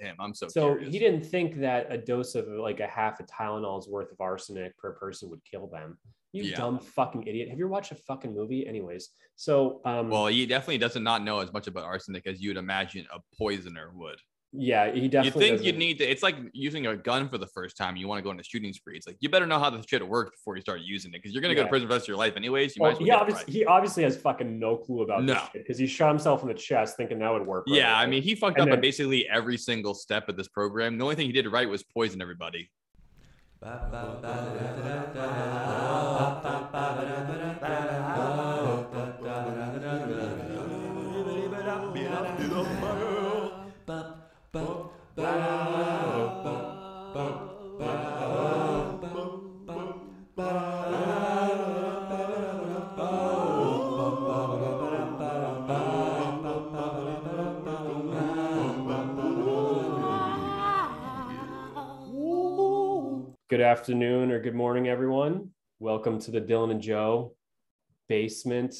him? I'm so So curious. he didn't think that a dose of like a half a Tylenol's worth of arsenic per person would kill them. You Yeah. dumb fucking idiot. Have you watched a fucking movie? Anyways, so um, Well, he definitely doesn't not know as much about arsenic as you'd imagine a poisoner would. Yeah, he definitely. You think you doesn't- need to? It's like using a gun for the first time. You want to go on a shooting spree. It's like you better know how the shit works before you start using it, because you're gonna go to prison for the rest of your life anyways. You Well, might as well he obviously right. he obviously has fucking no clue about No. this because he shot himself in the chest thinking that would work. right Yeah, I mean, he fucked And up then- at basically every single step of this program. The only thing he did right was poison everybody. Good afternoon or good morning, everyone. Welcome to the Dylan and Joe basement.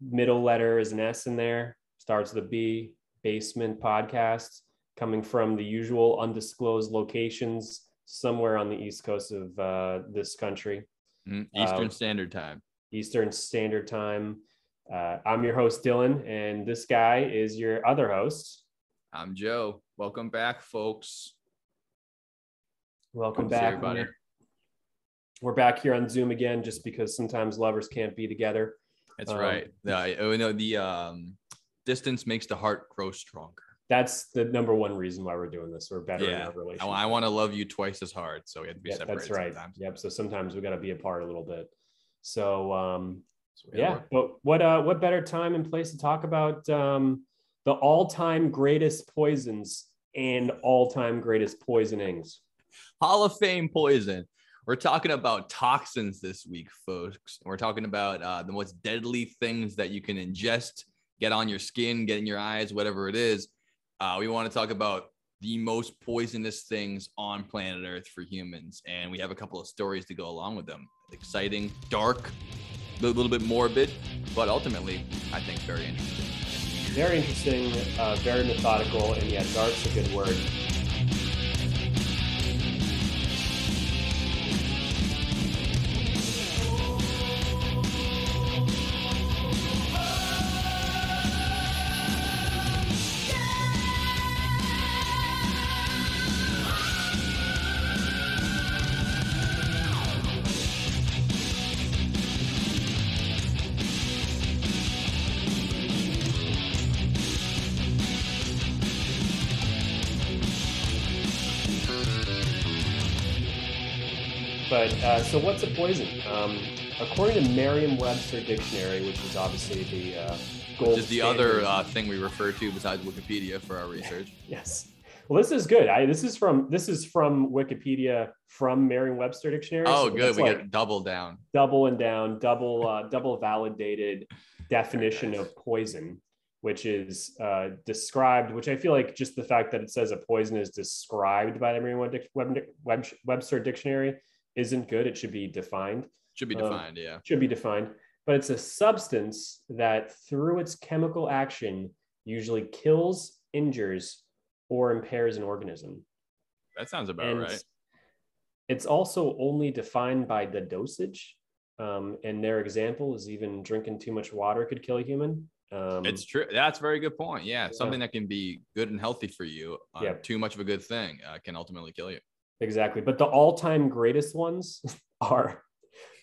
Middle letter is an S in there, starts with a B, basement podcast, coming from the usual undisclosed locations somewhere on the east coast of uh, this country, Mhm. Eastern Um, Standard Time. Eastern Standard Time. Uh, I'm your host, Dylan, and this guy is your other host. I'm Joe. Welcome back, folks. Welcome back. everybody. We're- back here on Zoom again just because sometimes lovers can't be together. That's Um, right. The, oh, no, the um, distance makes the heart grow stronger. That's the number one reason why we're doing this. We're better in our relationship. I want to love you twice as hard, so we have to be Yeah, separated that's right. sometimes. Yep. So sometimes we got to be apart a little bit. So um, So yeah, work. but what uh, what better time and place to talk about um, the all-time greatest poisons and all-time greatest poisonings? Hall of Fame poison. We're talking about toxins this week, folks. We're talking about uh, the most deadly things that you can ingest, get on your skin, get in your eyes, whatever it is. Uh, we want to talk about the most poisonous things on planet Earth for humans. And we have a couple of stories to go along with them. Exciting, dark, a little bit morbid, but ultimately, I think very interesting. Very interesting, uh, very methodical, and yeah, dark's a good word. So, what's a poison? Um, according to Merriam-Webster dictionary, which is obviously the uh, gold Just the other uh, thing we refer to besides Wikipedia for our research. yes. Well, this is good. I this is from this is from Wikipedia from Merriam-Webster dictionary. Oh, so good. We like get double down. double and down, double uh, double validated definition of poison, which is uh, described. Which I feel like just the fact that it says a poison is described by the Merriam-Webster dictionary isn't good. It should be defined. Should be Um, defined, yeah. should be defined, but it's a substance that through its chemical action usually kills, injures, or impairs an organism. That sounds about and right. it's also only defined by the dosage. Um, and their example is even drinking too much water could kill a human. Um, It's true. That's a very good point. Yeah, Yeah. something that can be good and healthy for you. Uh, Yeah. Too much of a good thing uh, can ultimately kill you. Exactly. But the all time greatest ones are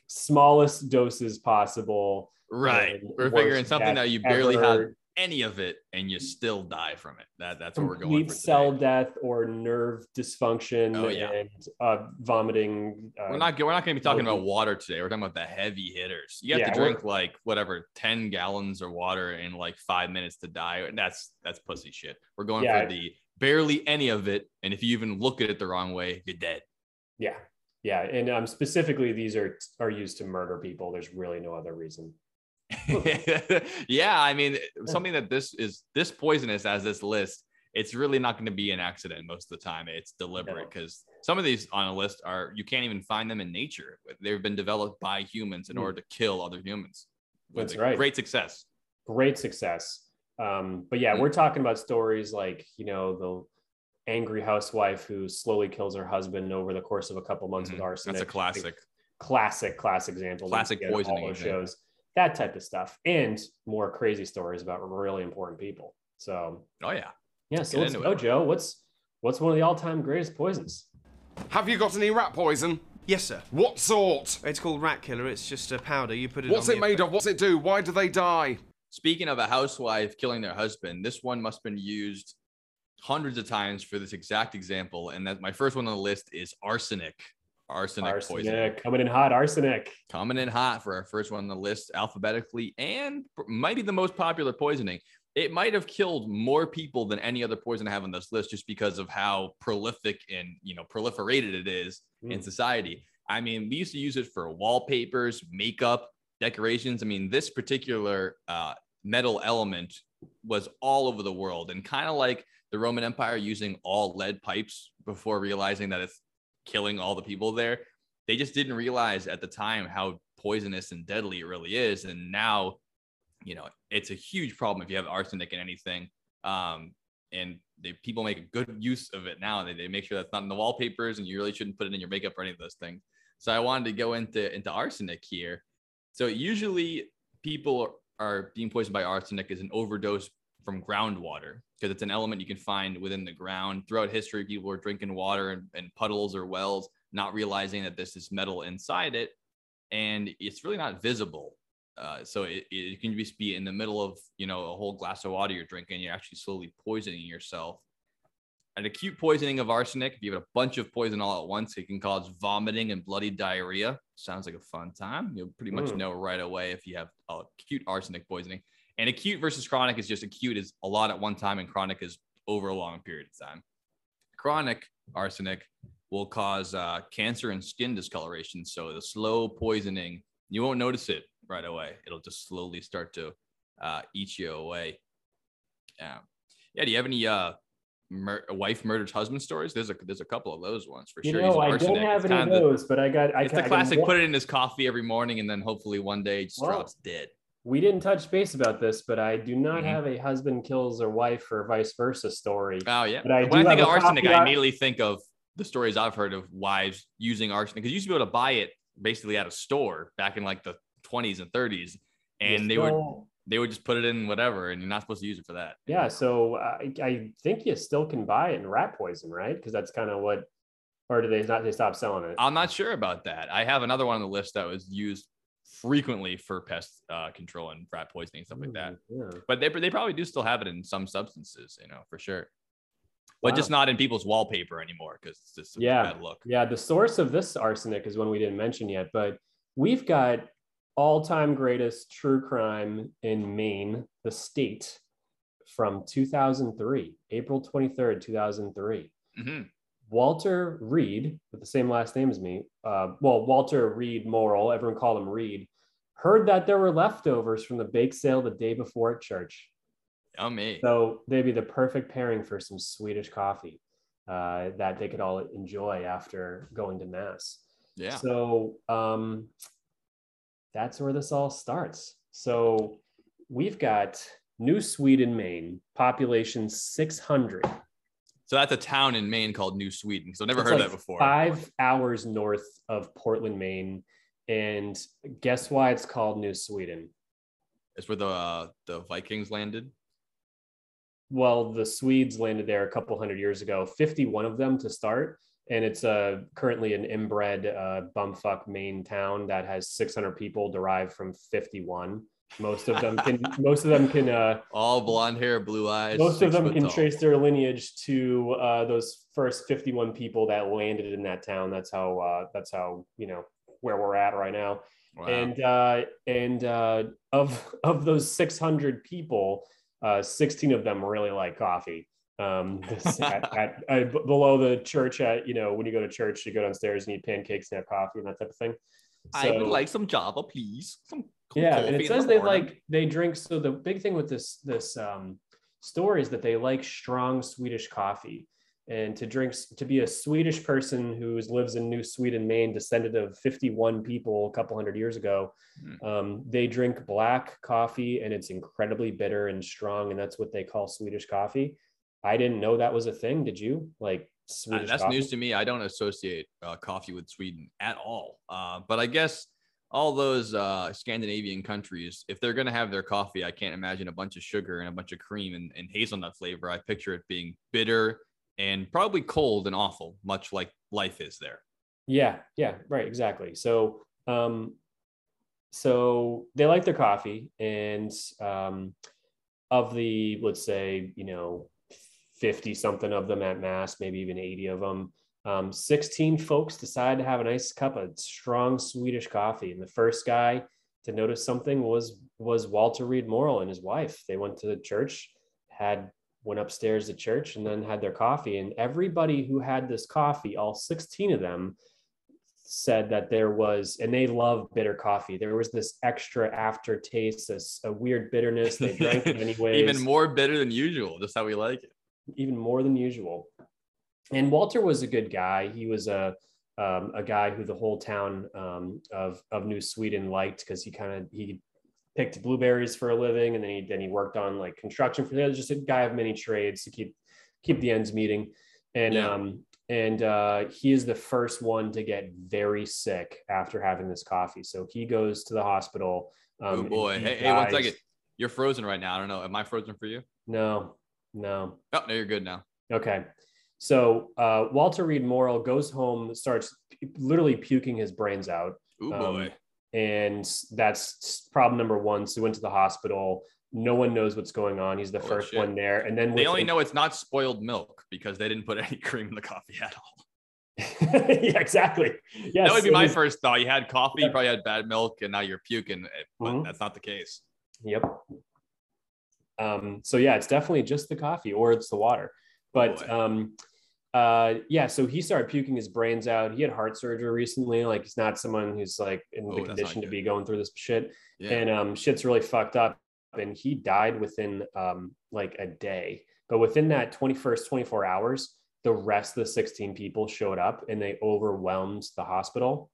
smallest doses possible. Right. We're figuring something that you barely had any of it and you still die from it. That that's what we're going for. cell death or nerve dysfunction Oh, yeah. and uh, vomiting. Uh, We're not we're not going to be talking about water today. We're talking about the heavy hitters. You have Yeah, to drink like whatever 10 gallons of water in like 5 minutes to die. And that's that's pussy shit. We're going Yeah. for the barely any of it and if you even look at it the wrong way, you're dead. Yeah, yeah, and um, specifically, these are are used to murder people. There's really no other reason. yeah, I mean, something that this is this poisonous as this list, it's really not going to be an accident most of the time. It's deliberate No. because some of these on a list are you can't even find them in nature. They've been developed by humans in Hmm. order to kill other humans. with That's right. Great success. Great success. Um, but yeah, Mm. we're talking about stories like you know the angry housewife who slowly kills her husband over the course of a couple months Mhm. with arsenic. That's a classic. classic, classic example. Classic you get in poisoning All shows, that type of stuff, and more crazy stories about really important people. So Oh yeah. yeah, so Get let's go, it. Joe. What's what's one of the all-time greatest poisons? Have you got any rat poison? Yes, sir. What sort? It's called rat killer. It's just a powder. You put it What's on it the- made of? What's it do? Why do they die? Speaking of a housewife killing their husband, this one must have been used hundreds of times for this exact example. And that my first one on the list is arsenic. Arsenic. Arsenic coming in hot. Arsenic. Coming in hot for our first one on the list alphabetically and might be the most popular poisoning. It might have killed more people than any other poison I have on this list just because of how prolific and you know proliferated it is in Mm. society. I mean, we used to use it for wallpapers, makeup, decorations. I mean, this particular uh, metal element was all over the world and kind of like the Roman Empire using all lead pipes before realizing that it's killing all the people there. They just didn't realize at the time how poisonous and deadly it really is. And now, you know, it's a huge problem if you have arsenic in anything. Um, and they, people make a good use of it now. They, they make sure that's not in the wallpapers and you really shouldn't put it in your makeup or any of those things. So I wanted to go into, into arsenic here. So usually people are being poisoned by arsenic as an overdose from groundwater because it's an element you can find within the ground. Throughout history, people were drinking water in, in puddles or wells, not realizing that this is metal inside it, and it's really not visible. Uh, so it, it can just be in the middle of you know a whole glass of water you're drinking, you're actually slowly poisoning yourself. An acute poisoning of arsenic, if you have a bunch of poison all at once, it can cause vomiting and bloody diarrhea. Sounds like a fun time. You'll pretty much Mm. know right away if you have acute arsenic poisoning. And acute versus chronic is just acute is a lot at one time, and chronic is over a long period of time. Chronic arsenic will cause uh, cancer and skin discoloration. So the slow poisoning, you won't notice it right away. It'll just slowly start to uh, eat you away. Yeah. Yeah. Do you have any uh, mur- wife murders husband stories? There's a there's a couple of those ones for You sure. know, I don't have It's any of of the- those, but I got. I it's ca- the classic. Put it in his coffee every morning, and then hopefully one day it just Well, drops dead. We didn't touch base about this, but I do not Mhm. have a husband kills or wife or vice versa story. Oh yeah. But I when do I think of arsenic, I immediately think of the stories I've heard of wives using arsenic because you used to be able to buy it basically at a store back in like the 20s and 30s, and You they still- they would just put it in whatever, and you're not supposed to use it for that. Yeah, so I, I think you still can buy it in rat poison, right? Because that's kind of what, or do they not? They stop selling it? I'm not sure about that. I have another one on the list that was used frequently for pest uh, control and rat poisoning and stuff like that. Mm, yeah. But they they probably do still have it in some substances, you know, for sure. But Wow. just not in people's wallpaper anymore because it's just a Yeah. bad look. Yeah, the source of this arsenic is one we didn't mention yet, but we've got all-time greatest true crime in Maine, the state, from 2003, April 23rd, 2003. hmm Walter Reed, with the same last name as me, uh, well, Walter Reed Morrill, everyone called him Reed, heard that there were leftovers from the bake sale the day before at church. Yummy. So they'd be the perfect pairing for some Swedish coffee uh, that they could all enjoy after going to mass. Yeah. So um, that's where this all starts. So we've got New Sweden, Maine, population 600. So that's a town in Maine called New Sweden. So I've never It's heard like that before. Five hours north of Portland, Maine. And guess why it's called New Sweden? It's where the uh, the Vikings landed. Well, the Swedes landed there a couple hundred years ago, 51 of them to start. And it's uh, currently an inbred uh, bumfuck Maine town that has 600 people derived from 51. Most of them can, most of them can, uh, All blonde hair, blue eyes. most of them can tall. trace their lineage to uh, those first 51 people that landed in that town. That's how, uh, that's how, you know, where we're at right now. Wow. and uh, and uh, of of those 600 people, uh, 16 of them really like coffee. Um, this, at, at, uh, below the church, at you know, when you go to church, you go downstairs and eat pancakes and have coffee and that type of thing. I would like some Java, please. Some yeah, and it the says they morning. like they drink. So the big thing with this this um, story is that they like strong Swedish coffee, and to drink to be a Swedish person who lives in New Sweden, Maine, descended of 51 people a couple hundred years ago. Hmm. Um, they drink black coffee and it's incredibly bitter and strong, and that's what they call Swedish coffee. I didn't know that was a thing. Did you? Like Uh, Swedish that's coffee? news to me. I don't associate uh, coffee with Sweden at all. Uh, but I guess all those uh, Scandinavian countries, if they're going to have their coffee, I can't imagine a bunch of sugar and a bunch of cream and, and hazelnut flavor. I picture it being bitter and probably cold and awful, much like life is there. Yeah, yeah, right, exactly. So, um, so they like their coffee, and um, of the let's say you know fifty something of them at mass, maybe even eighty of them. Um, 16 folks decided to have a nice cup of strong Swedish coffee, and the first guy to notice something was was Walter Reed Morrill and his wife. They went to the church, had went upstairs to church, and then had their coffee. And everybody who had this coffee, all 16 of them, said that there was, and they love bitter coffee. There was this extra aftertaste, this a weird bitterness. They drank it anyways, Even more bitter than usual. Just how we like it. Even more than usual. And Walter was a good guy. He was a um, a guy who the whole town um, of of New Sweden liked because he kind of he picked blueberries for a living, and then he then he worked on like construction for that. Just a guy of many trades to keep keep the ends meeting. And Yeah. um and uh, he is the first one to get very sick after having this coffee. So he goes to the hospital. oh um, and boy. he Hey, hey, one second. You're frozen right now. I don't know. Am I frozen for you? No, no. Oh, no, you're good now. Okay. So uh, Walter Reed Morrill goes home, starts literally puking his brains out. Oh Um, boy. And that's problem number one. So he went to the hospital. No one knows what's going on. He's the Holy first shit. one there. And then they only know it's not spoiled milk because they didn't put any cream in the coffee at all. yeah, exactly. Yes. that would be my was- first thought. You had coffee, you probably had bad milk, and now you're puking, eh, but Mhm. that's not the case. Yep. Um, so yeah, it's definitely just the coffee or it's the water. But um, uh, yeah, so he started puking his brains out. He had heart surgery recently. Like he's not someone who's like in Oh, the condition to be going through this shit. Yeah. And um, shit's really fucked up. And he died within um, like a day. But within that 21st 24 hours, the rest of the 16 people showed up and they overwhelmed the hospital.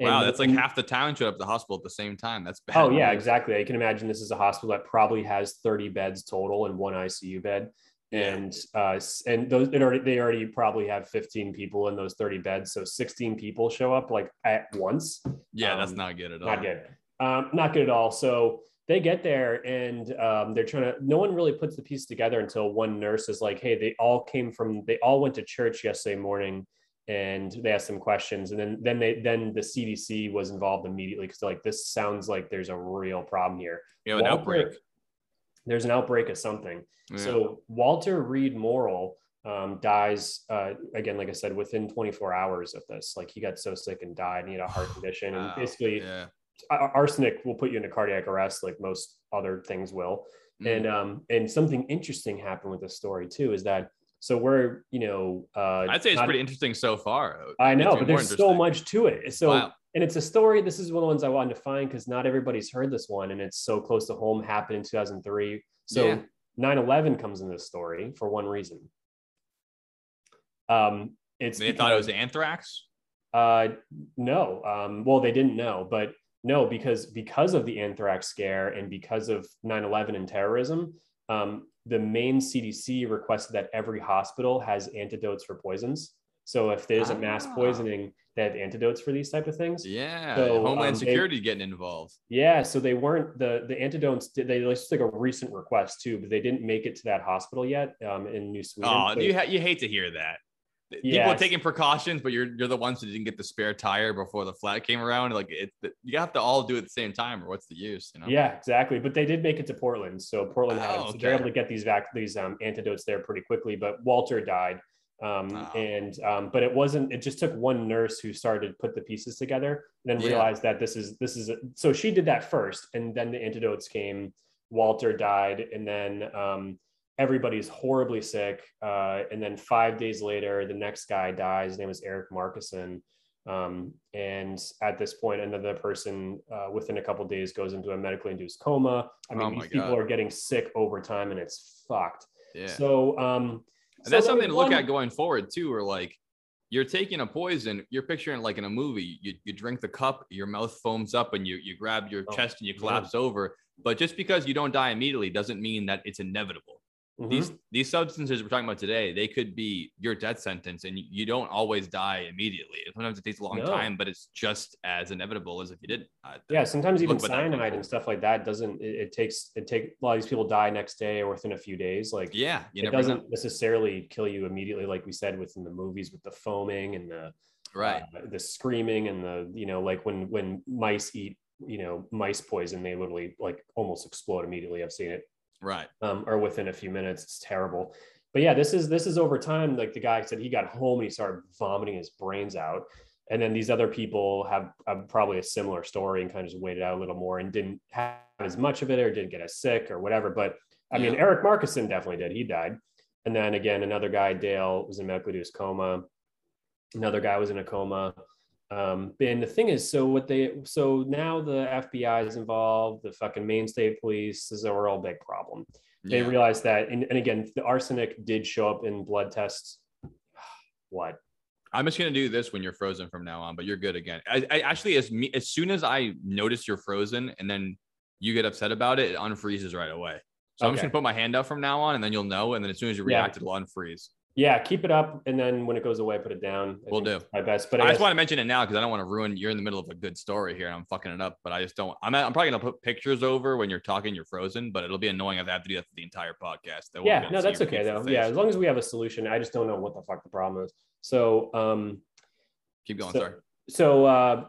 Wow, And- that's like half the town showed up at the hospital at the same time. That's bad. Oh yeah, exactly. I can imagine this is a hospital that probably has 30 beds total and one ICU bed. Yeah. And uh and those it already they already probably have 15 people in those 30 beds. So 16 people show up like at once. Yeah, that's Um, not good at all. Not good. Um, not good at all. So they get there and um, they're trying to no one really puts the piece together until one nurse is like, hey, they all came from they all went to church yesterday morning and they asked them questions and then then they then the CDC was involved immediately because they're like this sounds like there's a real problem here. You have an outbreak. There's an outbreak of something. Yeah. So Walter Reed Morrill um, dies uh, again, like I said, within 24 hours of this. Like he got so sick and died, and he had a heart condition, and Wow. basically yeah. arsenic will put you into cardiac arrest, like most other things will. Mm. And um, and something interesting happened with this story too is that so we're you know uh, I'd say it's not- pretty interesting so far. I know, but there's so much to it. So Wow. and it's a story. This is one of the ones I wanted to find because not everybody's heard this one, and it's so close to home. Happened in 2003. So Yeah. 9/11 comes in this story for one reason. Um, it's They thought it was anthrax. uh, no. Um, well, they didn't know, but no, because because of the anthrax scare and because of 9/11 and terrorism, um, the Maine CDC requested that every hospital has antidotes for poisons. So if there's a mass Ah. poisoning, they have antidotes for these type of things. Yeah. So, Homeland um, they- Security getting involved. Yeah, so they weren't the the antidotes. Did they? This is like a recent request too, but they didn't make it to that hospital yet um, in New Sweden. Oh, So- you ha- you hate to hear that. People are taking precautions, but you're you're the ones who didn't get the spare tire before the flat came around. Like it, you have to all do it at the same time, or what's the use? You know? Yeah, exactly. But they did make it to Portland, so Portland had Oh, so they're able to get these vac these um, antidotes there pretty quickly. But Walter died, um, Oh. and um, but it wasn't. It just took one nurse who started to put the pieces together, and then Yeah. realized that this is this is a, so she did that first, and then the antidotes came. Walter died, and then um, everybody's horribly sick. Uh, and then five days later, the next guy dies. His name is Eric Markison. Um, and at this point, another person uh, within a couple days goes into a medically induced coma. I mean, Oh these people God. are getting sick over time, and it's fucked. Yeah. So, um, And that's something to look one- at going forward too. Or like you're taking a poison, you're picturing it like in a movie. You, you drink the cup, your mouth foams up, and you you grab your Oh, chest and you yeah. collapse over. But just because you don't die immediately doesn't mean that it's inevitable. These these substances we're talking about today, they could be your death sentence, and you, don't always die immediately. Sometimes it takes a long No. time, but it's just as inevitable as if you didn't. Uh, yeah, sometimes even look what that cyanide and stuff like that doesn't. It, it takes it take a lot of these people die next day or within a few days. Like yeah, you it doesn't know. necessarily kill you immediately, like we said within the movies with the foaming and the Right. uh, the screaming and the you know like when when mice eat you know mice poison they literally like almost explode immediately i've seen it Right. um, or within a few minutes it's terrible. But yeah this is this is over time like the guy said he got home and he started vomiting his brains out. And then these other people have, have probably a similar story and kind of just waited out a little more and didn't have as much of it or didn't get as sick or whatever. But i mean eric markison definitely did. He died. And then again another guy dale was in medically induced coma. Another guy was in a coma um, and the thing is, so what they, so now the FBI is involved, the fucking Maine State Police is a real big problem. They Yeah. realized that, and, and again, the arsenic did show up in blood tests. What? I'm just gonna do this when you're frozen from now on, but you're good again. I, I actually, as me, as soon as I notice you're frozen, and then you get upset about it, it unfreezes right away. So I'm just gonna put my hand up from now on, and then you'll know. And then as soon as you Yeah. react, it'll unfreeze. Yeah, keep it up, and then when it goes away, put it down. I Will do. My best, but I, I, just want to mention it now because I don't want to ruin. You're in the middle of a good story here, and I'm fucking it up. But I just don't. I'm. I'm probably gonna put pictures over when you're talking. You're frozen, but it'll be annoying if I have to do that for the entire podcast. That yeah, no, that's okay though. Yeah, as long as we have a solution. I just don't know what the fuck the problem is. So, um, Keep going. So- sorry. so uh,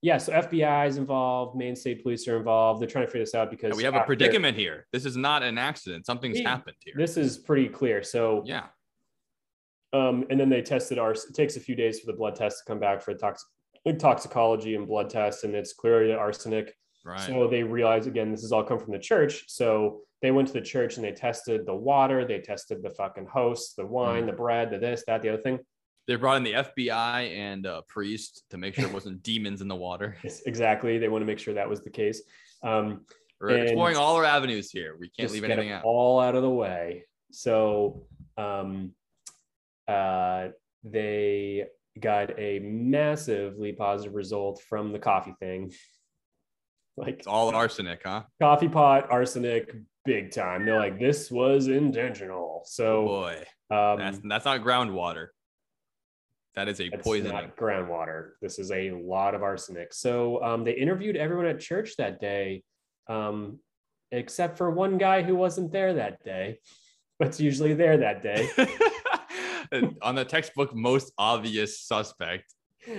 yeah, so FBI is involved, Maine State Police are involved. They're trying to figure this out because Yeah, we have a predicament here. This is not an accident. Something's We- happened here. This is pretty clear. So yeah. Um, and then they tested ours. It takes a few days for the blood test to come back for tox- toxicology and blood tests, and it's clearly arsenic. Right. So they realized again, this has all come from the church. So they went to the church and they tested the water, they tested the fucking hosts, the wine, Mm. the bread, the this, that, the other thing. They brought in the FBI and a priest to make sure it wasn't demons in the water. Yes, exactly. They want to make sure that was the case. Um, We're exploring all our avenues here. We can't leave anything out. all out of the way. So um, uh, they got a massively positive result from the coffee thing. Like It's all arsenic, huh? coffee pot, arsenic, big time. They're like, this was intentional. Oh So boy, um, that's that's not groundwater. That is a poison. not groundwater. This is a lot of arsenic. So um, they interviewed everyone at church that day, um, except for one guy who wasn't there that day, but's usually there that day. On the textbook, most obvious suspect,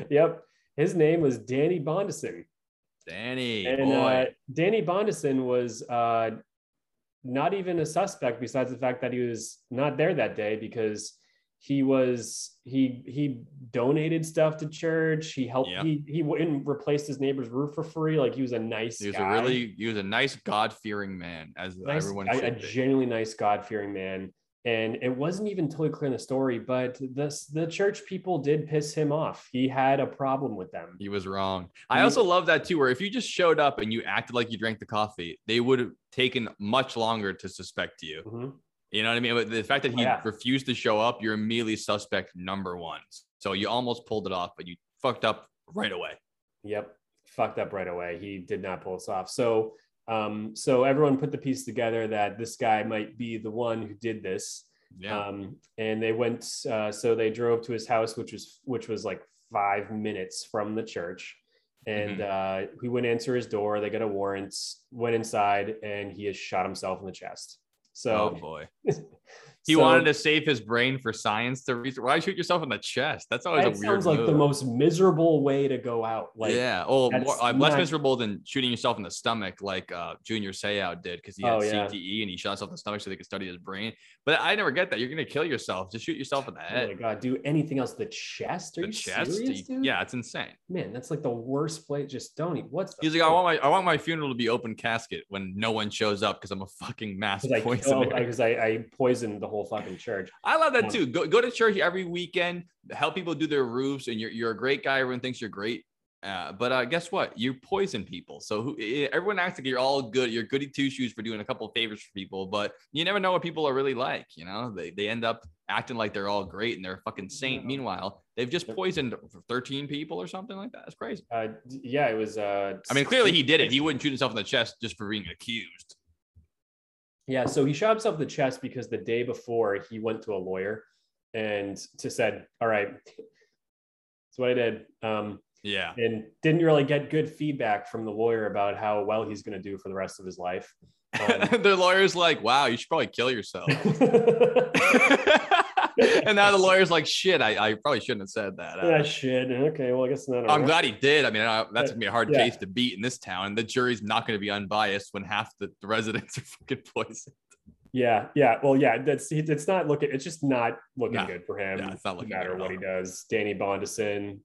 yep. His name was Danny Bondeson. Danny. And boy, uh, Danny Bondeson was uh, not even a suspect, besides the fact that he was not there that day because he was he he donated stuff to church. He helped. Yeah. He he wouldn't replace his neighbor's roof for free. Like he was a nice. he was guy. a really he was a nice God fearing man, as nice, everyone a, a genuinely nice, God fearing man. And it wasn't even totally clear in the story, but this the church people did piss him off. He had a problem with them. He was wrong. I also love that too, where if you just showed up and you acted like you drank the coffee, they would have taken much longer to suspect you. Mhm. You know what I mean? But the fact that he yeah. refused to show up, you're immediately suspect number one. So you almost pulled it off, but you fucked up right away. Yep, fucked up right away. He did not pull us off. So, um, so everyone put the piece together that this guy might be the one who did this. Yeah. Um, and they went. Uh, so they drove to his house, which was which was like five minutes from the church. And uh, he went answer his door. They got a warrant. Went inside, and he has shot himself in the chest. So, oh So boy. He so- wanted to save his brain for science to research. Why shoot yourself in the chest? That's always That a weird sounds like the most miserable way to go out. Like, yeah. Oh, more, uh, less miserable than shooting yourself in the stomach, like uh, Junior Seau did, because he had Oh, yeah. CTE and he shot himself in the stomach so they could study his brain. But I never get that. You're gonna kill yourself. Just shoot yourself in the head. oh my god, do anything else? The chest? Are the you chest. serious, dude? yeah, it's insane. man, that's like the worst place. Just don't eat. What's He's like, I want my I want my funeral to be open casket when no one shows up because I'm a fucking mass because I, poisoner. because I, I poisoned the whole fucking church. I love that Um, too. Go go to church every weekend, help people do their roofs, and you're you're a great guy. Everyone thinks you're great. Uh, but uh, guess what? You poison people. So who, eh, everyone acts like you're all good. You're goody two shoes for doing a couple of favors for people, but you never know what people are really like. You know, they, they end up acting like they're all great and they're a fucking saint. No. Meanwhile, they've just poisoned 13 people or something like that. That's crazy. Uh, yeah, it was. Uh, I mean, clearly he did it. He wouldn't shoot himself in the chest just for being accused. Yeah, so he shot himself in the chest because the day before he went to a lawyer and to said, "All right, that's what I did," um, Yeah. and didn't really get good feedback from the lawyer about how well he's going to do for the rest of his life. Um, the lawyer's like, wow, you should probably kill yourself. and now the lawyer's like, shit, I, I probably shouldn't have said that. yeah, uh, shit. Okay, well, I guess not. I'm glad he did. I mean, I, that's gonna be a hard Yeah. case to beat in this town. The jury's not gonna be unbiased when half the, the residents are fucking poisoned. Yeah, yeah. Well, yeah. That's it's not looking. It's just not looking No. good for him. Yeah, it's not no looking matter good at what he does. Danny Bondeson.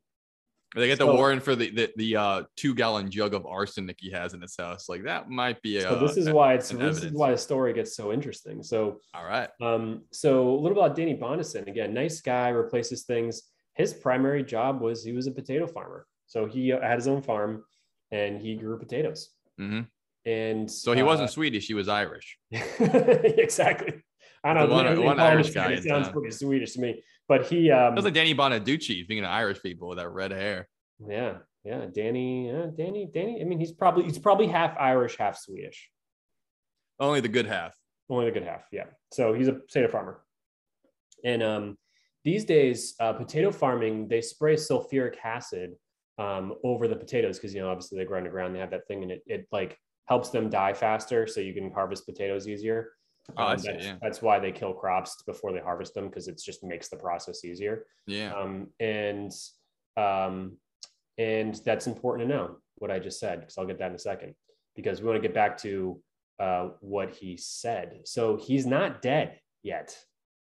They get the So- warrant for the the, the uh, two gallon jug of arsenic he has in his house. Like that might be a. So this is why it's this is why the story gets so interesting. So all right. Um, so a little about Danny Bondeson. Again, nice guy, replaces things. His primary job was he was a potato farmer. So he had his own farm and he grew potatoes. hmm And So he uh, wasn't Swedish. He was Irish. exactly. I don't The know. one- one Irish guy It sounds town. pretty Swedish to me. But he, um, was like Danny Bonaducci, thinking of Irish people with that red hair. yeah, yeah, Danny, yeah, Danny, Danny. I mean, he's probably he's probably half Irish, half Swedish. Only the good half. Only the good half, yeah. So he's a potato farmer. And um, these days, uh, potato farming, they spray sulfuric acid um, over the potatoes because, you know, obviously they grow underground, they have that thing and it, it like helps them die faster so you can harvest potatoes easier. Oh, Um, see, that's, yeah. that's why they kill crops before they harvest them because it just makes the process easier. Yeah. Um, and um, and that's important to know what I just said because I'll get that in a second because we want to get back to uh, what he said. So he's not dead yet.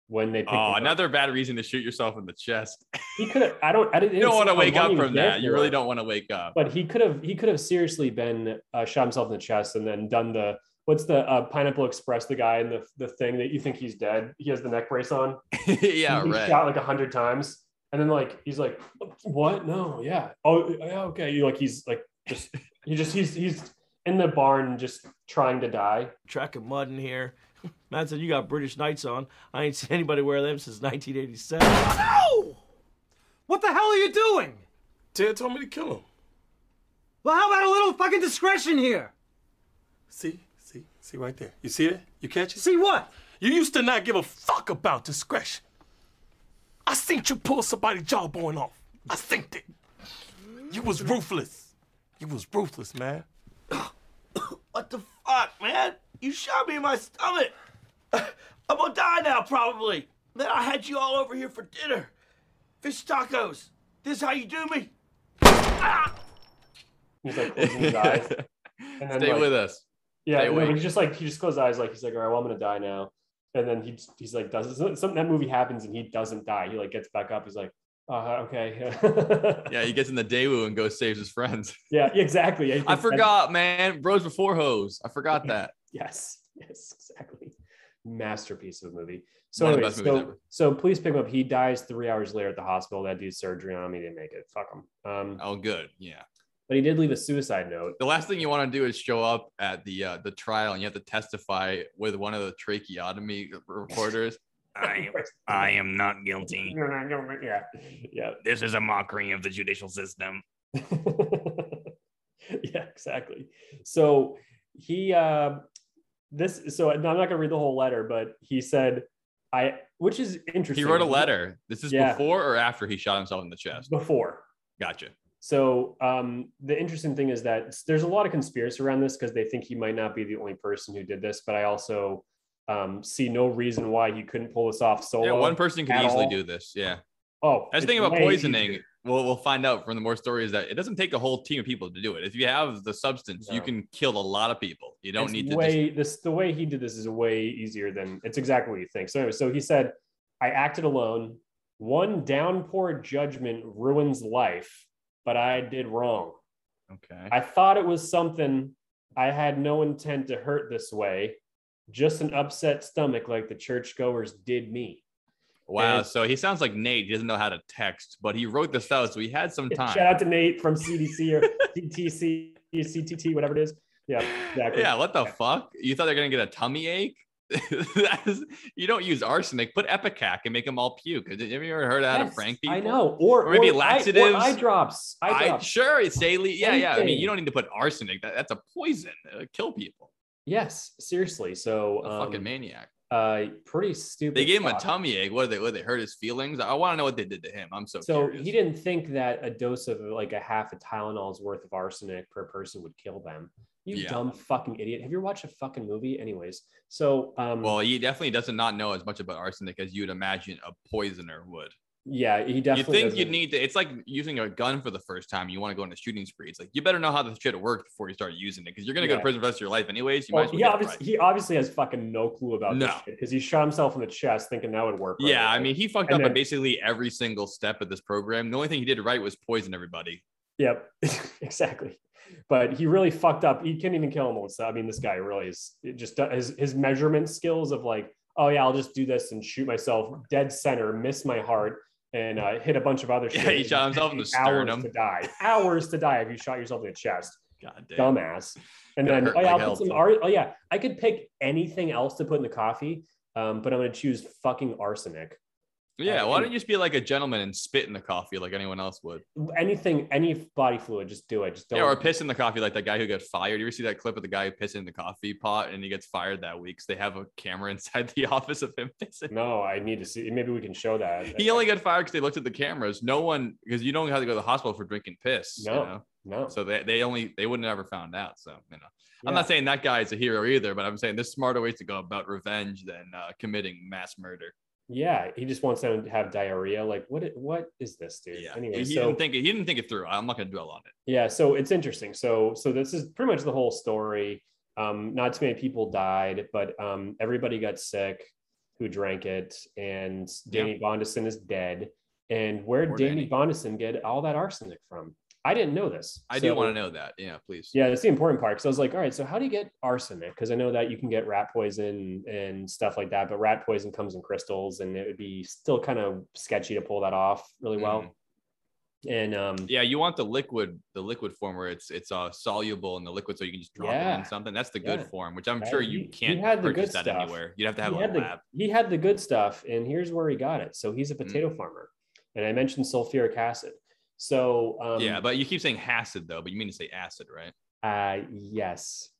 When they Oh, up. another bad reason to shoot yourself in the chest. he could have. I don't. I didn't. You don't want to wake up from that. You really don't want to wake up. But he could have. He could have seriously been uh, shot himself in the chest and then done the. What's the uh, Pineapple Express? The guy in the the thing that you think he's dead. He has the neck brace on. yeah, he right. shot like a hundred times, and then like he's like, "What? No, yeah, oh, yeah, okay." You like he's like just he just he's he's in the barn just trying to die. track of mud in here. Man said you got British Knights on. I ain't seen anybody wear them since 1987. No! What the hell are you doing? Ted told me to kill him. Well, how about a little fucking discretion here? See, see, see right there. You see that? You catch it? See what? You used to not give a fuck about discretion. I seen you pull somebody's jawbone off. I seen it. You was ruthless. You was ruthless, man. What the fuck, man? You shot me in my stomach. I'm gonna die now, probably. Man, I had you all over here for dinner. Fish tacos. This how you do me? He's like closing his eyes. And then, Stay like- with us. Yeah, no, he's just like he just closes his eyes, like he's like, all right, well, I'm gonna die now. And then he just, he's like, does something that movie happens and he doesn't die. He like gets back up. He's like, uh, okay, Yeah, he gets in the Daewoo and goes saves his friends. yeah, exactly. I think that- forgot, man. Bros before hoes. I forgot that. Yes, yes, exactly. Masterpiece of a movie. So, One of the anyway, so, so please pick him up. He dies three hours later at the hospital. That dude's surgery on him. He didn't make it. Fuck him. Um, Oh, good. Yeah. But he did leave a suicide note. The last thing you want to do is show up at the uh, the trial and you have to testify with one of the tracheotomy reporters. I, I am not guilty. yeah, yeah, This is a mockery of the judicial system. yeah, exactly. So he, uh, this, so I'm not going to read the whole letter, but he said, I, which is interesting. He wrote a letter. This is Yeah. before or after he shot himself in the chest. before. Gotcha. So um, the interesting thing is that there's a lot of conspiracy around this because they think he might not be the only person who did this, but I also um, see no reason why he couldn't pull this off solo. Yeah, one person could easily all. do this. Yeah. Oh, That's the thing about poisoning. easier. We'll, we'll find out from the more stories that it doesn't take a whole team of people to do it. If you have the substance, you can kill a lot of people. You don't It's need to just way this the way he did this is way easier than it's exactly what you think. So anyway, so he said, I acted alone. One downpour judgment ruins life, but I did wrong. Okay. I thought it was something I had no intent to hurt this way, just an upset stomach like the churchgoers did me. Wow. And- So he sounds like Nate. He doesn't know how to text, but he wrote this out, so he had some time. Shout out to Nate from CDC or CTC, CTT, whatever it is. Yeah, exactly. Yeah. What the fuck? You thought they're gonna get a tummy ache? You don't use arsenic. Put ipecac and make them all puke. Have you ever heard to Yes, prank people? I know. Or, Or maybe or eye- or laxatives. eye drops. Eye I, drops. sure, it's saline. Yeah, yeah. I mean, you don't need to put arsenic. That, that's a poison. It'll kill people. Yes, seriously. So A um, fucking maniac. uh pretty stupid. They gave him a tummy ache. What did they? What did they hurt his feelings? I want to know what they did to him. I'm so, So curious. he didn't think that a dose of like a half a Tylenol's worth of arsenic per person would kill them. You Yeah. dumb fucking idiot. Have you watched a fucking movie? Anyways, so um Well, he definitely does not not know as much about arsenic as you'd imagine a poisoner would. yeah, he definitely. You think you need to? It's like using a gun for the first time. You want to go on a shooting spree. It's like you better know how the shit works before you start using it because you're gonna go to prison for the rest of your life anyways. You Well, might as well he, obviously, right. he obviously has fucking no clue about this No. because he shot himself in the chest thinking that would work. right Yeah, I mean, he fucked And up then- at basically every single step of this program. The only thing he did right was poison everybody. Yep, exactly. But he really fucked up. He couldn't even kill him. I mean, this guy really is it just his his measurement skills of like, oh yeah, I'll just do this and shoot myself dead center, miss my heart, and uh, hit a bunch of other shit. Yeah, he shot himself in the Hours to die. Hours to die if you shot yourself in the chest. God damn. Dumbass. And then oh yeah, I'll put some ar- oh yeah, I could pick anything else to put in the coffee, um, but I'm gonna choose fucking arsenic. Yeah, Uh, why don't you just be like a gentleman and spit in the coffee like anyone else would? Anything, any body fluid, just do it. Just don't. Yeah, or piss in the coffee like that guy who got fired. You ever see that clip of the guy who pissed in the coffee pot and he gets fired that week? 'cause they have a camera inside the office of him pissing. No, I need to see. Maybe we can show that. He only got fired because they looked at the cameras. No one, because you don't have to go to the hospital for drinking piss. you No. know? no. So they, they only they wouldn't have ever found out. So you know, I'm not saying that guy is a hero either, but I'm saying there's smarter ways to go about revenge than uh, committing mass murder. Yeah, he just wants them to have diarrhea. Like, what? What is this, dude? Yeah, Anyway, he so didn't think it, he didn't think it through. I'm not gonna dwell on it. yeah, so it's interesting. So, so this is pretty much the whole story. Um, not too many people died, but um, everybody got sick who drank it, and Danny Bondeson is dead. And where did Danny Danny. Bondeson get all that arsenic from? I didn't know this. I do So- want to know that. Yeah, please. Yeah, that's the important part. Because I was like, all right, so how do you get arsenic? Because I know that you can get rat poison and stuff like that, but rat poison comes in crystals, and it would be still kind of sketchy to pull that off really well. And um, Yeah, you want the liquid, the liquid form where it's it's uh soluble in the liquid, so you can just drop it in something. That's the good Yeah. form, which I'm Yeah, sure you can't had the purchase good that stuff. anywhere. You'd have to have he a the lab. he had the good stuff, and here's where he got it. So he's a Mm. potato farmer, and I mentioned sulfuric acid. So um, yeah, but you keep saying acid though, but you mean to say acid, right? uh, yes.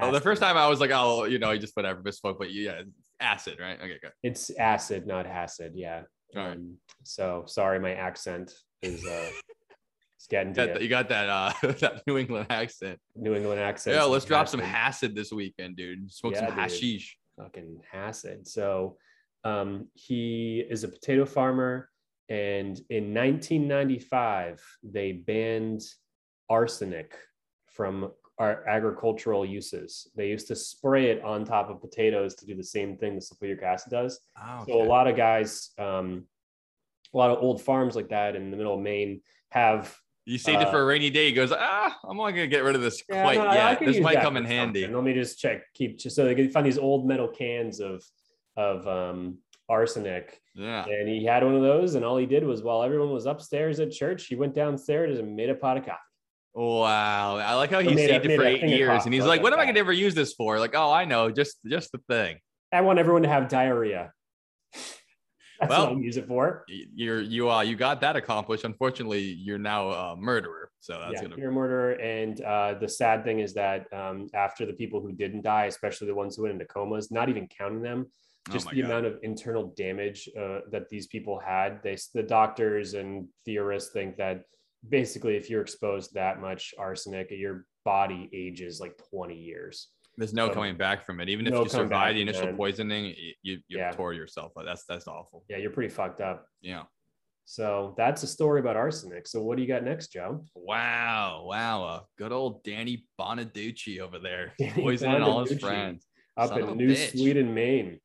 Oh, the first time I was like, oh, you know, you just whatever, misspoke, but yeah, acid, right? Okay, good. it's acid, not acid. Yeah. All right. Um, so sorry, my accent is uh, it's getting That, you. got that uh that New England accent. New England accent. Yeah, let's drop some acid this weekend, dude. Smoke Yeah, some dude. hashish. fucking acid. So um, he is a potato farmer, and in 1995 they banned arsenic from our agricultural uses. They used to spray it on top of potatoes to do the same thing the sulfuric acid does. Oh, So a lot of guys, um, a lot of old farms like that in the middle of Maine have You saved it uh, for a rainy day. He goes, ah, I'm not gonna get rid of this Yeah, quite no, yet. This might come in handy. Let me just check. Keep so they can find these old metal cans of of um, arsenic, Yeah. and he had one of those. And all he did was while everyone was upstairs at church, he went downstairs and made a pot of coffee. Wow. I like how he made a- saved it for eight years. And he's like what am I gonna ever use this for? Like, oh, I know, just just the thing. I want everyone to have diarrhea. That's Well, what I'll use it for. You're you uh you got that accomplished. Unfortunately, you're now a murderer. So that's yeah, gonna you're a murderer. And uh, the sad thing is that um, after the people who didn't die, especially the ones who went into comas, not even counting them, just my the God. amount of internal damage uh, that these people had. They, the doctors and theorists think that basically, if you're exposed that much arsenic, your body ages like 20 years. there's no so- coming back from it. Even if you survive the initial poisoning, you you Yeah. tore yourself. That's that's awful. Yeah, you're pretty fucked up. Yeah. So that's a story about arsenic. So what do you got next, Joe? Wow, wow, uh, good old Danny Bonaducci over there, Danny poisoning all his friends. Up Son in New bitch. Sweden, Maine.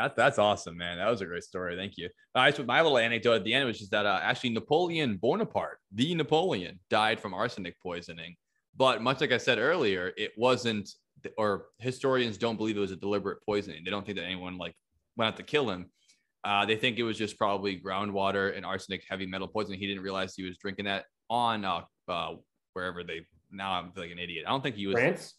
That that's awesome, man. That was a great story. Thank you. All right, so my little anecdote at the end was just that uh, actually Napoleon Bonaparte, the Napoleon, died from arsenic poisoning. But much like I said earlier, it wasn't, or historians don't believe it was a deliberate poisoning. They don't think that anyone like went out to kill him. Uh, they think it was just probably groundwater and arsenic heavy metal poisoning. He didn't realize he was drinking that on uh, uh, wherever they. Now I'm like an idiot. I don't think he was France?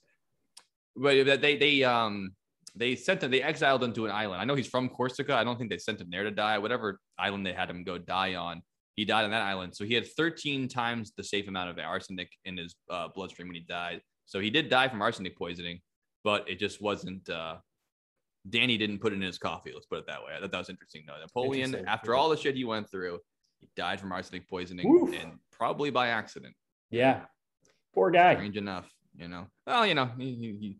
but they they um they sent him, they exiled him to an island. I know he's from Corsica. I don't think they sent him there to die. Whatever island they had him go die on, he died on that island. So he had 13 times the safe amount of arsenic in his uh, bloodstream when he died. So he did die from arsenic poisoning, but it just wasn't. Uh, Danny didn't put it in his coffee. Let's put it that way. I thought that was interesting though. Napoleon, Interesting. after all the shit he went through, he died from arsenic poisoning Oof. and probably by accident. Yeah. Poor guy. Strange enough, you know. Well, you know, he, he, he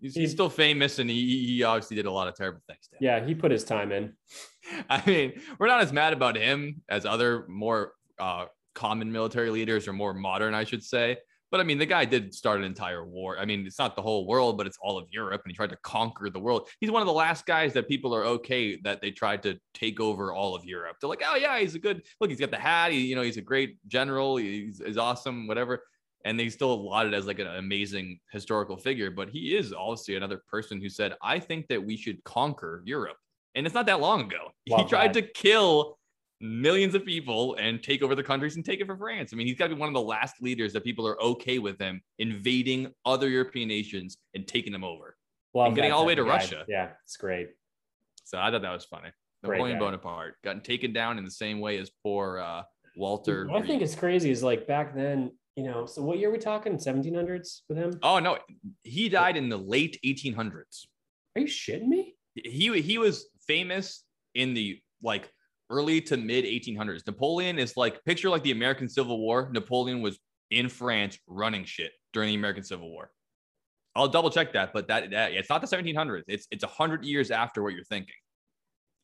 he's, He- he's still famous and he, he obviously did a lot of terrible things. To him. Yeah, he put his time in. I mean, we're not as mad about him as other more uh, common military leaders or more modern, I should say. But I mean, the guy did start an entire war. I mean, it's not the whole world, but it's all of Europe, and he tried to conquer the world. He's one of the last guys that people are okay that they tried to take over all of Europe. They're like, oh yeah, he's a good look. He's got the hat. He, you know, he's a great general. He's, he's awesome, whatever. And they still lauded as like an amazing historical figure. But he is obviously another person who said, I think that we should conquer Europe. And it's not that long ago. he tried that. to kill millions of people and take over the countries and take it for France. I mean, he's got to be one of the last leaders that people are okay with him invading other European nations and taking them over. Love And getting all the way to guy. Russia. Yeah, it's great. So I thought that was funny. Napoleon. Bonaparte gotten taken down in the same way as poor uh, Walter. What I think is crazy is like back then, you know, so what year are we talking? 1700s with him? Oh no, he died in the late 1800s. Are you shitting me? He he was famous in the like early to mid 1800s. Napoleon is like picture like the American Civil War. Napoleon was in France running shit during the American Civil War. I'll double check that, but that, that it's not the 1700s. It's it's 100 years after what you're thinking.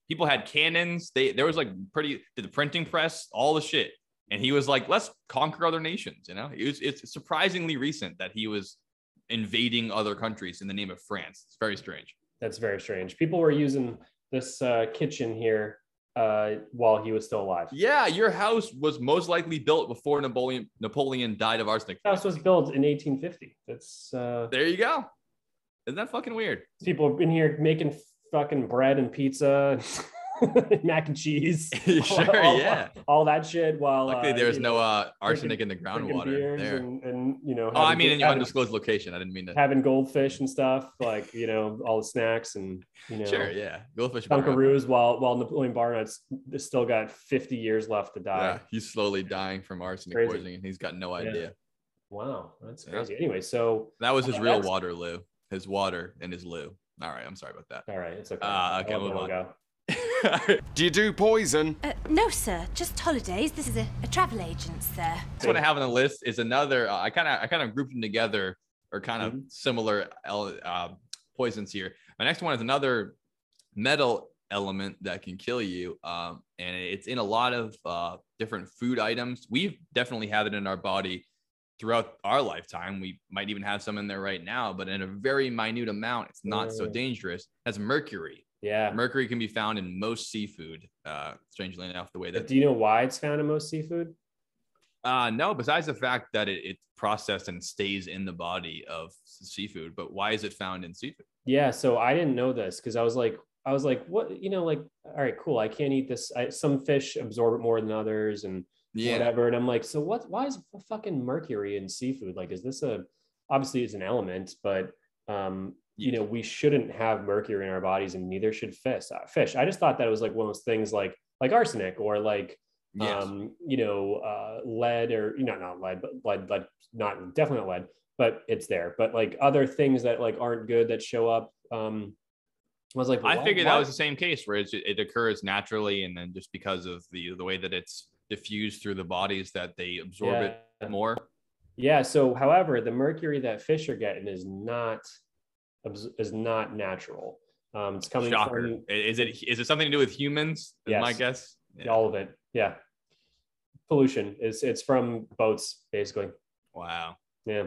People had cannons. They there was like pretty did the printing press, all the shit. And he was like, let's conquer other nations. You know, it was, it's surprisingly recent that he was invading other countries in the name of France. It's very strange. That's very strange. People were using this uh, kitchen here uh, while he was still alive. Yeah, your house was most likely built before Napoleon Napoleon died of arsenic. The house was built in 1850. That's uh, There you go. Isn't that fucking weird? people have been here making fucking bread and pizza, mac and cheese. Sure, all, yeah. all that shit. While Luckily, uh, there's you no uh, arsenic in the groundwater there. and, and you know. oh, I mean, in your undisclosed location. I didn't mean to. having goldfish and stuff, like you know, all the snacks and you know, Sure, yeah. Goldfish. Dunkaroos. While while Napoleon Barnett's still got 50 years left to die. Yeah, he's slowly dying from arsenic Crazy. poisoning, and he's got no Yeah. idea. Wow, that's Yeah. crazy. Anyway, so That was his Uh, real Waterloo. His water and his loo. All right, I'm sorry about that. all right, it's okay. Uh, okay, I'll move on. go. Do you do poison? Uh, no, sir. Just holidays. This is a, a travel agent, sir. Next one I have on the list is another. Uh, I kind of I kind of grouped them together, or kind of Mhm. similar uh, poisons here. My next one is another metal element that can kill you, um, and it's in a lot of uh, different food items. We've definitely had it in our body throughout our lifetime. We might even have some in there right now, but in a very minute amount. It's not so dangerous. That's mercury. Yeah. Mercury can be found in most seafood. Uh, strangely enough, the way that Do you know why it's found in most seafood? uh, no, besides the fact that it, it's processed and stays in the body of seafood, but why is it found in seafood? Yeah, so I didn't know this because I was like, I was like, what, you know, like, all right, cool. I can't eat this. I, some fish absorb it more than others, and yeah. whatever. And I'm like, so what? Why is fucking mercury in seafood? Like, is this a? Obviously, it's an element, but um, you know, we shouldn't have mercury in our bodies, and neither should fish. Uh, fish. I just thought that was like one of those things, like like arsenic or like Yes. um, you know, uh, lead or you know, not lead, but lead, lead, not definitely not lead, but it's there. But like other things that like aren't good that show up. Um, I was like, I why- figured why- that was the same case where it's, it occurs naturally, and then just because of the the way that it's diffused through the bodies, that they absorb Yeah. it more. Yeah. So, however, the mercury that fish are getting is not is not natural. Um, it's coming Shocker. from Is it is it something to do with humans? Is my guess. Yeah. all of it. Yeah. Pollution is it's from boats basically. Wow. Yeah.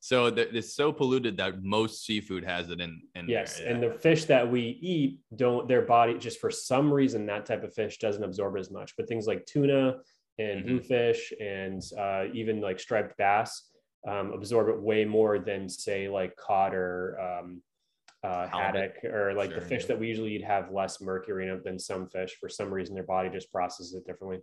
So it's so polluted that most seafood has it in. in Yes. there. And the fish that we eat don't their body just for some reason that type of fish doesn't absorb as much. But things like tuna and Mhm. bluefish and uh, even like striped bass um, absorb it way more than say like cod or um, uh, haddock or like the Sure. fish that we usually eat have less mercury in it than some fish. For some reason, their body just processes it differently.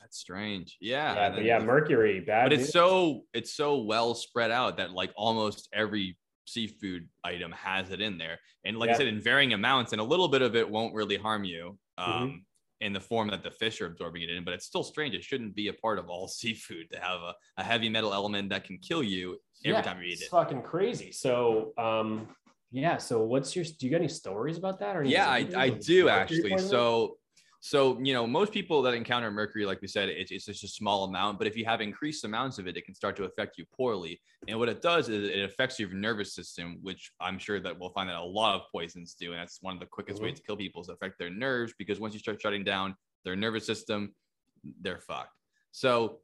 That's strange. Yeah. Yeah, then yeah, mercury bad. but it's news. so it's so well spread out that like almost every seafood item has it in there. And like Yeah. I said, in varying amounts, and a little bit of it won't really harm you um, Mhm. In the form that the fish are absorbing it in. But it's still strange. It shouldn't be a part of all seafood to have a, a heavy metal element that can kill you every Yeah, time you eat it's it. fucking crazy. So, um, yeah. So, what's your? Do you got any stories about that? Or yeah I, I do actually so so you know most people that encounter mercury like we said it's, it's just a small amount but if you have increased amounts of it it can start to affect you poorly. And what it does is it affects your nervous system which i'm sure that we'll find that a lot of poisons do. And that's one of the quickest mm-hmm. ways to kill people is affect their nerves because once you start shutting down their nervous system they're fucked. So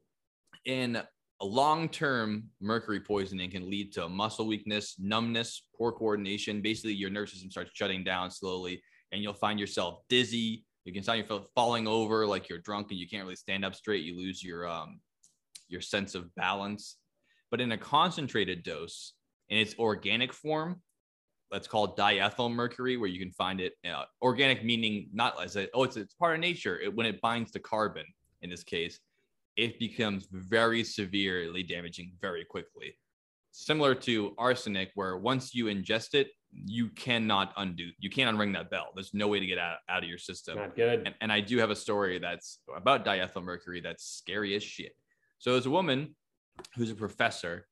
in a long-term mercury poisoning can lead to muscle weakness numbness poor coordination. Basically your nervous system starts shutting down slowly and you'll find yourself dizzy you can find yourself falling over like you're drunk and you can't really stand up straight. You lose your um your sense of balance. But in a concentrated dose in its organic form that's called diethyl mercury where you can find it uh, organic meaning not as a oh it's, it's part of nature. It, when it binds to carbon in this case it becomes very severely damaging very quickly. Similar to arsenic where once you ingest it you cannot undo you can't unring that bell there's no way to get out, out of your system not good. and, and i do have a story that's about diethyl mercury that's scary as shit so there's a woman who's a professor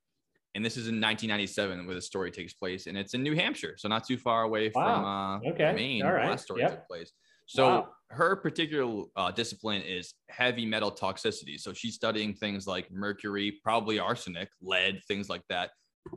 and this is in 1997 where the story takes place and it's in new hampshire so not too far away from uh Okay. maine All where right. last story Yep. took place so Wow. her particular uh, discipline is heavy metal toxicity so she's studying things like mercury probably arsenic lead things like that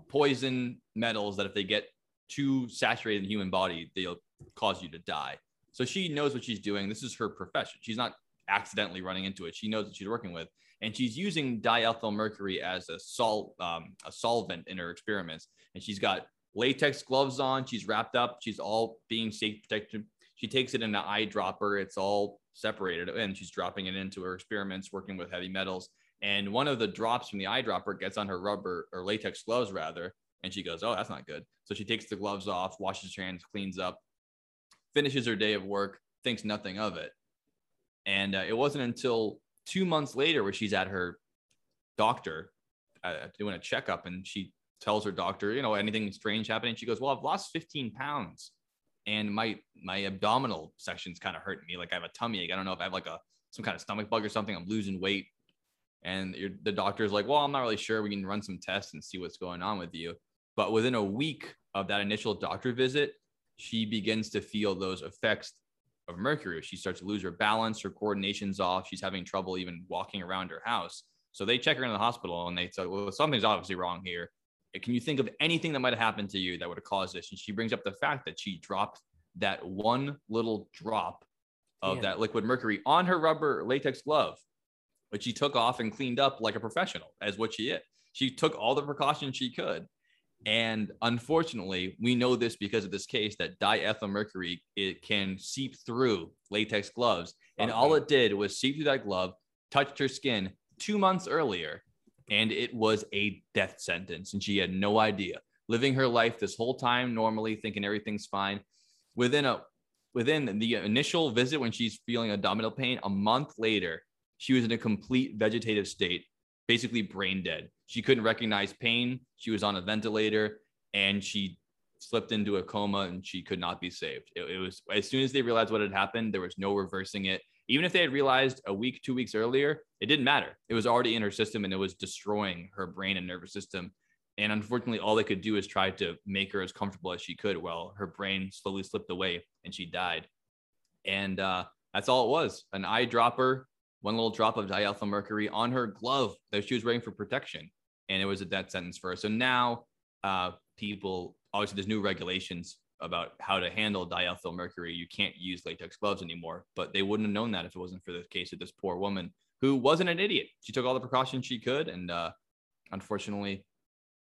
poison metals that if they get too saturated in the human body they'll cause you to die. So she knows what she's doing. This is her profession. She's not accidentally running into it. She knows what she's working with. And she's using diethyl mercury as a salt um, a solvent in her experiments. And she's got latex gloves on. She's wrapped up. She's all being safe protected. She takes it in an eyedropper. It's all separated. And she's dropping it into her experiments working with heavy metals. And one of the drops from the eyedropper gets on her rubber or latex gloves rather and she goes oh that's not good. So she takes the gloves off washes her hands cleans up finishes her day of work thinks nothing of it. And uh, it wasn't until two months later where she's at her doctor uh, doing a checkup and she tells her doctor you know anything strange happening? She goes well i've lost 15 pounds and my my abdominal section's kind of hurting me. Like i have a tummy ache. I don't know if i have like a some kind of stomach bug or something. I'm losing weight. And the doctor's like well i'm not really sure. We can run some tests and see what's going on with you but within a week of that initial doctor visit she begins to feel those effects of mercury. She starts to lose her balance her coordination's off. She's having trouble even walking around her house. So they check her in the hospital and they say well something's obviously wrong here. Can you think of anything that might have happened to you that would have caused this? And she brings up the fact that she dropped that one little drop of Damn. that liquid mercury on her rubber latex glove which she took off and cleaned up like a professional as what she is. She took all the precautions she could and unfortunately, we know this because of this case that diethyl mercury it can seep through latex gloves, and all uh-huh. it did was seep through that glove, touched her skin two months earlier, and it was a death sentence, and she had no idea. Living her life this whole time normally, thinking everything's fine. Within a within the initial visit when she's feeling abdominal pain, a month later, she was in a complete vegetative state, basically brain dead. She couldn't recognize pain. She was on a ventilator and she slipped into a coma and she could not be saved. It, it was as soon as they realized what had happened, there was no reversing it. Even if they had realized a week, two weeks earlier, it didn't matter. It was already in her system and it was destroying her brain and nervous system. And unfortunately, all they could do is try to make her as comfortable as she could while her brain slowly slipped away and she died. And uh, that's all it was an eyedropper, one little drop of diethyl mercury on her glove that she was wearing for protection. And it was a death sentence for her. So now uh, people, obviously, there's new regulations about how to handle diethyl mercury. You can't use latex gloves anymore, but they wouldn't have known that if it wasn't for the case of this poor woman who wasn't an idiot. She took all the precautions she could. And uh, unfortunately,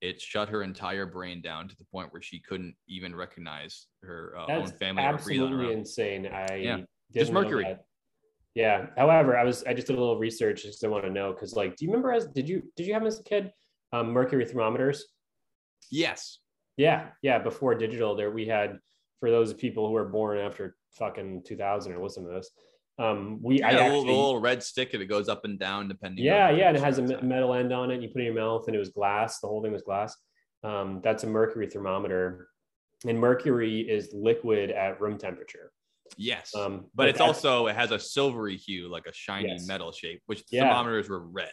it shut her entire brain down to the point where she couldn't even recognize her uh, own family or breathe on her absolutely insane. I Yeah. Just mercury. that. Yeah. However, I was I just did a little research because I want to know because like, do you remember as did you did you have as a kid um, mercury thermometers? Yes. Yeah, yeah. Before digital, there we had for those people who were born after fucking 2000 or listen to this. Um, we Yeah, I the little, actually, little red stick and it goes up and down depending. yeah, yeah, and it has a temperature me- metal end on it. You put it in your mouth, and it was glass. The whole thing was glass. Um, that's a mercury thermometer, and mercury is liquid at room temperature. Yes. Um, but it's also it has a silvery hue, like a shiny Yes. metal shape, which Yeah. thermometers were red.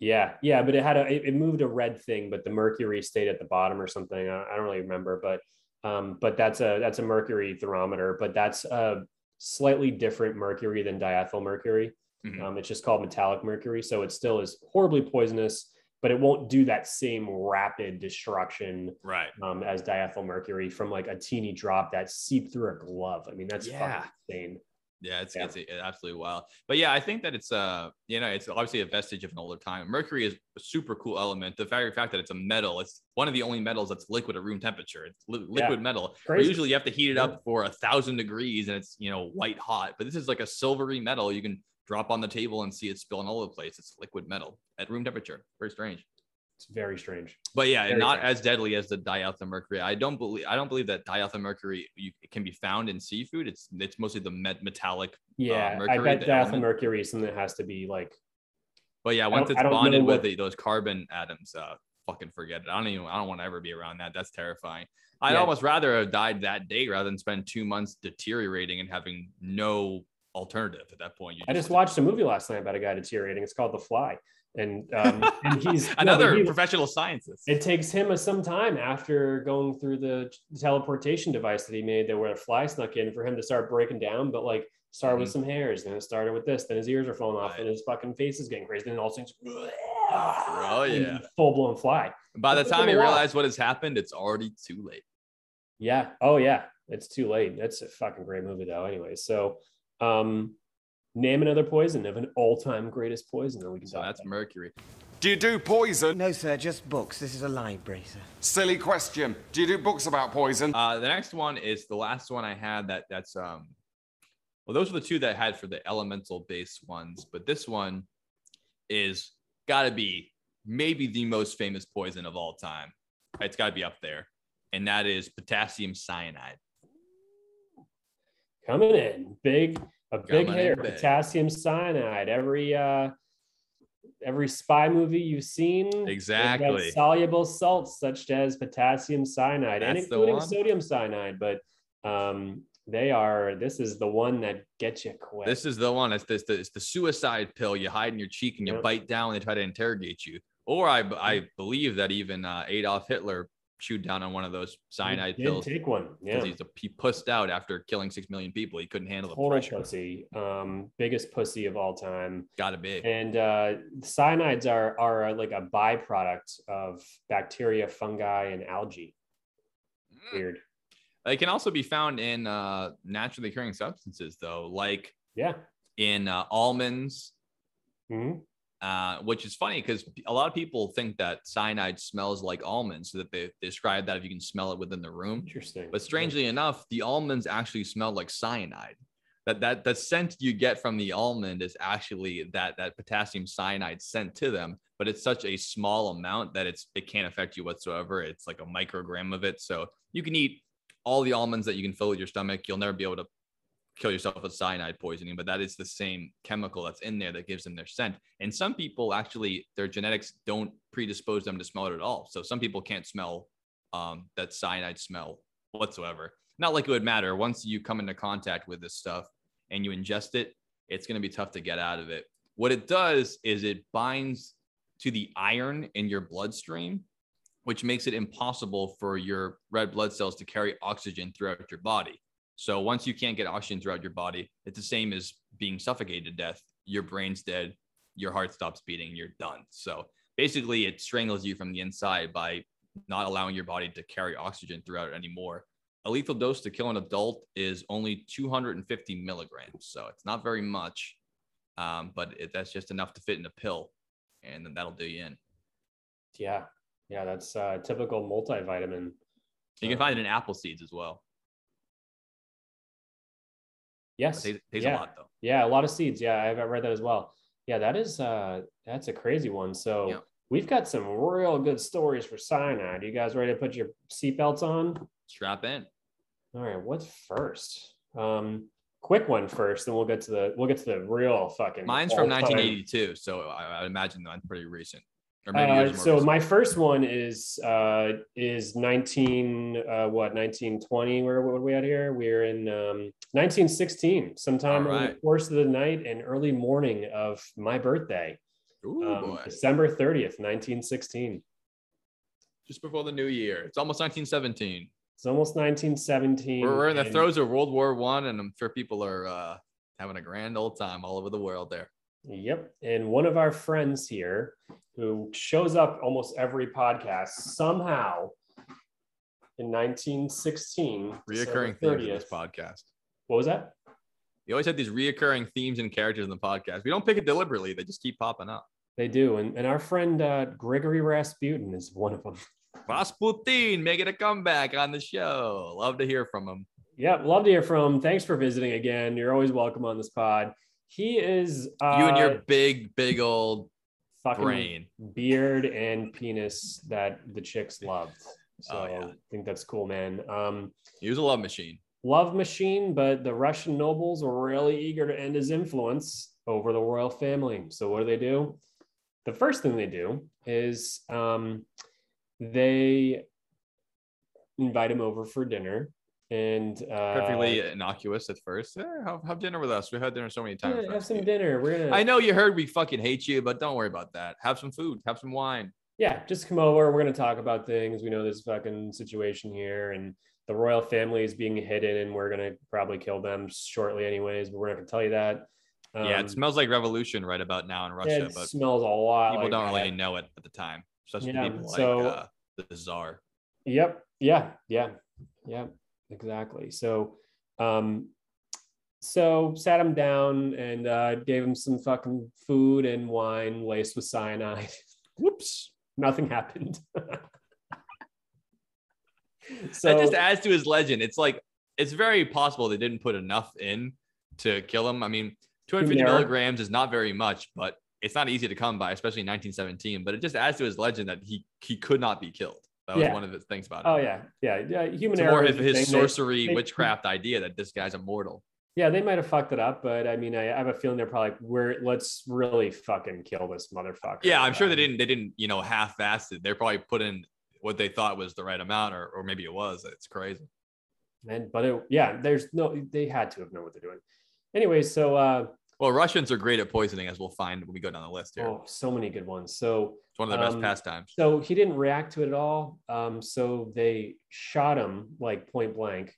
Yeah, yeah, but it had a it, moved a red thing, but the mercury stayed at the bottom or something. I, I don't really remember, but um, but that's a that's a mercury thermometer, but that's a slightly different mercury than diethyl mercury. Mhm. Um, it's just called metallic mercury, so it still is horribly poisonous, but it won't do that same rapid destruction Right. um, as diethyl mercury from like a teeny drop that seeped through a glove. I mean, that's Yeah. fucking insane. Yeah, it's Yeah. it's absolutely wild. But yeah, I think that it's uh you know it's obviously a vestige of an older time. Mercury is a super cool element. The very fact that it's a metal, it's one of the only metals that's liquid at room temperature. It's li- Yeah. liquid metal. Usually you have to heat it Yeah. up for a thousand degrees and it's you know white hot. But this is like a silvery metal. You can drop on the table and see it spilling all over the place. It's liquid metal at room temperature. Very strange. It's very strange. But yeah, Very not strange. as deadly as the diethyl mercury. I don't believe I don't believe that diethyl mercury you, can be found in seafood. It's it's mostly the met- metallic Yeah, I Uh, mercury, bet the diethyl element. mercury is something that has to be like But yeah, once it's I bonded with what- the, those carbon atoms, uh, fucking forget it. I don't even. I don't want to ever be around that. That's terrifying. I'd Yeah. almost rather have died that day rather than spend two months deteriorating and having no alternative at that point. You I just watched a movie last night about a guy deteriorating. It's called The Fly, and um, and he's no, another he- professional scientist. It takes him a, some time after going through the teleportation device that he made, that where a fly snuck in, for him to start breaking down. But like, started with some hairs, then it started with this, then his ears are falling off, Mm-hmm. Right. and his fucking face is getting crazy, and all things. Oh yeah. full blown fly. By the time him a you realize what has happened, it's already too late. Yeah. Oh yeah. It's too late. That's a fucking great movie though. Anyway, so um, name another poison of an all time greatest poison that we can So talk that's about. mercury. Do you do poison? No, sir, just books. This is a library, sir. Silly question. Do you do books about poison? Uh, the next one is the last one I had. That that's um. Well, those are the two that I had for the elemental based ones, but this one is got to be maybe the most famous poison of all time. It's got to be up there, and that is potassium cyanide. Coming in big, a big Coming hitter, potassium cyanide. Every uh, every spy movie you've seen, Exactly. soluble salts such as potassium cyanide and That's the including sodium cyanide, but um, they are. This is the one that gets you quick. This is the one. It's this. It's the suicide pill you hide in your cheek and you Yep. bite down when they try to interrogate you. Or I I believe that even uh, Adolf Hitler chewed down on one of those cyanide He pills. take one. Yeah. he's a, he pussed out after killing six million people. He couldn't handle the pressure. pussy, um, biggest pussy of all time. Gotta be. And uh, cyanides are are uh, like a byproduct of bacteria, fungi, and algae. Mm. Weird. They can also be found in uh, naturally occurring substances, though, like Yeah. in uh, almonds, Mhm. Uh, which is funny because a lot of people think that cyanide smells like almonds, so that they describe that if you can smell it within the room. Interesting. But strangely enough, the almonds actually smell like cyanide. That that the scent you get from the almond is actually that that potassium cyanide sent to them, but it's such a small amount that it's it can't affect you whatsoever. It's like a microgram of it, so you can eat all the almonds that you can fill with your stomach. You'll never be able to kill yourself with cyanide poisoning, but that is the same chemical that's in there that gives them their scent. And some people actually their genetics don't predispose them to smell it at all. So some people can't smell um, that cyanide smell whatsoever. Not like it would matter. Once you come into contact with this stuff and you ingest it, it's going to be tough to get out of it. What it does is it binds to the iron in your bloodstream, which makes it impossible for your red blood cells to carry oxygen throughout your body. So once you can't get oxygen throughout your body, it's the same as being suffocated to death. Your brain's dead, your heart stops beating, you're done. So basically, it strangles you from the inside by not allowing your body to carry oxygen throughout it anymore. A lethal dose to kill an adult is only 250 milligrams, so it's not very much, um, but it, that's just enough to fit in a pill, and then that'll do you in. Yeah. Yeah. That's uh, typical multivitamin. You can find it in apple seeds as well. Yes. It tastes yeah. a lot though. Yeah. A lot of seeds. Yeah. I've read that as well. Yeah. That is, uh, that's a crazy one. So Yeah. we've got some real good stories for cyanide. You guys ready to put your seatbelts on? Strap in. All right, what's first? Um, quick one first, then we'll get to the we'll get to the real fucking. Mine's from all-time- 1982, so I, I imagine that's pretty recent. Uh, so my first one is uh, is 19 uh, what 1920 where what are we at here we're in um, 1916 sometime All over the course of the night and early morning of my birthday Ooh, um, boy. December 30th 1916 Just before the new year. It's almost 1917. it's almost 1917 We're, we're in the throes of World War One, and I'm sure people are uh, having a grand old time all over the world there. Yep. And one of our friends here who shows up almost every podcast somehow in 1916, Reoccurring themes in this 30th. podcast. What was that? You always have these reoccurring themes and characters in the podcast. We don't pick it deliberately; they just keep popping up. They do. And, and our friend uh, Gregory Rasputin is one of them. Rasputin making a comeback on the show. Love to hear from him. Yep. Love to hear from him. Thanks for visiting again. You're always welcome on this pod. He is uh, you and your big, big old fucking brain. beard and penis that the chicks loved. So Oh, yeah. I think that's cool, man. Um, He was a love machine. love machine, but the Russian nobles were really eager to end his influence over the royal family. So what do they do? The first thing they do is um, they invite him over for dinner and uh, Perfectly innocuous at first. Eh, have, have dinner with us. We had dinner so many times. yeah, have some dinner. We're gonna I know you heard we fucking hate you, but don't worry about that. Have some food. Have some wine. yeah, just come over. We're gonna talk about things. We know this fucking situation here, and the royal family is being hidden, and we're gonna probably kill them shortly, anyways. But we're not gonna tell you that. yeah, Um, it smells like revolution right about now in Russia, it but smells a lot. people like don't that. really know it at the time, especially Yeah, people so- like uh, the czar. Yep. Yeah. Yeah. Yeah. Exactly. So, um, so sat him down and uh, gave him some fucking food and wine laced with cyanide. Whoops. Nothing happened. that just adds to his legend. It's like it's very possible they didn't put enough in to kill him. I mean, 250 Human error. milligrams is not very much, but it's not easy to come by, especially in 1917. But it just adds to his legend that he he could not be killed. That was Yeah. one of the things about it. oh yeah, yeah, yeah. Human It's error. more of his. They- sorcery they- witchcraft idea that this guy's immortal. Yeah, they might have fucked it up, but I mean, I, I have a feeling they're probably like, we're let's really fucking kill this motherfucker. Yeah, I'm sure they Um, didn't they didn't you know half-assed it. They probably put in what they thought was the right amount, or or maybe it was. It's crazy. And but it, yeah, there's no. They had to have known what they're doing. Anyway, so uh, Well, Russians are great at poisoning, as we'll find when we go down the list here. oh, so many good ones. So It's one of the best um, pastimes. So he didn't react to it at all. Um, so they shot him like point blank.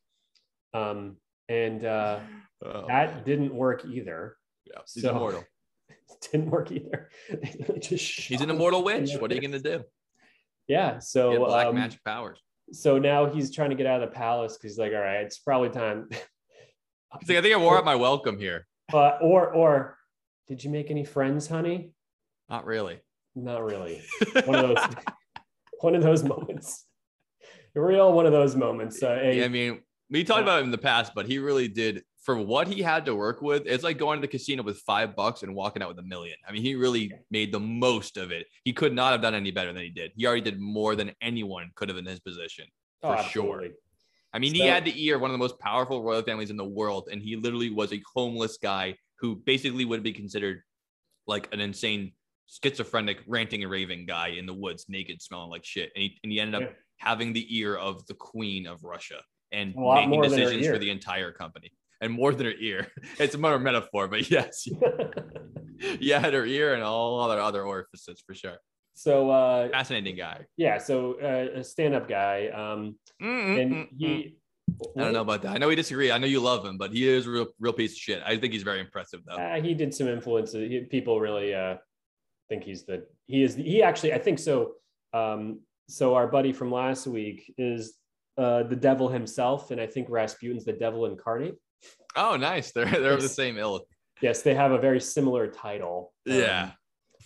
Um, and uh, Oh, that man. didn't work either. yeah, he's so- immortal. didn't work either. He's an immortal witch. What are you gonna do? Yeah. So black um, magic powers. so now he's trying to get out of the palace because he's like, all right, it's probably time. He's like, I think I wore out my welcome here. But or or did you make any friends, honey? Not really. Not really. One of those one of those moments. Real one of those moments. Yeah, I mean, we talked about him in the past, but he really did for what he had to work with. It's like going to the casino with five bucks and walking out with a million. I mean, he really made the most of it. He could not have done any better than he did. He already did more than anyone could have in his position. oh, for sure. I mean, he had the ear of one of the most powerful royal families in the world, and he literally was a homeless guy who basically would be considered like an insane schizophrenic ranting and raving guy in the woods, naked, smelling like shit. And he, and he ended up Yeah. having the ear of the queen of Russia and making more than her decisions for the entire company. And more than her ear. It's a metaphor, but yes, yeah, had her ear and all other other orifices for sure. So uh, Fascinating guy. yeah, so uh, a stand-up guy. Um, Mm, and mm, mm. he. I don't know about that. I know we disagree. I know you love him, but he is a real, real piece of shit. I think he's very impressive, though. Uh, he did some influences. He, people really uh, think he's the he is the, he actually I think so. Um, so our buddy from last week is uh, the devil himself, and I think Rasputin's the devil incarnate. Oh, nice. They're they're of the same ilk. Yes, they have a very similar title. Um, Yeah,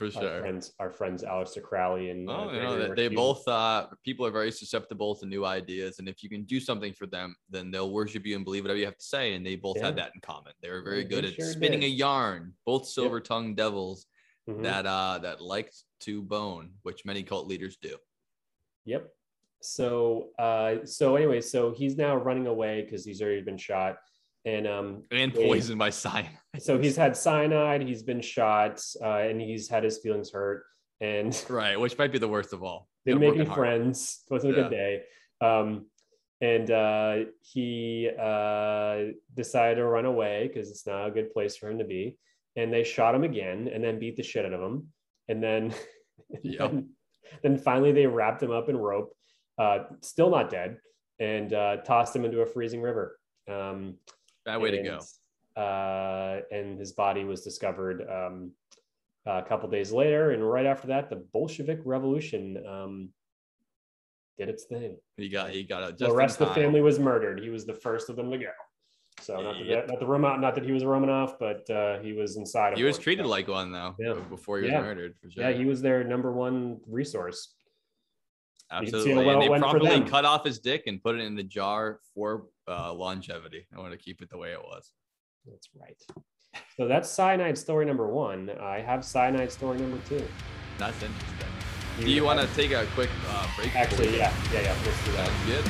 for our sure. friends, our friends Aleister Crowley and uh, Oh, you know, that they both uh people are very susceptible to new ideas, and if you can do something for them, then they'll worship you and believe whatever you have to say. And they both had that in common. They were very They good at sure spinning did. a yarn. Both silver-tongued devils Mhm. that uh that liked to bone, which many cult leaders do. Yep. So uh so anyway, so he's now running away because he's already been shot. And um And they- poisoned by cyanide. So he's had cyanide, he's been shot, uh, and he's had his feelings hurt. and Right, which might be the worst of all. didn't make any heart. friends. Wasn't a good day. Um, and uh, he uh, decided to run away because it's not a good place for him to be. And they shot him again, and then beat the shit out of him. And then, Yep. then, then finally they wrapped him up in rope, uh, still not dead, and uh, tossed him into a freezing river. Um, Bad way to go. And, Uh, and his body was discovered um, a couple days later, and right after that, the Bolshevik Revolution um, did its thing. He got he got the rest of the family was murdered. He was the first of them to go. So not that Yep. not the Roman, not that he was a Romanov, but uh, he was inside. Of He was one. treated like one though. Yeah. Before he was Yeah. murdered, for sure. Yeah, he was their number one resource. Absolutely. and they properly cut off his dick and put it in the jar for uh, longevity. I want to keep it the way it was. That's right. So that's cyanide story number one. I have cyanide story number two. That's interesting. You Do you want to take a quick uh, break? Actually, yeah, yeah, yeah. Let's do that. Sounds good.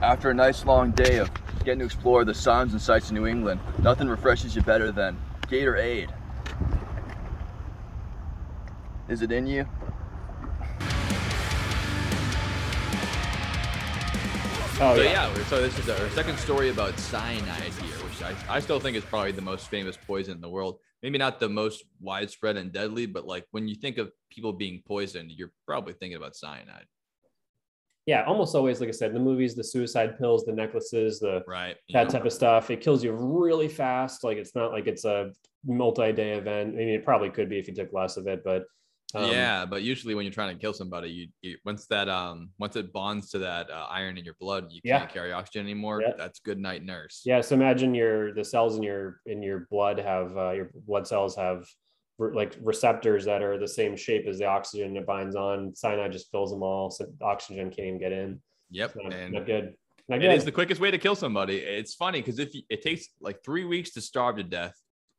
After a nice long day of getting to explore the sounds and sights of New England, nothing refreshes you better than Gatorade. Is it in you? Oh so yeah. yeah, so this is our second story about cyanide here, which I, I still think is probably the most famous poison in the world. Maybe not the most widespread and deadly, but like when you think of people being poisoned, you're probably thinking about cyanide. Yeah, almost always, like I said, in the movies, the suicide pills, the necklaces, the Right. that type of stuff. It kills you really fast. Like it's not like it's a multi-day event. I mean, it probably could be if you took less of it, but um, yeah, but usually when you're trying to kill somebody, you, you once that um once it bonds to that uh, iron in your blood, you Yeah. can't carry oxygen anymore. Yeah. That's good night, nurse. yeah. So imagine your the cells in your in your blood have uh, your blood cells have like receptors that are the same shape as the oxygen it binds on. Cyanide just fills them all, so oxygen can't even get in. Yep. Not, and not good. Not good. is the quickest way to kill somebody. It's funny because if you, it takes like three weeks to starve to death,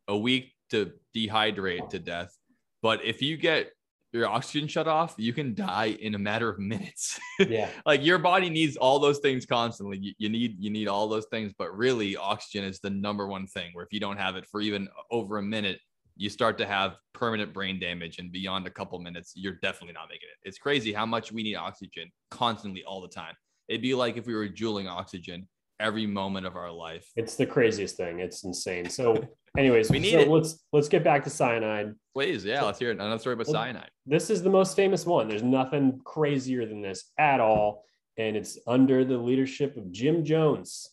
a week to dehydrate to death, but if you get your oxygen shut off, you can die in a matter of minutes. yeah. like your body needs all those things constantly. You, you need you need all those things, but really oxygen is the number one thing. Where if you don't have it for even over a minute, you start to have permanent brain damage, and beyond a couple minutes, you're definitely not making it. It's crazy how much we need oxygen constantly all the time. It'd be like if we were juuling oxygen every moment of our life. It's the craziest thing. It's insane. So, anyways, We need so it. let's let's get back to cyanide. Please, yeah, let's hear another story about Well, cyanide. This is the most famous one. There's nothing crazier than this at all, and it's under the leadership of Jim Jones.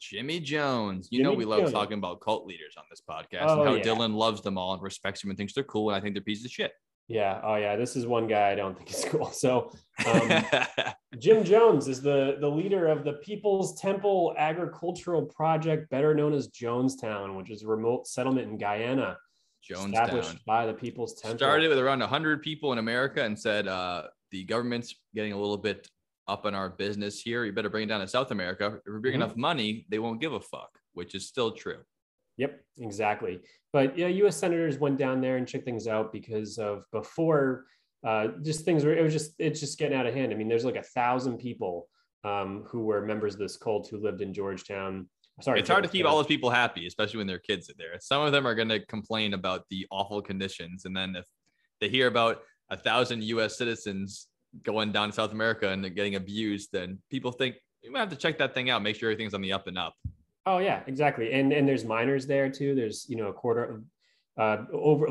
Jimmy Jones. You know Jimmy we love Jones. talking about cult leaders on this podcast Oh, and how yeah. Dylan loves them all and respects them and thinks they're cool, and I think they're pieces of shit. Yeah. Oh yeah. This is one guy I don't think is cool. So um, Jim Jones is the the leader of the People's Temple Agricultural Project, better known as Jonestown, which is a remote settlement in Guyana, Jonestown. established by the People's Temple. started with around 100 people in America and said, uh, the government's getting a little bit up in our business here. You better bring it down to South America. If we bring Mhm. enough money, they won't give a fuck, which is still true. Yep, exactly. But yeah, U.S. senators went down there and checked things out because of before, uh, just things were. It was just it's just getting out of hand. I mean, there's like a thousand people um, who were members of this cult who lived in Georgetown. Sorry, it's hard to keep all those people happy, especially when their kids are there. Some of them are going to complain about the awful conditions. And then if they hear about a thousand US citizens going down to South America and they're getting abused, then people think you might have to check that thing out, make sure everything's on the up and up. Oh yeah, exactly. And and there's minors there too. There's you know a quarter, uh, over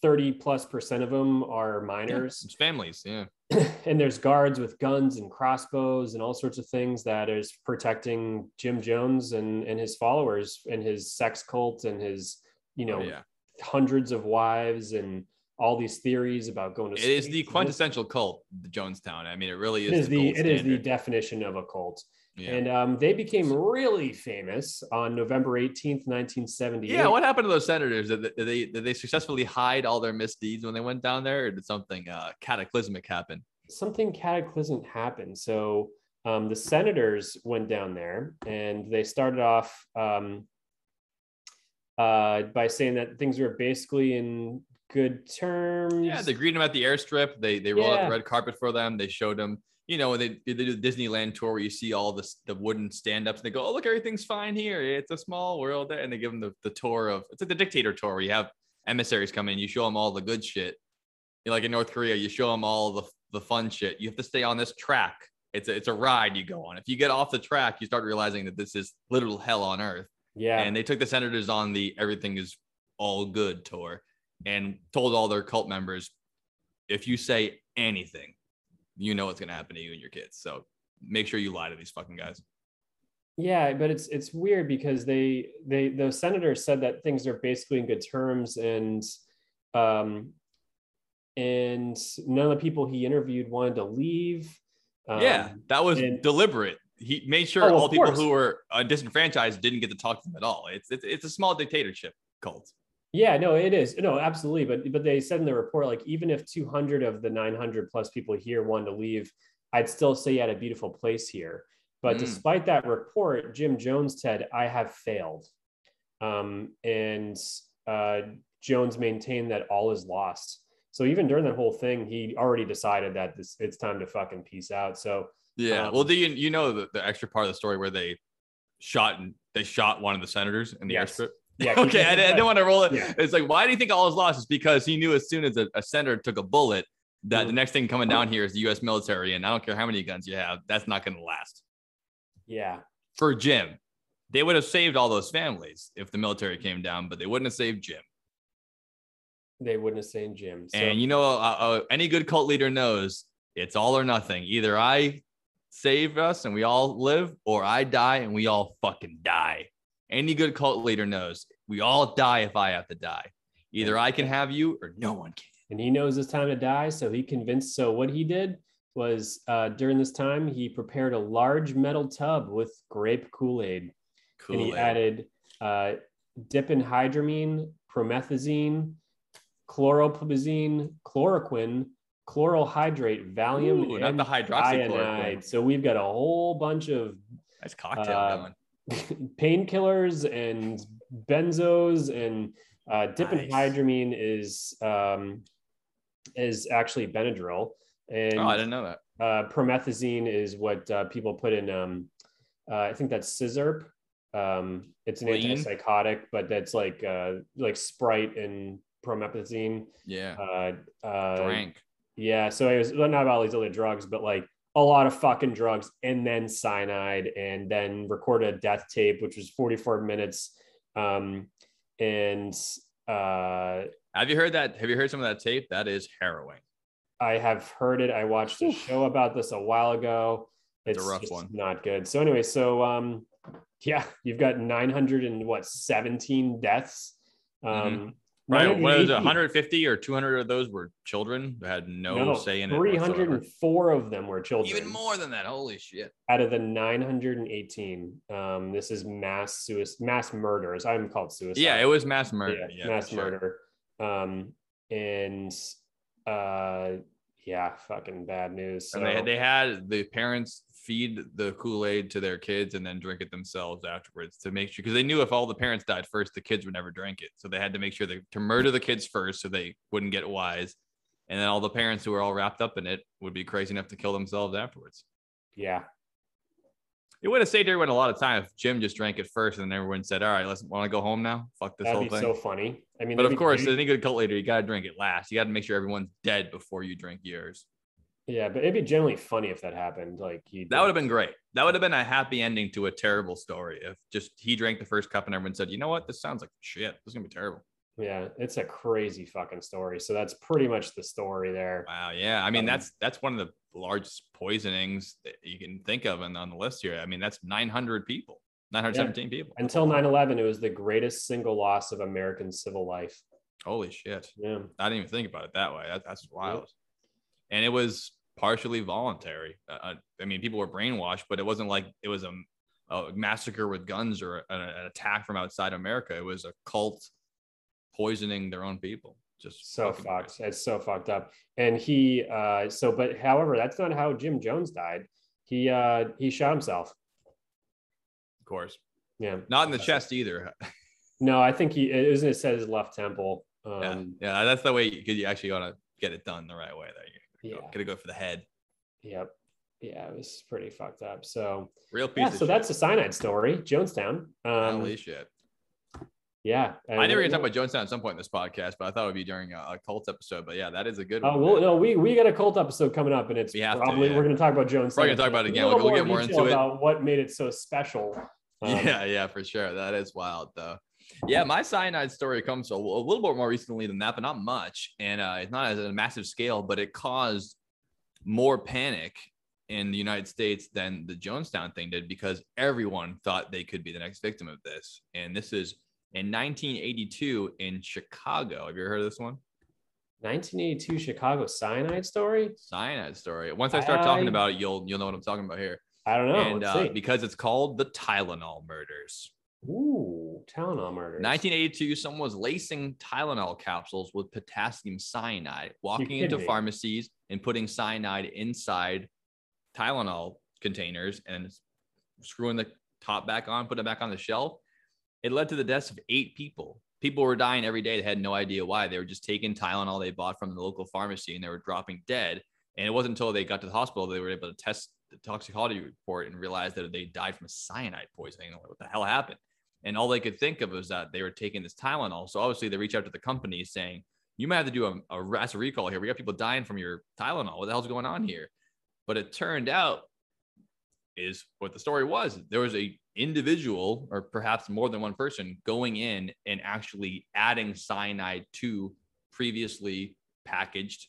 thirty plus percent of them are minors. It's families. Yeah. and there's guards with guns and crossbows and all sorts of things that is protecting Jim Jones and and his followers and his sex cult and his you know Oh, yeah. hundreds of wives and all these theories about going to It is the quintessential cult, the Jonestown. I mean, it really is. it is the gold it is the definition of a cult Yeah. and um, they became really famous on November 18th 1978 Yeah, what happened to those senators? Did they, did they did they successfully hide all their misdeeds when they went down there, or did something uh, cataclysmic happen? something cataclysmic happened. So um, the senators went down there and they started off um, uh, by saying that things were basically in good terms. Yeah, they greeted him at the airstrip. They they rolled out the red carpet for them. They showed them, you know, when they, they do the Disneyland tour where you see all this the wooden stand-ups and they go, Oh, look, everything's fine here. It's a small world. And they give them the, the tour of it's like the dictator tour where you have emissaries come in, you show them all the good shit. You like in North Korea, you show them all the, the fun shit. You have to stay on this track. It's a, it's a ride you go on. If you get off the track, you start realizing that this is literal hell on earth. yeah. And they took the senators on the everything is all good tour and told all their cult members, if you say anything, you know what's gonna happen to you and your kids. So make sure you lie to these fucking guys. Yeah, but it's it's weird because they they the senator said that things are basically in good terms and um and none of the people he interviewed wanted to leave. yeah, Um, that was and- deliberate. He made sure Oh, all people course. who were uh, disenfranchised didn't get to talk to them at all. It's it's, it's a small dictatorship cult. Yeah, no, it is. No, absolutely. But but they said in the report, like even if 200 of the 900 plus people here wanted to leave, I'd still say you had a beautiful place here. But Mm. despite that report, Jim Jones said, "I have failed," um, and uh, Jones maintained that all is lost. So even during that whole thing, he already decided that this it's time to fucking peace out. So Yeah. Um, well, do you you know the, the extra part of the story where they shot and they shot one of the senators in the Yes. airstrip? Yeah, okay, I, I didn't want to roll it. Yeah. It's like, why do you think all is lost? It's because he knew as soon as a, a senator took a bullet that the Mhm. next thing coming down here is the U.S. military, and I don't care how many guns you have, that's not going to last. yeah, For Jim, they would have saved all those families if the military came down, but they wouldn't have saved Jim. they wouldn't have saved Jim. So, and you know, uh, uh, any good cult leader knows it's all or nothing. Either I save us and we all live, or I die and we all fucking die. Any good cult leader knows we all die if I have to die. Either I can have you or no one can. and he knows it's time to die. So he convinced. So what he did was uh, during this time he prepared a large metal tub with grape Kool Aid, and he added uh, diphenhydramine, promethazine, chlorpromazine, chloroquine, chloral hydrate, Valium, Ooh, not and the hydroxychloroquine. So we've got a whole bunch of Nice cocktail uh, going. painkillers and benzos and uh, diphenhydramine is um, is actually Benadryl and Oh, I didn't know that. uh, promethazine is what uh, people put in. Um, uh, I think that's sizzurp. Um, it's an Lean? antipsychotic, but that's like uh, like Sprite and promethazine. Yeah. Uh, uh, Drank. yeah, so it was well, not about all these other drugs, but like a lot of fucking drugs, and then cyanide, and then recorded a death tape, which was 44 minutes. Um, and uh, Have you heard that? Have you heard some of that tape? That is harrowing. I have heard it. I watched a show about this a while ago. It's It's a rough one. Not good. So anyway, so um, yeah, you've got 900 and what 17 deaths. Um, Right. What is it? 150 or 200 of those were children who had no, say in it. whatsoever. 304 of them were children. Even more than that. Holy shit. out of the 918 um this is mass suicide mass murders i'm called suicide Yeah, it was mass murder. Yeah, Yeah, mass sure. murder um and uh yeah fucking bad news so, And they, they had the parents feed the Kool Aid to their kids and then drink it themselves afterwards to make sure because they knew if all the parents died first, the kids would never drink it. So they had to make sure they, to murder the kids first so they wouldn't get wise. And then all the parents who were all wrapped up in it would be crazy enough to kill themselves afterwards. yeah It would have saved everyone a lot of time if Jim just drank it first and then everyone said, All right, let's want to go home now. Fuck this that'd whole be thing. so funny i mean but of course, any good cult leader, you got to drink it last. You got to make sure everyone's dead before you drink yours. Yeah but it'd be generally funny if that happened like he That would have been great. That would have been a happy ending to a terrible story if just he drank the first cup and everyone said, you know what, this sounds like shit. This is gonna be terrible. yeah it's a crazy fucking story so that's pretty much the story there Wow. Yeah. I mean, Um, that's that's one of the largest poisonings that you can think of on, on the list here. I mean, that's 900 people, 917 people. until 9-11 it was the greatest single loss of american civil life Holy shit. yeah I didn't even think about it that way. That, that's wild. And it was partially voluntary. Uh, uh, I mean, people were brainwashed, but it wasn't like it was a, a massacre with guns or an, an attack from outside America. It was a cult poisoning their own people. Just so fucked. It's so fucked up. And he uh so but however, that's not how Jim Jones died. He uh he shot himself. Of course. Yeah. Not in the chest either. No, I think he it isn't it said his left temple. yeah, Um, yeah, that's the way because you actually want to get it done the right way. There, you Yeah. gotta go for the head. Yep. Yeah, it was pretty fucked up. So Real piece yeah, so shit. that's a cyanide story, Jonestown. Um, Holy shit. yeah, I never and- gonna talk about Jonestown at some point in this podcast, but I thought it would be during a, a cult episode. But yeah, that is a good Oh, one. well, no, we we got a cult episode coming up, and it's We have to, probably yeah. we're going to talk about Jonestown. We're gonna talk about it again. little We'll get more into it. about what made it so special. Um, yeah, yeah, for sure. That is wild, though. Yeah, my cyanide story comes a, a little bit more recently than that, but not much. And uh, it's not at a massive scale, but it caused more panic in the United States than the Jonestown thing did because everyone thought they could be the next victim of this. And this is in 1982 in Chicago. Have you ever heard of this one? 1982 Chicago cyanide story. Cyanide story. Once I start talking about it, you'll you'll know what I'm talking about here. I don't know. And uh, because it's called the Tylenol murders. Ooh, Tylenol murders. 1982, someone was lacing Tylenol capsules with potassium cyanide, walking into me. pharmacies and putting cyanide inside Tylenol containers and screwing the top back on, putting it back on the shelf. It led to the deaths of eight people. People were dying every day. They had no idea why. They were just taking Tylenol they bought from the local pharmacy and they were dropping dead. And it wasn't until they got to the hospital they were able to test the toxicology report and realize that they died from cyanide poisoning. What the hell happened? And all they could think of was that they were taking this Tylenol. So obviously they reach out to the company saying, you might have to do a, a recall here. We got people dying from your Tylenol. What the hell's going on here? But it turned out is what the story was. There was a individual or perhaps more than one person going in and actually adding cyanide to previously packaged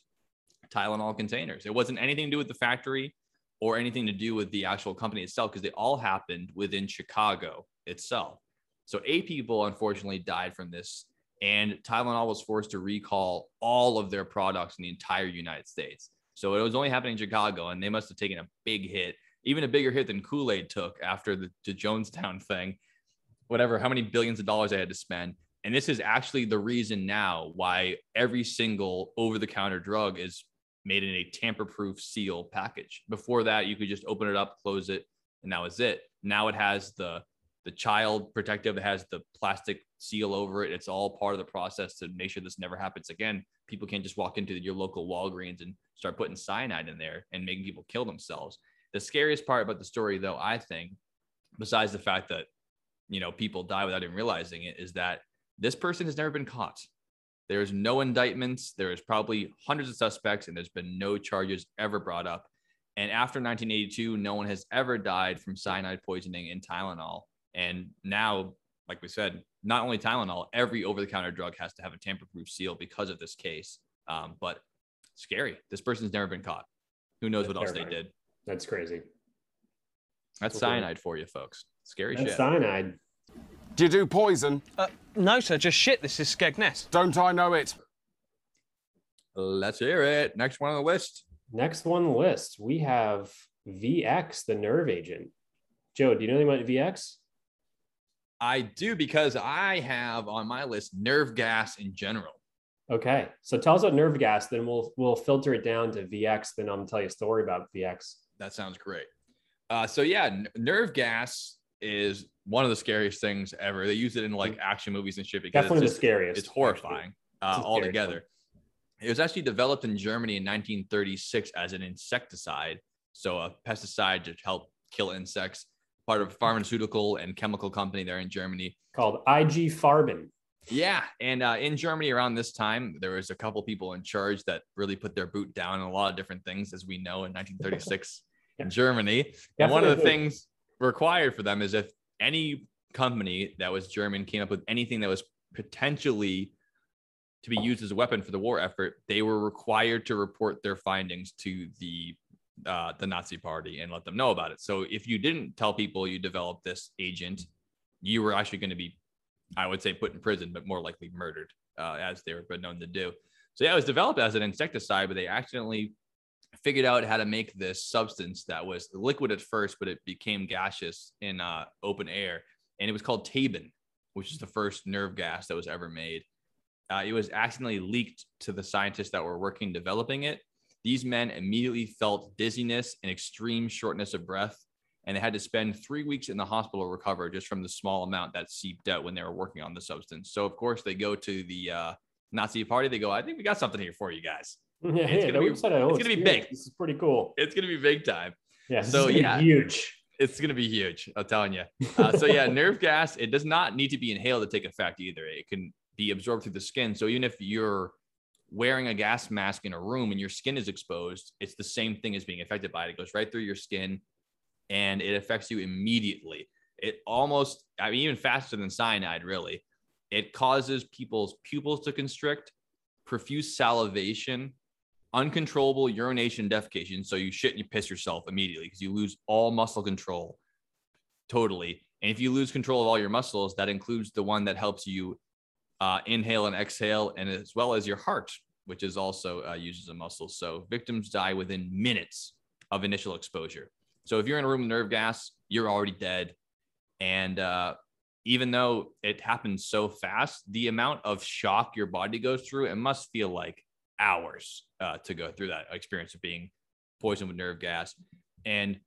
Tylenol containers. It wasn't anything to do with the factory or anything to do with the actual company itself because they all happened within Chicago itself. So eight people unfortunately died from this, and Tylenol was forced to recall all of their products in the entire United States. So it was only happening in Chicago, and they must have taken a big hit, even a bigger hit than Kool Aid took after the, the Jonestown thing. Whatever, how many billions of dollars they had to spend. And this is actually the reason now why every single over the counter drug is made in a tamper proof seal package. Before that, you could just open it up, close it, and that was it. Now it has the the child protective, has the plastic seal over it. It's all part of the process to make sure this never happens again. People can't just walk into your local Walgreens and start putting cyanide in there and making people kill themselves. The scariest part about the story, though, I think, besides the fact that you know people die without even realizing it, is that this person has never been caught. There's no indictments. There is probably hundreds of suspects, and there's been no charges ever brought up. And after 1982, no one has ever died from cyanide poisoning in Tylenol. And now, like we said, not only Tylenol, every over-the-counter drug has to have a tamper-proof seal because of this case. Um, but scary. This person's never been caught. Who knows That's what else they did? That's crazy. That's Okay. cyanide for you, folks. Scary That's shit. cyanide. Do you do poison? Uh, no, sir, just shit. This is Skegness. Don't I know it? Let's hear it. Next one on the list. Next one on the list, we have VX, the nerve agent. Joe, do you know anything about VX? I do because I have on my list nerve gas in general. Okay, so tell us about nerve gas, then we'll we'll filter it down to VX. Then I'm gonna tell you a story about VX. That sounds great. Uh, so yeah, n- nerve gas is one of the scariest things ever. They use it in like action movies and shit because. Definitely it's the just- scariest, It's horrifying It's the uh, scariest altogether. It was actually developed in Germany in 1936 as an insecticide, so a pesticide to help kill insects. Part of a pharmaceutical and chemical company there in Germany. Called IG Farben. Yeah, and uh, in Germany around this time, there was a couple people in charge that really put their boot down on a lot of different things, as we know in 1936 in Germany. And one of the things required for them is if any company that was German came up with anything that was potentially to be used as a weapon for the war effort, they were required to report their findings to the uh, the Nazi Party and let them know about it. So if you didn't tell people you developed this agent, you were actually going to be, I would say, put in prison, but more likely murdered, uh, as they were known to do. So yeah, it was developed as an insecticide, but they accidentally figured out how to make this substance that was liquid at first, but it became gaseous in uh, open air, and it was called Tabin, which is the first nerve gas that was ever made. Uh, it was accidentally leaked to the scientists that were working developing it. These men immediately felt dizziness and extreme shortness of breath, and they had to spend three weeks in the hospital to recover just from the small amount that seeped out when they were working on the substance. So, of course, they go to the uh, Nazi party, they go, I think we got something here for you guys. Yeah, It's yeah, gonna be- oh, it's gonna be big. This is pretty cool. It's gonna be big time. Yeah, So, is gonna be yeah. huge. It's gonna be huge. I'm telling you. Uh, so yeah, nerve gas. It does not need to be inhaled to take effect either. It can be absorbed through the skin. So even if you're wearing a gas mask in a room and your skin is exposed, it's the same thing as being affected by it. It goes right through your skin, and it affects you immediately. It almost, I mean, even faster than cyanide. Really, it causes people's pupils to constrict, profuse salivation, uncontrollable urination, defecation. So you shit and you piss yourself immediately because you lose all muscle control totally. And if you lose control of all your muscles, that includes the one that helps you uh, inhale and exhale, and as well as your heart, which is also uh, used as a muscle. So victims die within minutes of initial exposure. So if you're in a room with nerve gas, you're already dead. And uh, even though it happens so fast, the amount of shock your body goes through, it must feel like hours uh, to go through that experience of being poisoned with nerve gas. And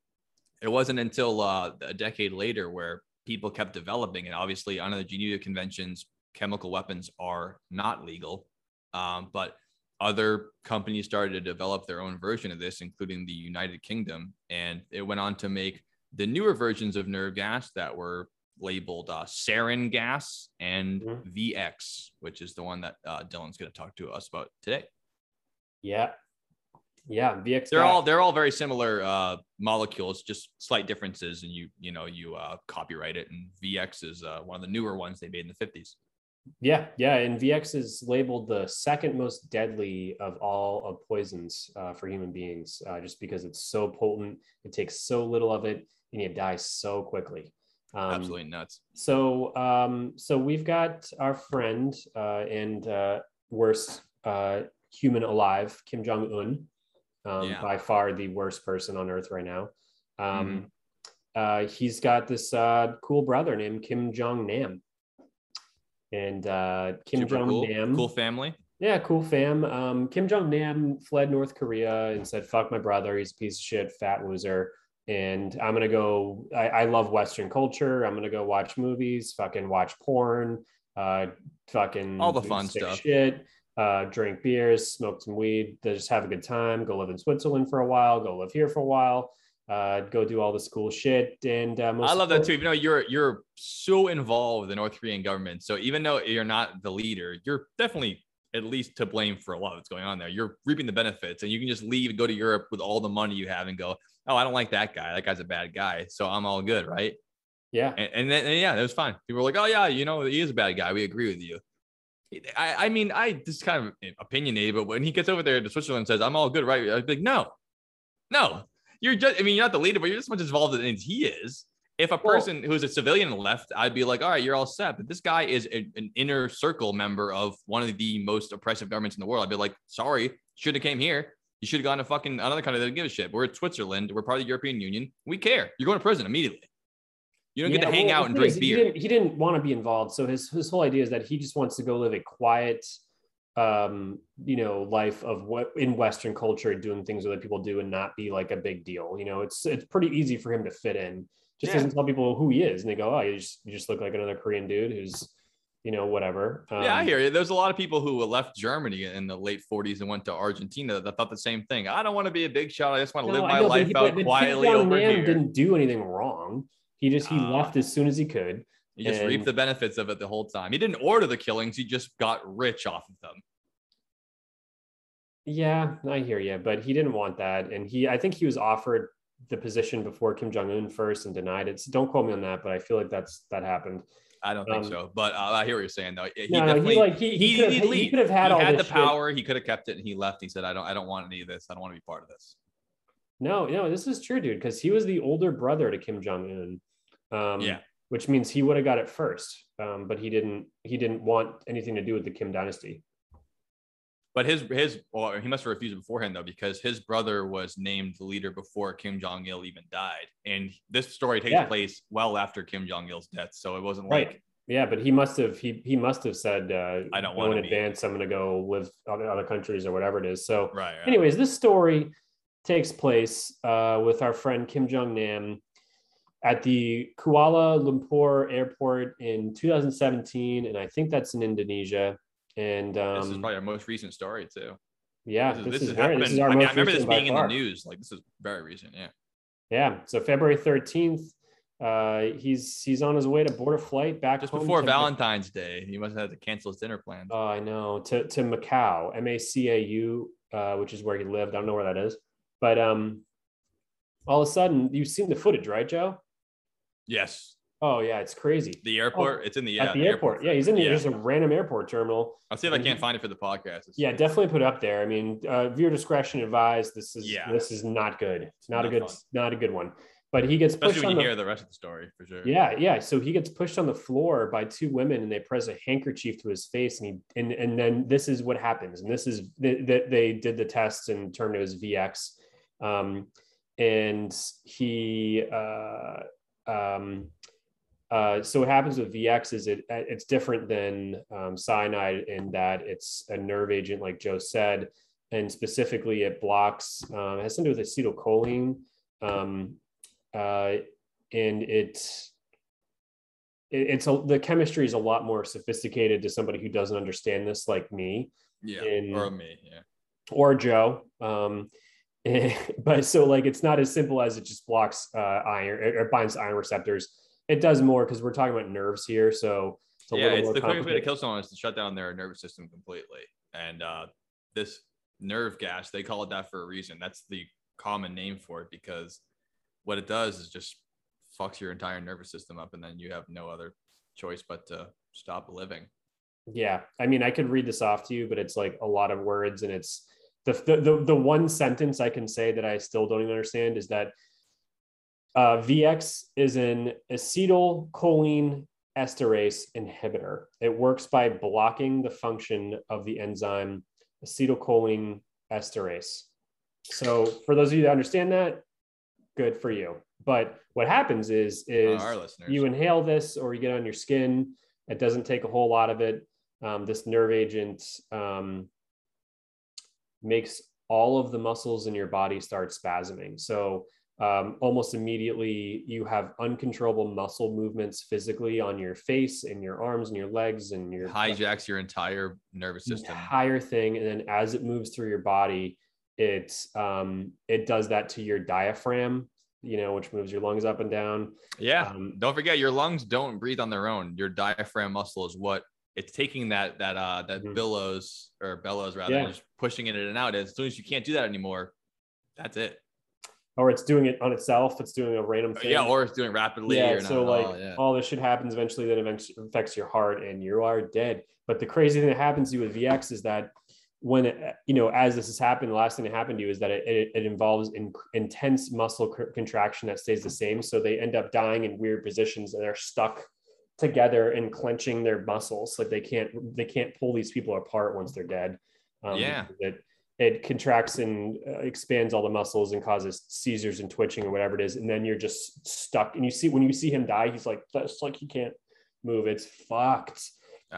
it wasn't until uh, a decade later where people kept developing, and obviously under the Geneva Conventions, chemical weapons are not legal. Um, but other companies started to develop their own version of this, including the United Kingdom, and it went on to make the newer versions of nerve gas that were labeled uh, sarin gas and VX, which is the one that uh, Dylan's going to talk to us about today. Yeah. Yeah. VX. They're all they're all very similar uh, molecules, just slight differences, and you you know you uh, copyright it. And VX is uh, one of the newer ones they made in the fifties. Yeah, yeah, and VX is labeled the second most deadly of all of poisons uh, for human beings, uh, just because it's so potent. It takes so little of it, and you die so quickly. Um, Absolutely nuts. So, um, so we've got our friend uh, and uh, worst uh, human alive, Kim Jong Un, um, Yeah. by far the worst person on earth right now. Um, uh, he's got this uh, cool brother named Kim Jong Nam, and uh, Kim Jong cool. Nam, Cool family. yeah, cool fam. Um, Kim Jong Nam fled North Korea and said, "Fuck my brother. He's a piece of shit, fat loser." And I'm gonna go. I, I love Western culture. I'm gonna go watch movies, fucking watch porn, uh, fucking All the fun stuff. Shit, uh, drink beers, smoke some weed, just have a good time. Go live in Switzerland for a while. Go live here for a while. Uh, go do all this cool shit. And uh, I love that too. Even though you're you're so involved with the North Korean government, so even though you're not the leader, you're definitely at least to blame for a lot that's going on there. You're reaping the benefits, and you can just leave and go to Europe with all the money you have and go, "Oh, I don't like that guy. That guy's a bad guy, so I'm all good, right?" Yeah. And, and then and yeah, it was fine. People were like, "Oh yeah, you know, he is a bad guy. We agree with you." I, I mean, I this is kind of opinionated, but when he gets over there to Switzerland and says, "I'm all good," right? I'd be like, "No, no, you're just. I mean, you're not the leader, but you're just as much involved as he is." If a Well- person who's a civilian left, I'd be like, "All right, you're all set." But this guy is a- an inner circle member of one of the most oppressive governments in the world. I'd be like, "Sorry, should have came here. You should have gone to fucking another country that didn't give a shit. We're at Switzerland. We're part of the European Union. We care. You're going to prison immediately. You don't get to hang well, out and drink beer." He didn't, he didn't want to be involved. So his his whole idea is that he just wants to go live a quiet, um, you know, life of what in Western culture, doing things that other people do, and not be like a big deal. You know, it's it's pretty easy for him to fit in. Just Yeah. doesn't tell people who he is, and they go, "Oh, you just you just look like another Korean dude who's, you know, whatever." yeah, I Um, hear you. There's a lot of people who left Germany in the late 40s and went to Argentina that thought the same thing. I don't want to be a big shot. I just want to No, live my know, life he- out quietly over here. Didn't do anything wrong. He just he Ah. left as soon as he could. He just and- reaped the benefits of it the whole time. He didn't order the killings. He just got rich off of them. Yeah, I hear you, but he didn't want that, and he I think he was offered the position before Kim Jong Un first and denied it. So don't quote me on that, but I feel like that's that happened. I don't think Um, so, but uh, I hear what you're saying though. He No, he, like, he- he could've- he could've had all he had the shit. power. He could have kept it, and he left. He said, "I don't. I don't want any of this. I don't want to be part of this." No, no, this is true, dude, because he was the older brother to Kim Jong Un. Um, Yeah. Which means he would have got it first, um, but he didn't. He didn't want anything to do with the Kim dynasty. But his his well, he must have refused it beforehand though, because his brother was named the leader before Kim Jong Il even died, and this story takes Yeah. place well after Kim Jong Il's death. So it wasn't Right. like Yeah, but he must have he he must have said uh, I don't wanna in be- advance. I'm going to go live other other countries or whatever it is. So right. right. anyways, this story takes place uh, with our friend Kim Jong Nam at the Kuala Lumpur airport in 2017, and I think that's in Indonesia. and um, this is probably our most recent story too. yeah, This is, this, this is has very, this is our I, mean, I remember this being in the news. Like this is very recent. Yeah. Yeah, so February thirteenth, uh, he's he's on his way to board a flight back Just before Valentine's Day, he must have had to cancel his dinner plans. Oh, I know to to Macau, M A C A U, uh, which is where he lived. I don't know where that is, but um, all of a sudden you've seen the footage, right, Joe? Yes. Oh yeah, it's crazy. The airport. it's in the yeah, At the, airport. Yeah, he's in the, Yeah. just a random airport terminal. I'll see if I can't he- find it for the podcast. It's- Yeah, definitely put it up there. I mean, uh, viewer discretion advised. This is Yeah. this is not good. It's not, a good fun. not a good one. But he gets Especially pushed when on you the, hear the rest of the story for sure. Yeah, yeah. So he gets pushed on the floor by two women, and they press a handkerchief to his face, and he and and then this is what happens, and this is that they, they did the test and termed it as VX, um, and he uh, um, uh, so what happens with VX is it it's different than um, cyanide in that it's a nerve agent, like Joe said, and specifically it blocks um, it has something to do with acetylcholine. Um, uh, and it, it it's a, the chemistry is a lot more sophisticated to somebody who doesn't understand this like me Yeah. in- or me. Yeah. or joe um but so like it's not as simple as it just blocks uh iron or binds iron receptors it does more because we're talking about nerves here so it's a yeah, little it's more the quickest way to kill someone is to shut down their nervous system completely. And uh, this nerve gas, they call it that for a reason. That's the common name for it because what it does is just fucks your entire nervous system up, and then you have no other choice but to stop living. Yeah, I mean, I could read this off to you, but it's like a lot of words, and it's the the the, one sentence I can say that I still don't even understand is that uh, VX is an acetylcholine esterase inhibitor. It works by blocking the function of the enzyme acetylcholine esterase. So, for those of you that understand that, good for you. But what happens is is you inhale this or you get on your skin. It doesn't take a whole lot of it. Um, this nerve agent um, makes all of the muscles in your body start spasming. So um, almost immediately you have uncontrollable muscle movements physically on your face and your arms and your legs and your hijacks your entire nervous system. entire thing and then as it moves through your body it um it does that to your diaphragm you know which moves your lungs up and down Yeah. Um, don't forget your lungs don't breathe on their own. Your diaphragm muscle is what it's taking that that uh that Mhm. billows or bellows rather Yeah. Pushing it in and out. As soon as you can't do that anymore, that's it. or it's doing it on itself it's doing a random oh, thing Yeah, or it's doing rapidly yeah or so not like all, yeah. all this shit happens eventually that eventually affects your heart and you are dead but the crazy thing that happens to you with vx is that when it, you know as this has happened the last thing that happened to you is that it, it, it involves in, intense muscle c- contraction that stays the same so they end up dying in weird positions and they're stuck together and clenching their muscles like they can't they can't pull these people apart once they're dead um, Yeah. it it contracts and uh, expands all the muscles and causes seizures and twitching or whatever it is and then you're just stuck and you see when you see him die he's like that's like he can't move it's fucked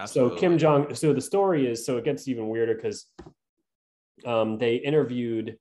so Kim Jong. So the story is so it gets even weirder because um, they interviewed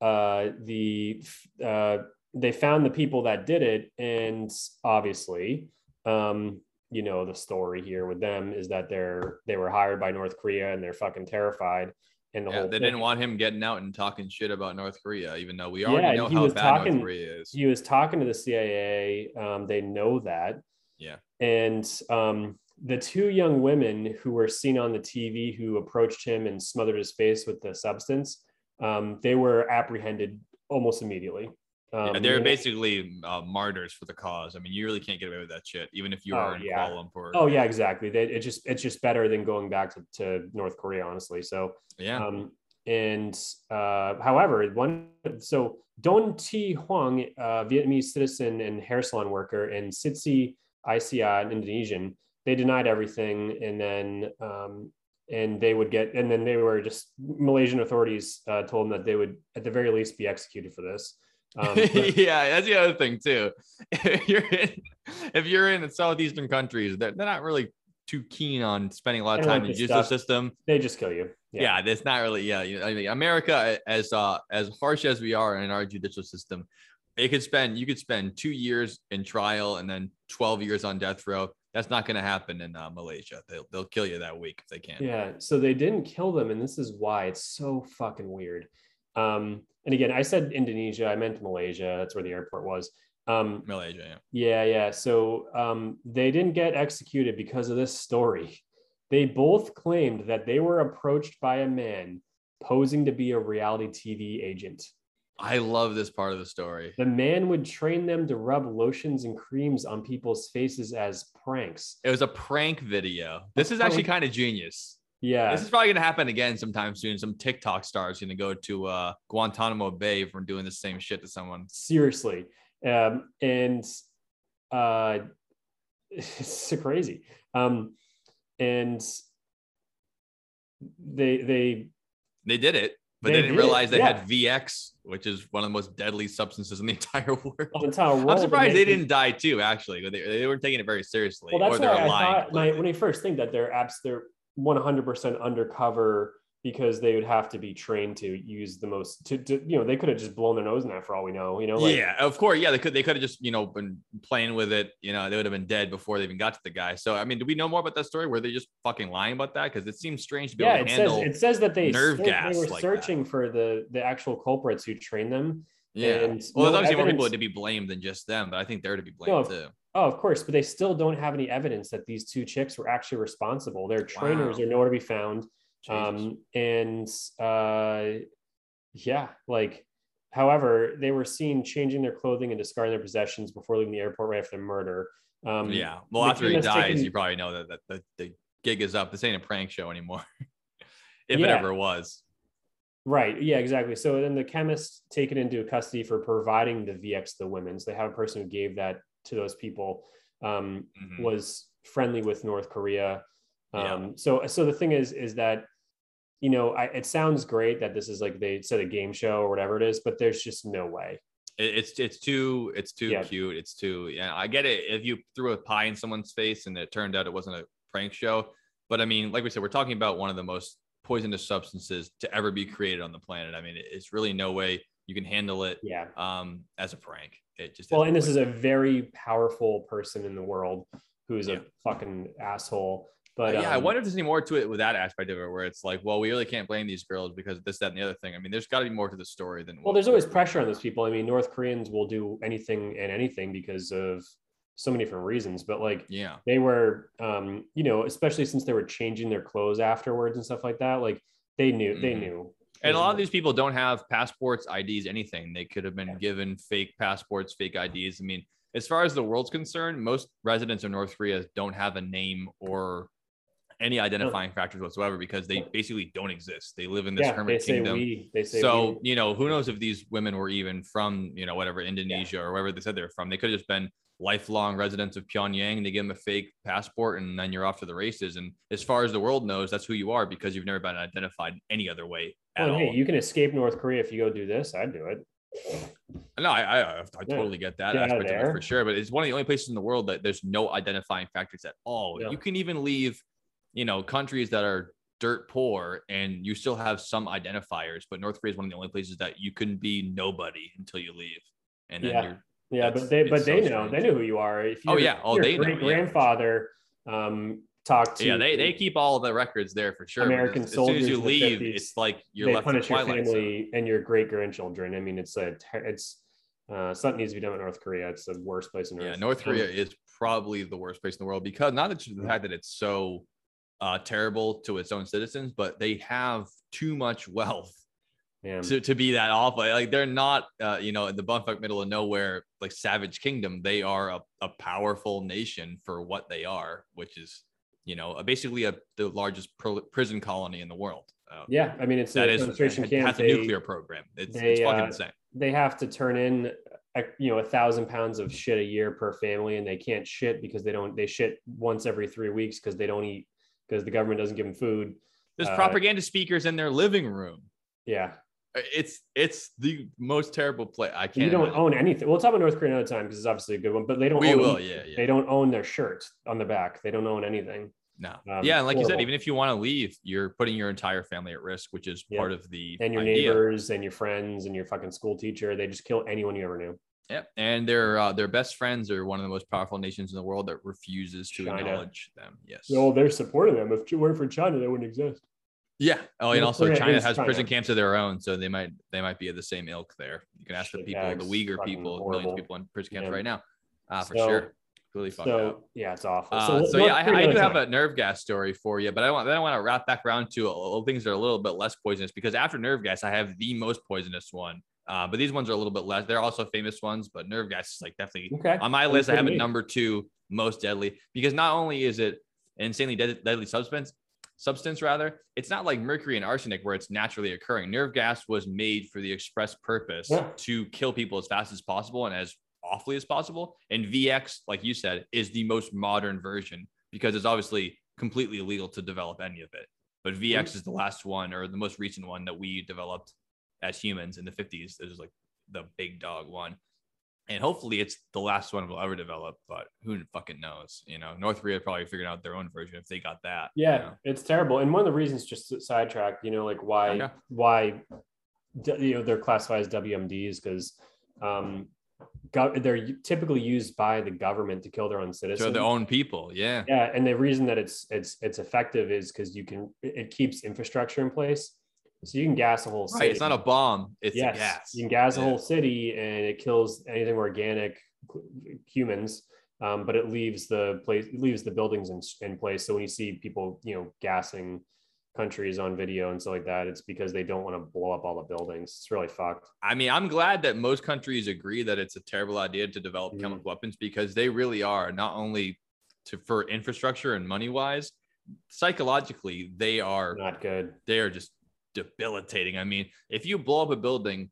uh, the uh, they found the people that did it, and obviously, um, you know, the story here with them is that they're they were hired by North Korea and they're fucking terrified. And the Yeah, whole they thing- didn't want him getting out and talking shit about North Korea, even though we Yeah, already and know how bad talking- North Korea is. He was talking to the CIA. Um, they know that. Yeah. And um, the two young women who were seen on the TV who approached him and smothered his face with the substance, um, they were apprehended almost immediately. Um, yeah, they're basically uh, martyrs for the cause. I mean, you really can't get away with that shit, even if you Oh, are in yeah. Kuala Lumpur. Oh yeah, exactly. They, it just it's just better than going back to, to North Korea, honestly. So Yeah. Um, and uh, however, one so Don T Huang, uh, Vietnamese citizen and hair salon worker, and Sitsi Aisia, an Indonesian, they denied everything, and then um, and they would get, and then they were just Malaysian authorities uh, told them that they would at the very least be executed for this. Um, yeah, that's the other thing too. If you're in, if you're in the southeastern countries, they're, they're not really too keen on spending a lot of time in the judicial system. they just kill you. Yeah, that's not really. Yeah, you know, I mean, America, as uh, as harsh as we are in our judicial system, it could spend you could spend two years in trial and then 12 years on death row. That's not going to happen in uh, Malaysia. They'll they'll kill you that week if they can. Yeah, so they didn't kill them, and this is why it's so fucking weird. Um, and again, I said Indonesia, I meant Malaysia. That's where the airport was. Um, Malaysia, yeah. yeah, yeah. So um, they didn't get executed because of this story. They both claimed that they were approached by a man posing to be a reality TV agent. I love this part of the story. The man would train them to rub lotions and creams on people's faces as pranks. It was a prank video. This is actually kind of genius. Yeah. This is probably going to happen again sometime soon. Some TikTok star is going to go to uh, Guantanamo Bay for doing the same shit to someone. Seriously. Um, and uh, it's crazy. Um, and they, they, They did it, but They they, didn't did it, realize they yeah. had VX, which is one of the most deadly substances in the entire world. the entire world. I'm surprised they they- didn't die too. Actually, they, they weren't taking it very seriously, Well, that's or they're why I lying. thought my, when I first think that they're apps, they're 100% undercover because they would have to be trained to use the most to, to you know they could have just blown their nose in that for all we know you know like, yeah, of course. Yeah, they could. They could have just you know been playing with it. You know, they would have been dead before they even got to the guy. So, I mean, do we know more about that story? Were they just fucking lying about that? Because it seems strange to be yeah able to it says it says that they nerve gas they were like that. searching for the the actual culprits who trained them yeah. and Well, no there's obviously more people to be blamed than just them, but I think they're to be blamed of- too. Oh of course but they still don't have any evidence that these two chicks were actually responsible their trainers Wow. are nowhere to be found um and uh yeah like however they were seen changing their clothing and discarding their possessions before leaving the airport right after the murder um yeah. Well, after he dies, taken- you probably know that, that, that the gig is up. This ain't a prank show anymore, if it ever was. Right. Yeah, exactly. So then the chemist taken into custody for providing the VX to the women. So they have a person who gave that to those people, um, Mhm. was friendly with North Korea. Yeah. Um, so so the thing is, is that you know, I, it sounds great that this is like they said a game show or whatever it is, but there's just no way. It's it's too it's too Yeah. cute. It's too yeah. I get it if you threw a pie in someone's face and it turned out it wasn't a prank show. But I mean, like we said, we're talking about one of the most poisonous substances to ever be created on the planet. I mean, it's really no way you can handle it Yeah. um as a prank. It just Well, and this is a very powerful person in the world who's Yeah. a fucking asshole. But yeah, I um, wonder if there's any more to it with that aspect of it, where it's like, well, we really can't blame these girls because this, that, and the other thing. I mean, there's got to be more to the story than. Well, there's always pressure on those people. I mean, North Koreans will do anything and anything because of so many different reasons. But like, Yeah, they were, um, you know, especially since they were changing their clothes afterwards and stuff like that. Like, they knew, they Mhm. knew. And a lot of these people don't have passports, IDs, anything. They could have been given fake passports, fake IDs. I mean, as far as the world's concerned, most residents of North Korea don't have a name or any identifying factors whatsoever because they basically don't exist. They live in this yeah, hermit kingdom. we. So we. you know who knows if these women were even from you know whatever indonesia or wherever they said they're from they could have just been lifelong residents of pyongyang and they give them a fake passport and then you're off to the races and as far as the world knows that's who you are because you've never been identified any other way at Well, all hey, you can escape North Korea if you go do this. I'd do it. no i i, I totally get that Get aspect of it for sure but it's one of the only places in the world that there's no identifying factors at all Yeah. you can even leave you know countries that are dirt poor and you still have some identifiers but north korea is one of the only places that you can be nobody until you leave and then Yeah. you're Yeah, That's- but they, but they so know, they strange. know who you are. If you, Oh, yeah. Oh, they know, yeah. great grandfather um, talked to yeah, they, they keep all the records there for sure. American as, as soon as soldiers you leave, 50s, it's like you're they left punish your family and your great grandchildren. I mean, it's a ter- it's uh, something needs to be done with North Korea. It's the worst place in Earth. Yeah, North Korea is probably the worst place in the world because not that the fact that it's so uh, terrible to its own citizens, but they have too much wealth Yeah. to, to be that awful. Like they're not, uh, you know, in the bumfuck middle of nowhere, like Savage Kingdom. They are a, a powerful nation for what they are, which is, you know, basically a, the largest pro- prison colony in the world. Uh, Yeah, I mean, it's that a is concentration it camp. has a nuclear program. It's, they, it's fucking uh, insane. They have to turn in, you know, a thousand pounds of shit a year per family, and they can't shit because they don't. They shit once every three weeks because they don't eat because the government doesn't give them food. There's uh, propaganda speakers in their living room. Yeah, It's it's the most terrible play. I can't. you don't imagine. own anything. We'll talk about North Korea another time because it's obviously a good one. But they don't. We own will, anything. yeah, yeah. They don't own their shirt on the back. They don't own anything. No. Um, yeah, and like you said, even if you want to leave, you're putting your entire family at risk, which is Yeah. part of the and your idea. neighbors and your friends and your fucking school teacher. They just kill anyone you ever knew. Yep, and their uh, their best friends are one of the most powerful nations in the world that refuses to China. acknowledge them. Yes. No, they're supporting them. If it weren't for China, they wouldn't exist. Yeah. Oh, and also China has prison camps of their own, so they might they might be of the same ilk there. You can ask the people, the Uyghur people, millions of people in prison camps Yeah. right now. Ah, for So- sure. Really fucked So up. yeah, it's awful. Uh, let- so yeah, I, I do have a nerve gas story for you, but I want then I want to wrap back around to uh, things that are a little bit less poisonous because after nerve gas, I have the most poisonous one. Uh, but these ones are a little bit less. They're also famous ones, but nerve gas is like definitely Okay. on my list. I have it number two most deadly because not only is it insanely dead- deadly substance, substance rather, it's not like mercury and arsenic where it's naturally occurring. Nerve gas was made for the express purpose Yeah. to kill people as fast as possible and as awfully as possible. And VX, like you said, is the most modern version because it's obviously completely illegal to develop any of it. But VX mm-hmm. is the last one or the most recent one that we developed as humans in the 50s. This is like the big dog one. And hopefully it's the last one we'll ever develop, but who fucking knows? You know, North Korea probably figured out their own version if they got that. you Yeah, know? it's terrible. And one of the reasons, just to sidetrack, you know, like why Okay. why you know they're classified as WMDs because um, go- they're typically used by the government to kill their own citizens. So their own people. Yeah. Yeah, and the reason that it's it's it's effective is because you can it keeps infrastructure in place, so you can gas a whole city. Right. It's not a bomb, it's yes, a gas. You can gas a whole city, and it kills anything organic, humans. Um, but it leaves the place, it leaves the buildings in, in place. So when you see people, you know, gassing countries on video and stuff like that, it's because they don't want to blow up all the buildings. It's really fucked. I mean, I'm glad that most countries agree that it's a terrible idea to develop Mm-hmm. chemical weapons because they really are not only to for infrastructure and money wise, psychologically they are not good. They are just debilitating. I mean, if you blow up a building,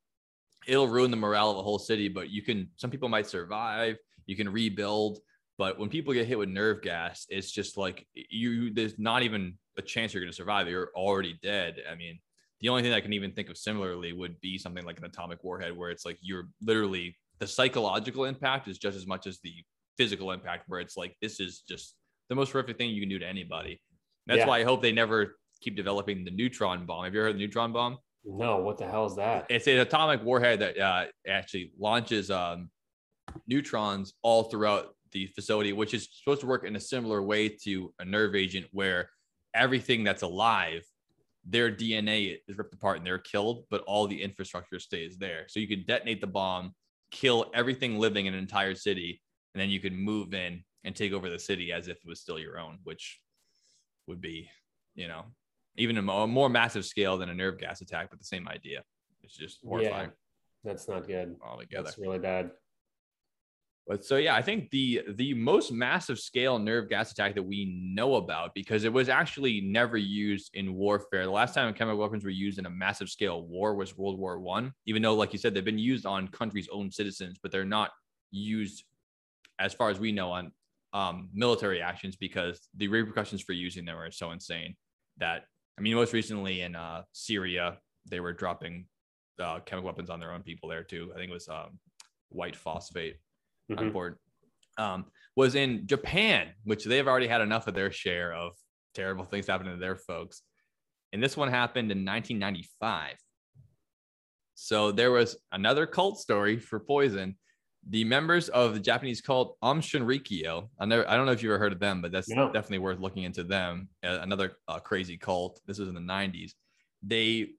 it'll ruin the morale of a whole city. But you can, some people might survive. You can rebuild. But when people get hit with nerve gas, it's just like you. There's not even a chance you're going to survive. You're already dead. I mean, the only thing I can even think of similarly would be something like an atomic warhead, where it's like you're literally the psychological impact is just as much as the physical impact, where it's like this is just the most horrific thing you can do to anybody. That's Yeah. why I hope they never keep developing the neutron bomb. Have you ever heard of the neutron bomb? No, what the hell is that? It's an atomic warhead that uh, actually launches um, neutrons all throughout the facility, which is supposed to work in a similar way to a nerve agent where everything that's alive, their DNA is ripped apart and they're killed, but all the infrastructure stays there. So you could detonate the bomb, kill everything living in an entire city, and then you could move in and take over the city as if it was still your own, which would be, you know, even a more massive scale than a nerve gas attack, but the same idea. It's just horrifying Yeah, that's not good. altogether. That's really bad. But so yeah, I think the the most massive scale nerve gas attack that we know about because it was actually never used in warfare. The last time chemical weapons were used in a massive scale war was World War One. Even though, like you said, they've been used on countries' own citizens, but they're not used, as far as we know, on um, military actions because the repercussions for using them are so insane that I mean, most recently in uh, Syria, they were dropping uh, chemical weapons on their own people there too. I think it was um, white phosphate Mhm. important, um, was in Japan, which they've already had enough of their share of terrible things happening to their folks. And this one happened in 1995. So there was another cult story for poison. The members of the Japanese cult Aum Shinrikyo, I never, I don't know if you've ever heard of them, but that's No. definitely worth looking into them. Another uh, crazy cult. This was in the 90s. They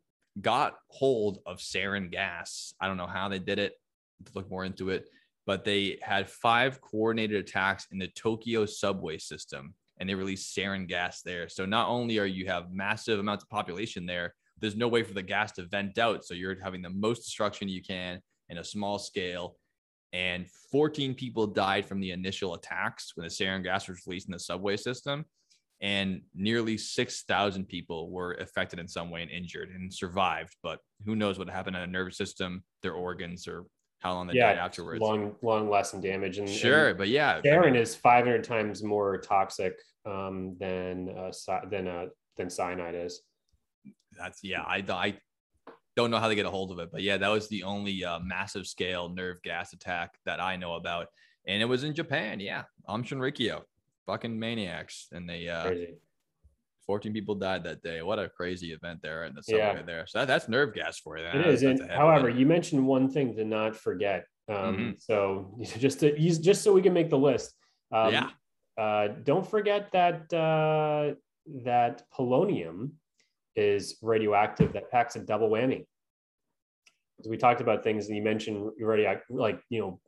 got hold of sarin gas. I don't know how they did it. To look more into it, but they had five coordinated attacks in the Tokyo subway system, and they released sarin gas there. So not only are you have massive amounts of population there, there's no way for the gas to vent out. So you're having the most destruction you can in a small scale. And 14 people died from the initial attacks when the sarin gas was released in the subway system. And nearly 6,000 people were affected in some way and injured and survived. But who knows what happened to their nervous system, their organs, or how long they yeah, died afterwards. long, long lasting damage. And Sure, and but yeah, sarin is 500 times more toxic um, than uh, than uh, than cyanide is. that's yeah i i don't know how they get a hold of it but yeah that was the only uh, massive scale nerve gas attack that i know about and it was in japan yeah Aum Shinrikyo, fucking maniacs and they uh Crazy. 14 people died that day what a crazy event there in the subway Yeah. there so that, that's nerve gas for you It That- is. that's And however, one. you mentioned one thing to not forget Um, Mhm. So just to use just so we can make the list. Um, Yeah. Uh, don't forget that uh, that polonium is radioactive. That packs a double whammy. Because we talked about things, and you mentioned already, like you know,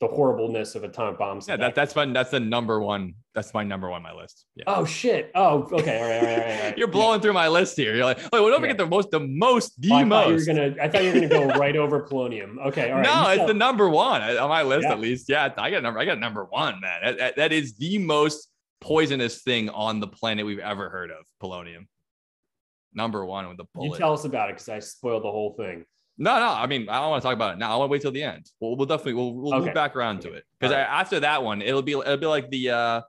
the horribleness of atomic bombs. Yeah, that, that's fun. That's the number one. That's my number one on my list. Yeah. Oh shit! Oh, okay. All right. All right. All right, all right. You're blowing through my list here. You're like, oh, well, don't forget the most, the most, the Oh, I thought you were most. gonna. I thought you were gonna go right over polonium. Okay. All right. no, you it's the number one on my list Yeah. at least. Yeah, I got number. I got number one, man. That, that- that is the most poisonous thing on the planet we've ever heard of. Polonium. Number one with the You bullet. tell us about it because I spoiled the whole thing. No, no. I mean, I don't want to talk about it now. I want to wait till the end. We'll, we'll definitely we'll, we'll Okay. loop back around to it because right. after that one, it'll be it'll be like the uh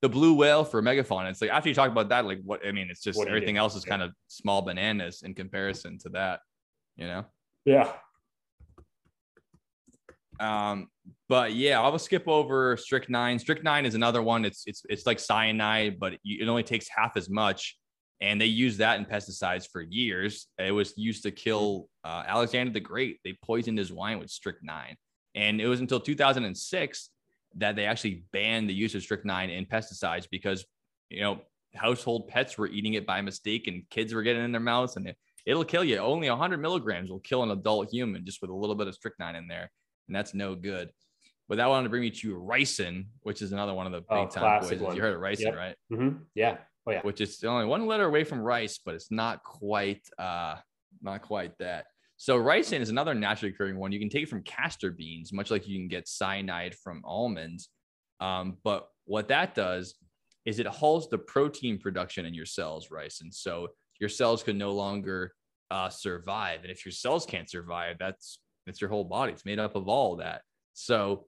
the blue whale for megafauna. It's like after you talk about that, like what I mean, it's just you everything else is Yeah. kind of small bananas in comparison to that. You know. Yeah. Um, but yeah, I will skip over strychnine. Strychnine is another one. It's it's it's like cyanide, but it only takes half as much. And they use that in pesticides for years. It was used to kill uh, Alexander the Great. They poisoned his wine with strychnine, and it was until 2006 that they actually banned the use of strychnine in pesticides because you know household pets were eating it by mistake, and kids were getting in their mouths, and it, it'll kill you. Only 100 milligrams will kill an adult human just with a little bit of strychnine in there and that's no good. But that wanted to bring me to ricin, which is another one of the big Oh, time classic poisons. one. You heard of ricin, Yep. right? Mm-hmm. Yeah. Oh yeah. Which is only one letter away from rice, but it's not quite uh not quite that. So ricin is another naturally occurring one. You can take it from castor beans, much like you can get cyanide from almonds. Um, but what that does is it halts the protein production in your cells, ricin. So your cells can no longer uh, survive. And if your cells can't survive, that's it's your whole body. It's made up of all that. So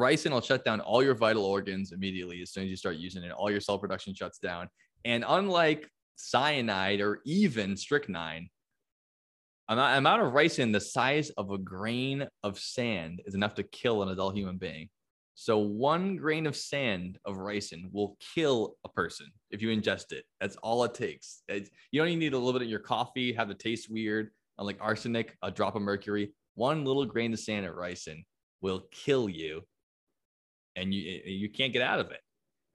ricin will shut down all your vital organs immediately as soon as you start using it. All your cell production shuts down. And unlike cyanide or even strychnine, amount, amount of ricin the size of a grain of sand is enough to kill an adult human being. So one grain of sand of ricin will kill a person if you ingest it. That's all it takes. It's- you don't even need a little bit in your coffee, have the taste weird. Unlike arsenic, a drop of mercury, one little grain of sand of ricin will kill you, and you you can't get out of it.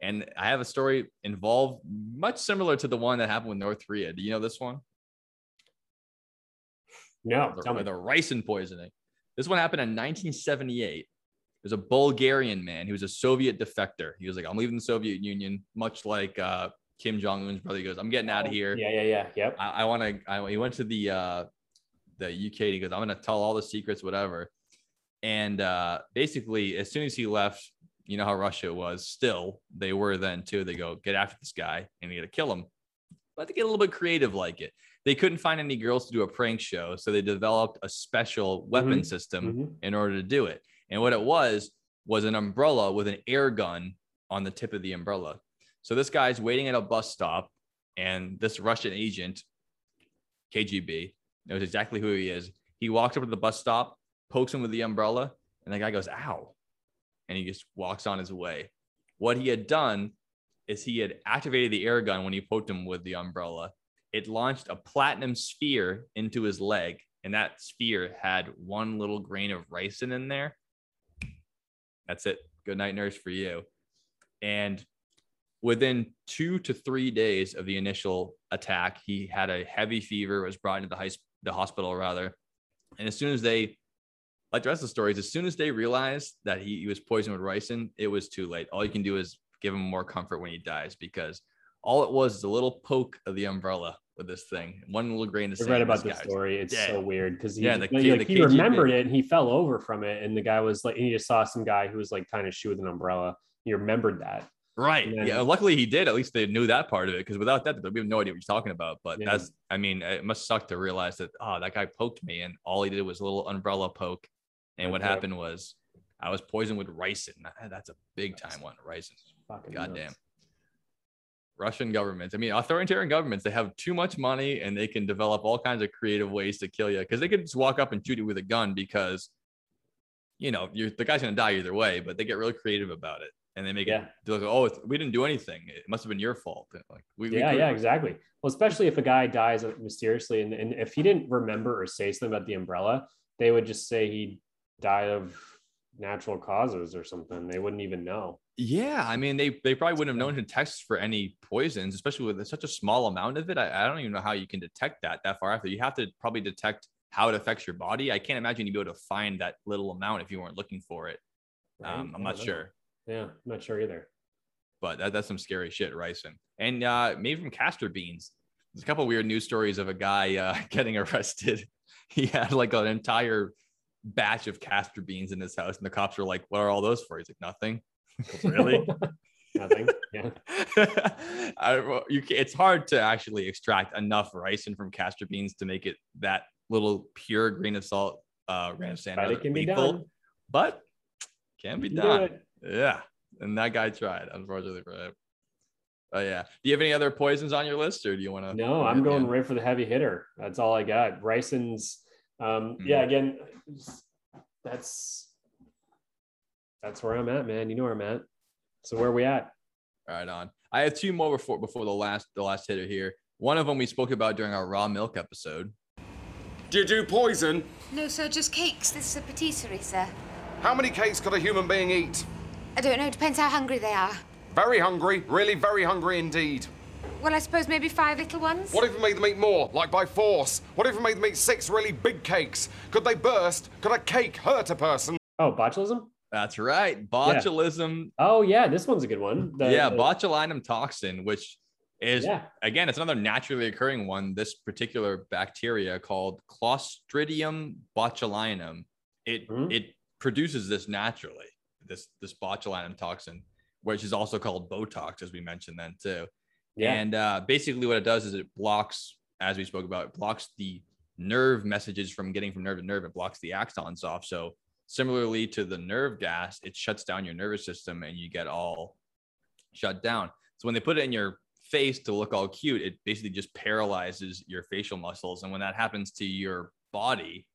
And I have a story involved much similar to the one that happened with North Korea. Do you know this one? No. the, Tell me. the ricin poisoning. This one happened in 1978. There's a Bulgarian man. He was a Soviet defector. He was like, I'm leaving the Soviet Union, much like uh, Kim Jong Un's brother. He goes, I'm getting out of here. Yeah. Yeah. Yeah. Yep. I, I want to. I, he went to the uh, the UK. He goes, I'm going to tell all the secrets, whatever. And uh, basically, as soon as he left, you know how Russia was. Still, they were then too. They go get after this guy and you got to kill him. But they get a little bit creative like it. They couldn't find any girls to do a prank show, so they developed a special weapon Mhm. system Mhm. in order to do it. And what it was was an umbrella with an air gun on the tip of the umbrella. So this guy's waiting at a bus stop, and this Russian agent, KGB, knows exactly who he is. He walks up to the bus stop, pokes him with the umbrella, and the guy goes, ow. And he just walks on his way. What he had done is he had activated the air gun when he poked him with the umbrella. It launched a platinum sphere into his leg, and that sphere had one little grain of ricin in there. That's it. Good night, nurse, for you. And within two to three days of the initial attack, he had a heavy fever, was brought into the, high, the hospital rather. And as soon as they, like the rest of the stories, as soon as they realized that he, he was poisoned with ricin, it was too late. All you can do is give him more comfort when he dies because all it was is a little poke of the umbrella with this thing. One little grain of I sand. read about this this guy was story. It's dead. so weird because he, Yeah, the like, the he remembered it and he fell over from it, and the guy was like, he just saw some guy who was like tying his shoe with an umbrella. He remembered that. Right. Then- yeah. Luckily, he did. At least they knew that part of it. Because without that, we have no idea what you're talking about. But Yeah. that's, I mean, it must suck to realize that, oh, that guy poked me, and all he did was a little umbrella poke. And what Okay. happened was, I was poisoned with ricin. Eh, that's a big time one. Ricin. Goddamn. nuts. Russian governments. I mean, authoritarian governments. They have too much money, and they can develop all kinds of creative ways to kill you. Because they could just walk up and shoot you with a gun because, you know, you're the guy's gonna die either way. But they get really creative about it, and they make Yeah. it. They're like, oh, it's, we didn't do anything. It must have been your fault. Like, we, we yeah, could- yeah, exactly. Well, especially if a guy dies mysteriously, and, and if he didn't remember or say something about the umbrella, they would just say he died of natural causes or something. They wouldn't even know. Yeah, I mean, they they probably wouldn't have known to test for any poisons, especially with such a small amount of it. I, I don't even know how you can detect that that far after. You have to probably detect how it affects your body. I can't imagine you'd be able to find that little amount if you weren't looking for it. Right? Um, I'm not sure, Yeah, I'm not sure either. but that, that's some scary shit, ricin. And uh, maybe from castor beans. There's a couple weird news stories of a guy uh, getting arrested. He had like an entire batch of castor beans in his house, and the cops were like, "What are all those for?" He's like, "Nothing." really? Nothing. Yeah. I, you it's hard to actually extract enough ricin from castor beans to make it that little pure grain of salt, uh, of sand. But it can be done. but can be done. Yeah, and that guy tried, unfortunately for him. Oh yeah. Do you have any other poisons on your list, or do you want to? No, I'm going right for the heavy hitter. That's all I got. Ryson's, um, yeah, Mhm. again, that's that's where I'm at, man. You know where I'm at. So where are we at? Right on. I have two more before before the last the last hitter here. One of them we spoke about during our raw milk episode. Do you do poison? No, sir, just cakes. This is a patisserie, sir. How many cakes could a human being eat? I don't know. Depends how hungry they are. Very hungry, really very hungry indeed. Well, I suppose maybe five little ones. What if we made them eat more, like by force? What if we made them eat six really big cakes? Could they burst? Could a cake hurt a person? Oh, botulism. That's right. Botulism. Oh yeah, this one's a good one. The- yeah, the- botulinum toxin, which is Yeah. again, it's another naturally occurring one. This particular bacteria called Clostridium botulinum. It Mhm. it produces this naturally. This this botulinum toxin, which is also called Botox, as we mentioned then too. Yeah. And uh, basically, what it does is it blocks, as we spoke about, it blocks the nerve messages from getting from nerve to nerve. It blocks the axons off. So similarly to the nerve gas, it shuts down your nervous system, and you get all shut down. So when they put it in your face to look all cute, it basically just paralyzes your facial muscles. And when that happens to your body,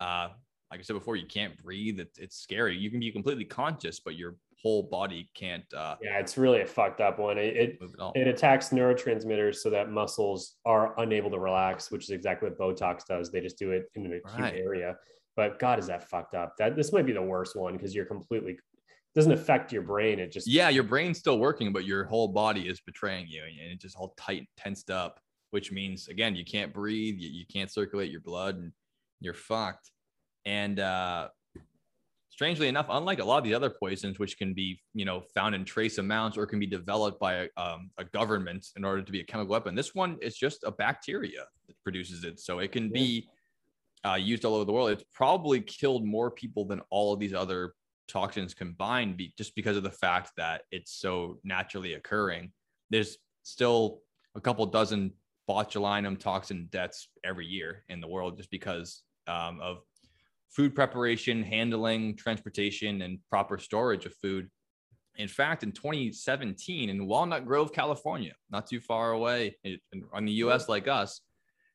uh, like I said before, you can't breathe. It's, it's scary. You can be completely conscious, but your whole body can't uh, yeah, it's really a fucked up one. It it, it attacks neurotransmitters so that muscles are unable to relax, which is exactly what Botox does. They just do it in an acute Right. area. But God, is that fucked up? That this might be the worst one because you're completely doesn't affect your brain. It just yeah, your brain's still working, but your whole body is betraying you, and it's just all tight, tensed up. Which means again, you can't breathe, you, you can't circulate your blood, and you're fucked. And uh, strangely enough, unlike a lot of the other poisons, which can be you know found in trace amounts or can be developed by a, um, a government in order to be a chemical weapon, this one is just a bacteria that produces it, so it can be uh, used all over the world. It's probably killed more people than all of these other toxins combined, be, just because of the fact that it's so naturally occurring. There's still a couple dozen botulinum toxin deaths every year in the world just because um, of food preparation, handling, transportation, and proper storage of food. In fact, in 2017, in Walnut Grove, California, not too far away in, in the US like us,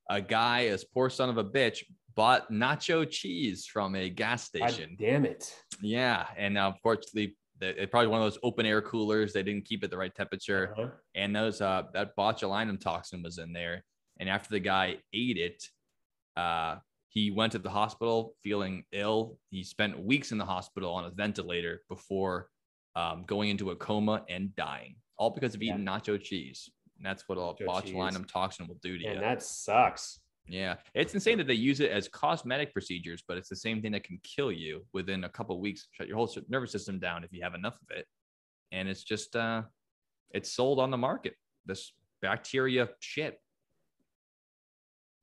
a guy, as poor son of a bitch, bought nacho cheese from a gas God station. damn it. Yeah, and now unfortunately, the- it probably one of those open air coolers. They didn't keep it the right temperature, Uh-huh. and those uh that botulinum toxin was in there. And after the guy ate it, uh, he went to the hospital feeling ill. He spent weeks in the hospital on a ventilator before um, going into a coma and dying, all because of eating nacho cheese. And that's what a botulinum toxin will do to you. And that sucks. Yeah, it's insane that they use it as cosmetic procedures, but it's the same thing that can kill you within a couple weeks, shut your whole nervous system down if you have enough of it. And it's just, uh, it's sold on the market. This bacteria shit.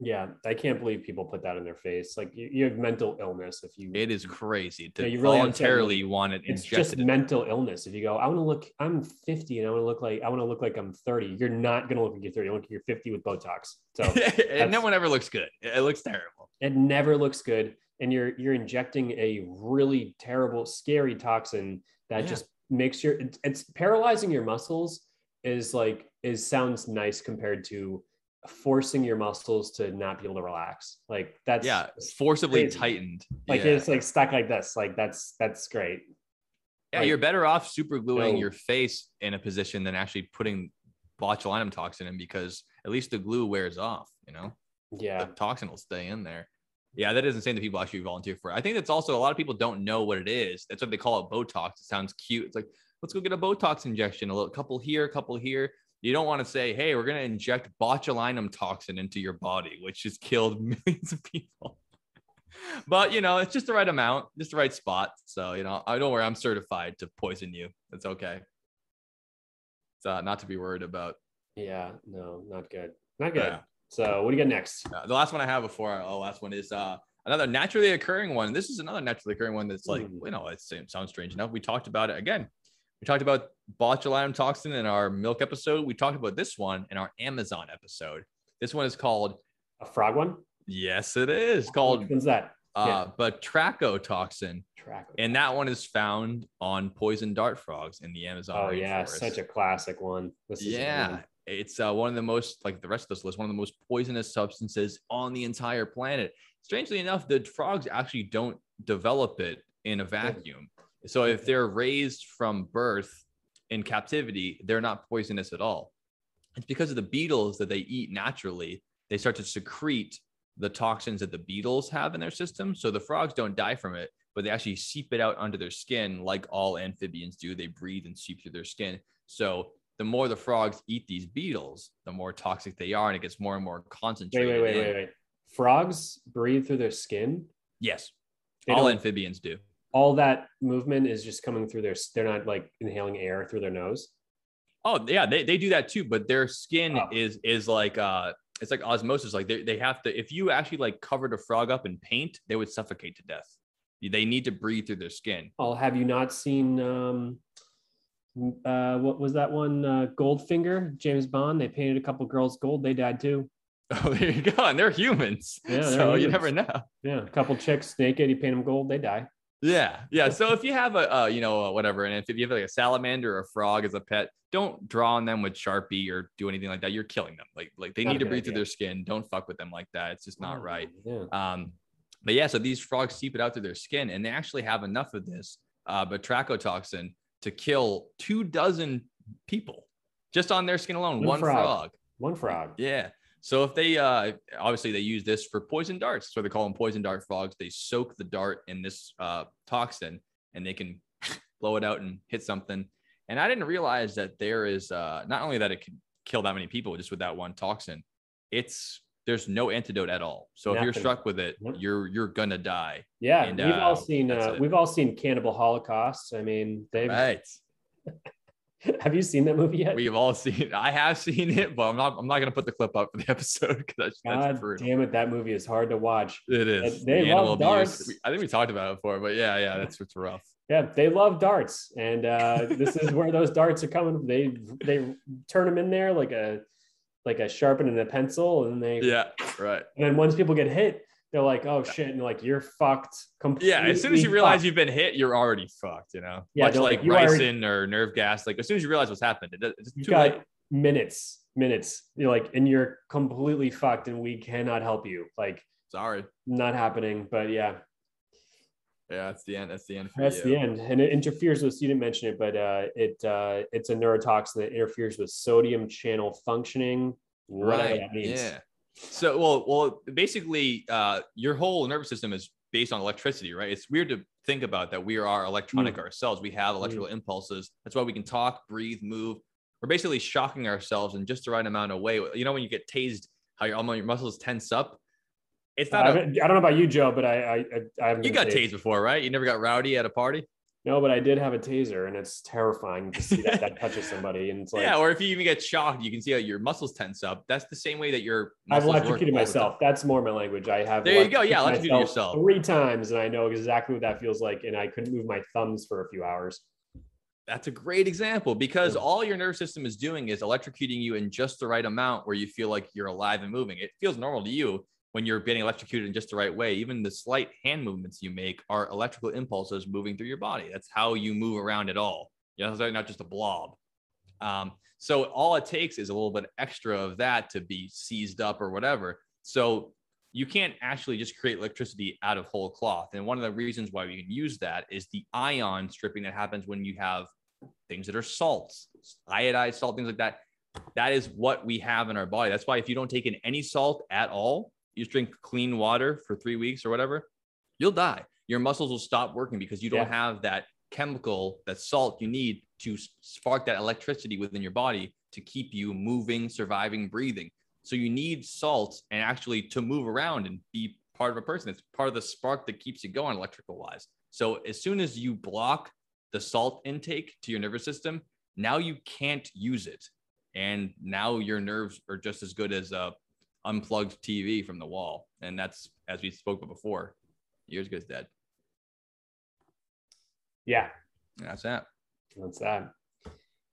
Yeah, I can't believe people put that in their face. Like you, you have mental illness if you. It is crazy to you really have to- voluntarily want it It's just in- mental illness. If you go, I want to look, I'm 50 and I want to look like I want to look like I'm 30. You're not gonna look like you're 30. You look like you're 50 with Botox. So and no one ever looks good. It looks terrible. it never looks good. And you're you're injecting a really terrible, scary toxin that Yeah. just makes your it's, it's paralyzing your muscles is like is sounds nice compared to forcing your muscles to not be able to relax. Like that's Yeah, forcibly crazy. tightened. like yeah. it's like stuck like this. Like that's that's great. Yeah, Like- you're better off super gluing your face in a position than actually putting botulinum toxin in because at least the glue wears off, you know? Yeah. The toxin will stay in there. Yeah, that is insane that people actually volunteer for it. I think that's also a lot of people don't know what it is. That's what they call it Botox. It sounds cute. It's like, let's go get a Botox injection, a little couple here, a couple here. You don't want to say, hey, we're going to inject botulinum toxin into your body, which has killed millions of people. but, you know, it's just the right amount, just the right spot. So, you know, I don't worry. I'm certified to poison you. It's okay. It's uh, not to be worried about. Yeah, no, not good. Not good. Yeah. So what do you got next? Uh, the last one I have before our oh, last one is uh, another naturally occurring one. This is another naturally occurring one that's like, Hmm. you know, it sounds strange enough. We talked about it again. We talked about botulinum toxin in our milk episode. We talked about this one in our Amazon episode. This one is called A frog one? Yes, it is called one's that? uh, batrachotoxin, Track. and that one is found on poison dart frogs in the Amazon. Oh yeah, such a classic one. This is Yeah, it's uh, one of the most like the rest of this list, one of the most poisonous substances on the entire planet. Strangely enough, the frogs actually don't develop it in a vacuum. So if they're raised from birth in captivity, they're not poisonous at all. It's because of the beetles that they eat naturally. They start to secrete the toxins that the beetles have in their system. So the frogs don't die from it, but they actually seep it out under their skin like all amphibians do. They breathe and seep through their skin. So the more the frogs eat these beetles, the more toxic they are, and it gets more and more concentrated. wait, wait, in. wait, wait. Frogs breathe through their skin. Yes, They all amphibians do. All that movement is just coming through their. They're not like inhaling air through their nose. Oh yeah, they, they do that too, but their skin Oh. is is like uh it's like osmosis. Like they, they have to if you actually like covered a frog up in paint, they would suffocate to death. They need to breathe through their skin. Oh, have you not seen? um uh What was that one? Uh, Goldfinger, James Bond. They painted a couple girls gold. They died too. Oh, there you go. And they're humans. Yeah, they're so you never know. Yeah, a couple chicks naked. You paint them gold. They die. Yeah, yeah. So if you have a, uh, you know, uh, whatever, and if you have like a salamander or a frog as a pet, don't draw on them with Sharpie or do anything like that. You're killing them. Like, like they Not need to breathe through their skin. Don't fuck with them like that. It's just not right. Yeah. Um, but yeah, so these frogs seep it out through their skin, and they actually have enough of this uh, batrachotoxin to kill two dozen people just on their skin alone. One One, frog. frog. One frog. Yeah. So if they uh obviously they use this for poison darts, so they call them poison dart frogs. They soak the dart in this uh toxin and they can blow it out and hit something. And I didn't realize that there is uh not only that it can kill that many people just with that one toxin, it's there's no antidote at all. So if you're Nothing. struck with it, Nope. you're you're gonna die. Yeah, And, we've all uh, seen. Uh, we've all seen Cannibal Holocaust. I mean, they've. Right. Have you seen that movie yet? We've all seen I have seen it, but I'm not I'm not gonna put the clip up for the episode because God damn it, that movie is hard to watch. It is. They The love animal abuse. darts. I think we talked about it before, but yeah, yeah, that's it's rough. Yeah, they love darts, and uh, this is where those darts are coming. They they turn them in there like a like a sharpen and a pencil, and they Yeah, right. And then once people get hit, they're like, "Oh shit!" and like you're fucked. Completely Yeah, as soon as you realize fucked. you've been hit, you're already fucked. You know, Yeah, much like like, you already- ricin or nerve gas. Like as soon as you realize what's happened, it, it's you too got late. minutes, minutes. You're like, and you're completely fucked, and we cannot help you. Like, Sorry. not happening. But yeah, Yeah, that's the end. That's the end that's you. the end, and it interferes with. You didn't mention it, but uh, it uh, it's a neurotoxin that interferes with sodium channel functioning. Right. Yeah. So, well, well, basically, uh, your whole nervous system is based on electricity, right? It's weird to think about that we are electronic Mm. ourselves. We have electrical impulses. That's why we can talk, breathe, move. We're basically shocking ourselves in just the right amount of way. You know, when you get tased, how your, all your muscles tense up. It's not. A, haven't- I don't know about you, Joe, but I I, I, I haven't you got tased before, right? You never got rowdy at a party. No, but I did have a taser, and it's terrifying to see that that touches somebody. And it's like, yeah, or if you even get shocked, you can see how your muscles tense up. That's the same way that your I've electrocuted myself. That's more my language. I have. There you go. Yeah, electrocuted yourself. three times, and I know exactly what that feels like. And I couldn't move my thumbs for a few hours. That's a great example because all your nervous system is doing is electrocuting you in just the right amount where you feel like you're alive and moving. It feels normal to you when you're getting electrocuted in just the right way. Even the slight hand movements you make are electrical impulses moving through your body. That's how you move around at all. You know, not just a blob. Um, so all it takes is a little bit extra of that to be seized up or whatever. So you can't actually just create electricity out of whole cloth. And one of the reasons why we can use that is the ion stripping that happens when you have things that are salts, iodized salt, things like that. That is what we have in our body. That's why if you don't take in any salt at all, you drink clean water for three weeks or whatever, you'll die. Your muscles will stop working because you don't Yeah. have that chemical, that salt you need to spark that electricity within your body to keep you moving, surviving, breathing. So you need salt and actually to move around and be part of a person. It's part of the spark that keeps you going electrical wise. So as soon as you block the salt intake to your nervous system, now you can't use it. And now your nerves are just as good as a unplugged TV from the wall. And that's as we spoke about before, you're as dead. Yeah, And that's that. that's that.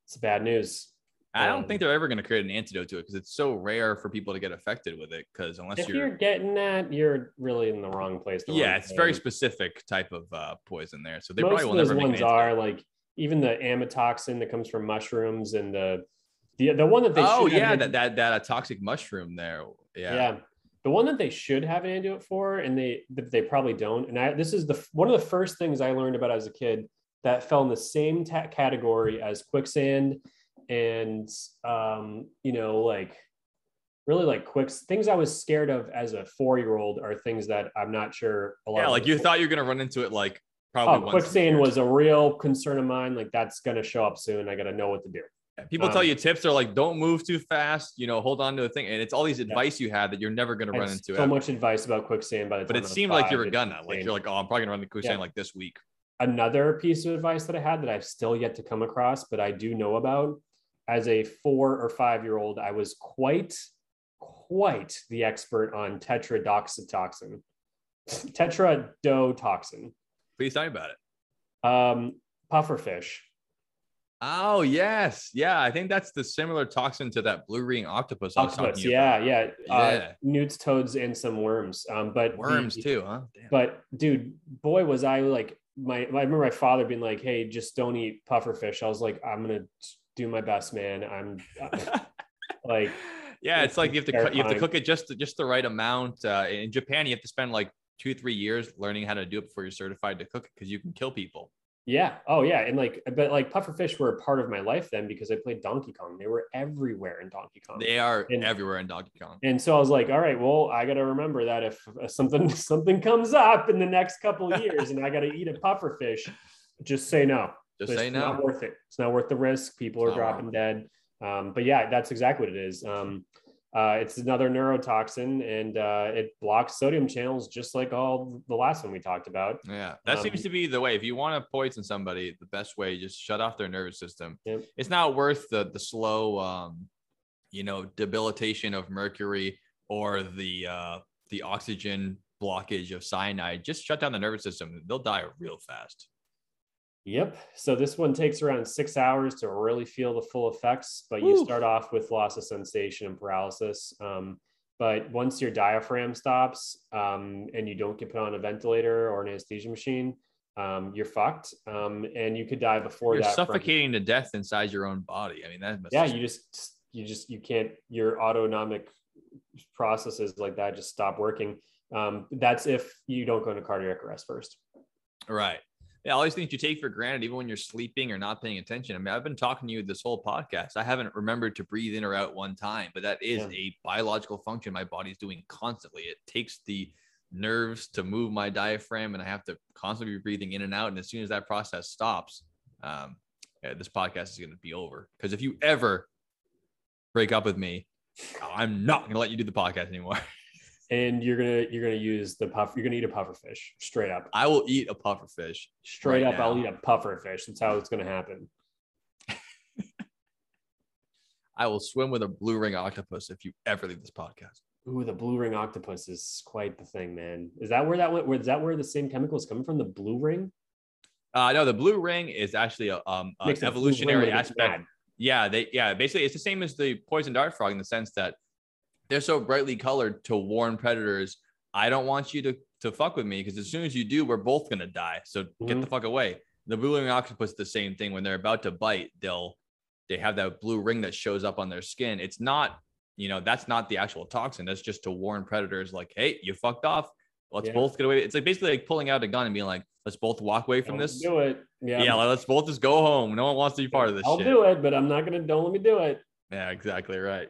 It's bad news. I don't Um, think they're ever going to create an antidote to it because it's so rare for people to get affected with it. Because unless If you're, you're getting that, you're really in the wrong place. the yeah, wrong it's very specific type of uh, poison there. So they Most probably of will those never ones are like even the amatoxin that comes from mushrooms and the the, the one that they oh should have yeah, an- that that that toxic mushroom there. Yeah. yeah. The one that they should have an antidote for, and they they probably don't. And I this is the one of the first things I learned about as a kid that fell in the same ta- category as quicksand and um, you know, like really like quick things I was scared of as a four year old are things that I'm not sure a lot. Yeah, like you thought you were gonna run into it like probably Oh, quicksand was a real concern of mine. Like that's gonna show up soon. I gotta know what to do. People tell um, you tips are like don't move too fast, you know, hold on to the thing, and it's all these advice you have that you're never gonna run into. so ever. much advice about quicksand by the but it seemed like you five, were gonna like you're like oh I'm probably gonna run the quicksand Yeah. like this week. another piece of advice that I had that I've still yet to come across, but I do know about as a four or five year old, I was quite, quite the expert on tetrodotoxin, tetrodotoxin, Please tell me about it. um, pufferfish. Oh yes, yeah. I think that's the similar toxin to that blue ring octopus. I was Octopus, talking yeah, about. yeah, Uh, newts, toads, and some worms. Um, but Worms the- too, huh? Damn. But dude, boy, was I like my. I remember my father being like, "Hey, just don't eat puffer fish." I was like, "I'm gonna do my best, man." I'm like, yeah, it's like you have to cut, you have to cook it just just the right amount. Uh, in Japan, you have to spend like two three years learning how to do it before you're certified to cook it because you can kill people. Yeah. Oh, yeah. And like, but like pufferfish were a part of my life then because I played Donkey Kong. They were everywhere in Donkey Kong. They are And- everywhere in Donkey Kong. and so I was like, all right, well, I got to remember that if something something comes up in the next couple of years and I got to eat a pufferfish, just say no. Just say no. It's say Not worth it. It's not worth the risk. People It's are dropping dead. Um, but yeah, that's exactly what it is. Um, uh, it's another neurotoxin and uh, it blocks sodium channels just like all the last one we talked about. Yeah, that Um, seems to be the way. If you want to poison somebody, the best way just shut off their nervous system. Yep. It's not worth the the slow, um, you know, debilitation of mercury or the uh, the oxygen blockage of cyanide. Just shut down the nervous system; they'll die real fast. Yep. So this one takes around six hours to really feel the full effects, but you start off with loss of sensation and paralysis. Um, but once your diaphragm stops um, and you don't get put on a ventilator or an anesthesia machine, um, you're fucked. Um, and you could die before You're that. from- suffocating to death inside your own body. I mean, that must yeah, you just you just you can't your autonomic processes like that just stop working. Um, that's if you don't go into cardiac arrest first. Right. Yeah, all these things you take for granted, even when you're sleeping or not paying attention. I mean, I've been talking to you this whole podcast. I haven't remembered to breathe in or out one time, but that is Yeah. a biological function my body's doing constantly. It takes the nerves to move my diaphragm, and I have to constantly be breathing in and out. And as soon as that process stops, um, yeah, this podcast is going to be over. Because if you ever break up with me, I'm not going to let you do the podcast anymore. And you're gonna you're gonna use the puff. You're gonna eat a puffer fish straight up. I will eat a puffer fish. Straight right up, I'll eat a puffer fish. That's how it's gonna happen. I will swim with a blue ring octopus if you ever leave this podcast. Ooh, the blue ring octopus is quite the thing, man. Is that where that went? Is that where the same chemical is coming from? The blue ring? Uh, no, the blue ring is actually a um an evolutionary when it gets aspect. Yeah, they yeah, basically it's the same as the poison dart frog in the sense that they're so brightly colored to warn predators. I don't want you to to fuck with me because as soon as you do, we're both gonna die. So get the Mhm. fuck away. The blue ring octopus, the same thing. When they're about to bite, they'll they have that blue ring that shows up on their skin. It's not, you know, that's not the actual toxin. That's just to warn predators, like, hey, you fucked off. Let's Yeah. both get away. It's like basically like pulling out a gun and being like, let's both walk away from Don't this. do it. Yeah, Yeah, let's both just go home. No one wants to be part of this I'll shit. do it, but I'm not gonna. Don't let me do it. Yeah, exactly right.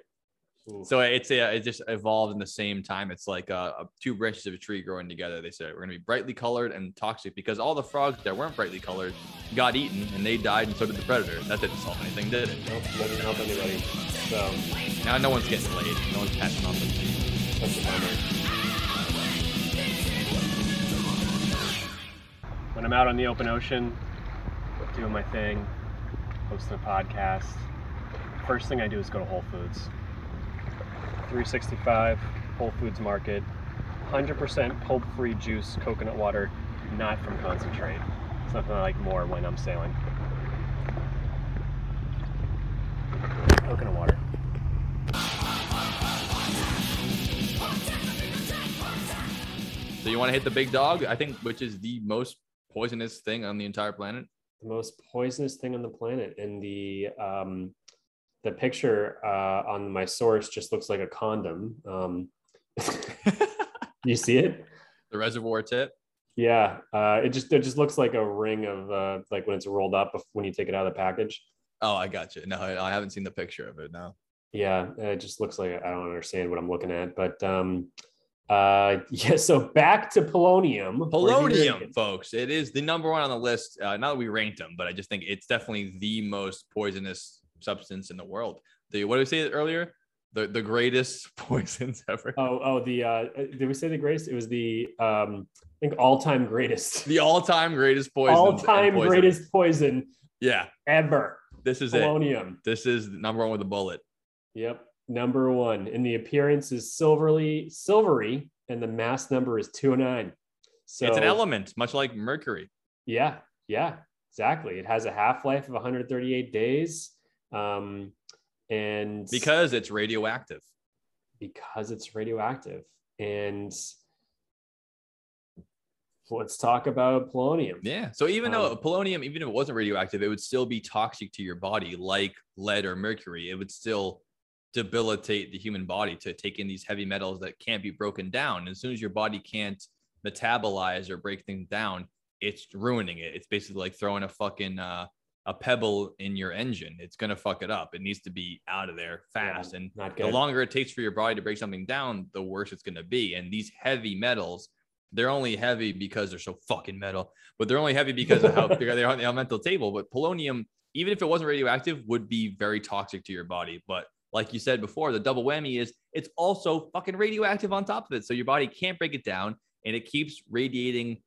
So it's a, it just evolved in the same time. It's like uh, uh, two branches of a tree growing together. They said we're gonna be brightly colored and toxic because all the frogs that weren't brightly colored got eaten and they died, and so did the predator. That didn't solve anything, did it? Nope, doesn't help anybody. So Now no one's getting laid. No one's passing off. the- that's a bummer. When I'm out on the open ocean, doing my thing, hosting a podcast, first thing I do is go to Whole Foods. 365 Whole Foods Market, 100% pulp-free juice coconut water, not from concentrate. It's nothing I like more when I'm sailing. Coconut water. So you want to hit the big dog? I think, which is the most poisonous thing on the entire planet. the most poisonous thing on the planet and the um the picture uh on my source just looks like a condom um you see it The reservoir tip. yeah uh it just it just looks like a ring of uh like when it's rolled up when you take it out of the package Oh, I got you. No, I I haven't seen the picture of it No. yeah it just looks like i don't understand what i'm looking at but um uh yeah so back to polonium Polonium, folks. It is the number one on the list. Uh, not that we ranked them, but I just think it's definitely the most poisonous substance in the world. The what did we say earlier? The the greatest poisons ever. oh oh the uh did we say the greatest it was the um i think all-time greatest The all-time greatest poison. all-time greatest poison Yeah, ever. this is it. Polonium. This is number one with a bullet. Yep. Number one. And the appearance is silverly silvery, and the mass number is 209. So it's an element, much like mercury. Yeah, yeah, exactly. It has a half-life of 138 days. Um, and Because it's radioactive. because it's radioactive. And let's talk about polonium. Yeah. So even though Um, polonium, even if it wasn't radioactive, it would still be toxic to your body, like lead or mercury. It would still debilitate the human body to take in these heavy metals that can't be broken down. As soon as your body can't metabolize or break things down, it's ruining it. It's basically like throwing a fucking uh, a pebble in your engine. It's gonna fuck it up. It needs to be out of there fast. and not the longer it takes for your body to break something down, the worse it's gonna be. And these heavy metals, they're only heavy because they're so fucking metal, but they're only heavy because of how they're they're on the elemental table. But polonium, even if it wasn't radioactive, would be very toxic to your body. But like you said before, the double whammy is it's also fucking radioactive on top of it. So your body can't break it down and it keeps radiating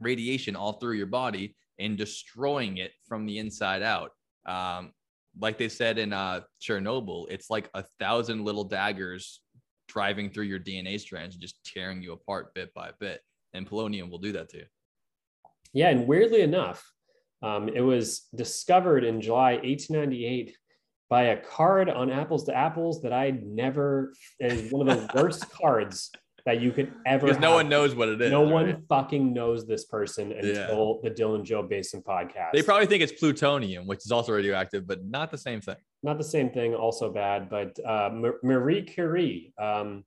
radiation all through your body and destroying it from the inside out. Um, like they said in uh, Chernobyl, it's like a thousand little daggers driving through your DNA strands and just tearing you apart bit by bit. And polonium will do that to you. Yeah, and weirdly enough, um, it was discovered in July 1898 by a card on Apples to Apples that I'd never is one of the worst cards that you could ever. Because no one knows what it is. No right? one fucking knows this person Yeah. until the Dylan Joe Basin podcast. They probably think it's plutonium, which is also radioactive, but not the same thing. not the same thing, also bad, but uh, Marie Curie um,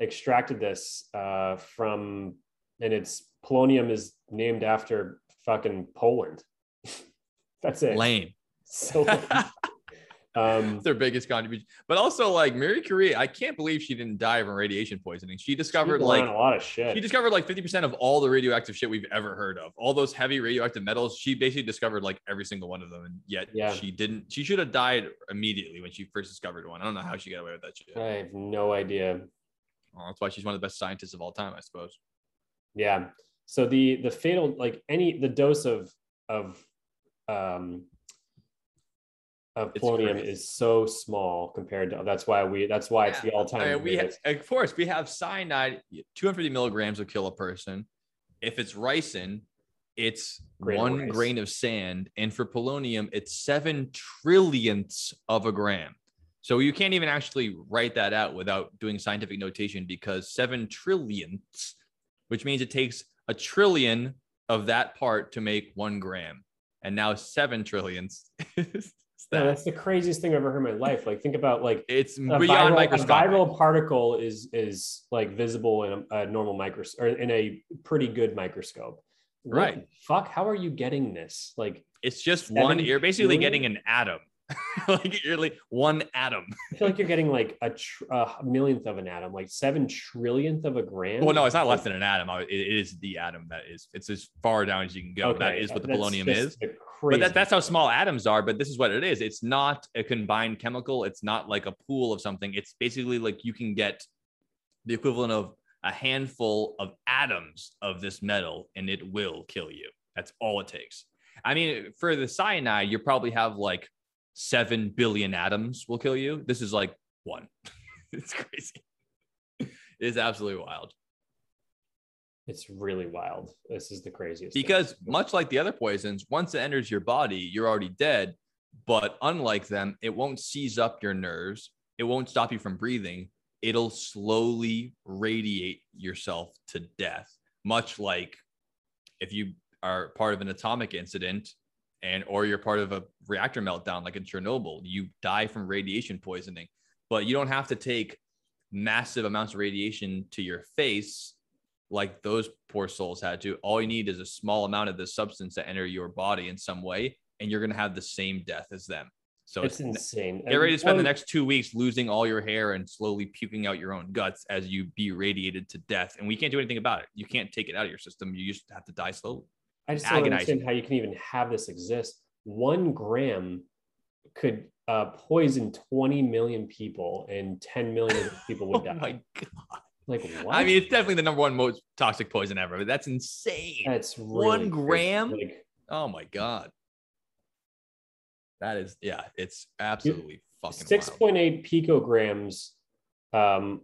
extracted this uh, from, and it's polonium is named after fucking Poland. That's it. Lame. So, um, their biggest contribution. But also, like Marie Curie, I can't believe she didn't die from radiation poisoning. She discovered like a lot of shit. she discovered like 50% of all the radioactive shit we've ever heard of. All those heavy radioactive metals, she basically discovered like every single one of them. And yet Yeah. she didn't, she should have died immediately when she first discovered one. I don't know how she got away with that shit. I have no idea. Well, that's why she's one of the best scientists of all time, I suppose. Yeah. So the the fatal like any the dose of of um of It's polonium crazy. is so small compared to that's why we that's why it's the all time I mean, we have, of course, we have cyanide, 250 milligrams will kill a person. If it's ricin, it's Grain one grain of sand. And for polonium, it's seven trillionths of a gram. So you can't even actually write that out without doing scientific notation because seven trillionths, which means it takes a trillion of that part to make one gram. And now seven trillionths No, that. that's the craziest thing I've ever heard in my life. Like think about like It's a beyond viral, a viral particle is is like visible in a, a normal microscope or in a pretty good microscope. What Right. Fuck, how are you getting this? Like It's just one. You're basically trillion? getting an atom. like you're like one atom. I feel like you're getting like a, tr- a millionth of an atom, like seven trillionth of a gram. Well, no, it's not less than an atom. It is the atom that is. It's as far down as you can go. that Okay, is what the that's polonium is. But that, that's how small atoms are. But this is what it is. It's not a combined chemical. It's not like a pool of something. It's basically like you can get the equivalent of a handful of atoms of this metal, and it will kill you. That's all it takes. I mean, for the cyanide, you probably have like seven billion atoms will kill you. This is like one. it's crazy. It's absolutely wild. It's really wild. This is the craziest. thing. because much like the other poisons once it enters your body you're already dead but unlike them it won't seize up your nerves it won't stop you from breathing it'll slowly radiate yourself to death much like if you are part of an atomic incident and or you're part of a reactor meltdown like in chernobyl you die from radiation poisoning but you don't have to take massive amounts of radiation to your face like those poor souls had to. All you need is a small amount of this substance to enter your body in some way, and you're going to have the same death as them. So it's it's, insane. get ready to spend the next two weeks losing all your hair and slowly puking out your own guts as you be radiated to death. And we can't do anything about it. You can't take it out of your system. You just have to die slowly. I just don't understand how you can even have this exist. One gram could uh, poison 20 million people, and 10 million people would Oh die. my god! Like what? I mean, it's definitely the number one most toxic poison ever. But that's insane. that's really one gram? Like, Oh my god. That is yeah, it's absolutely fucking six wild. point eight picograms um,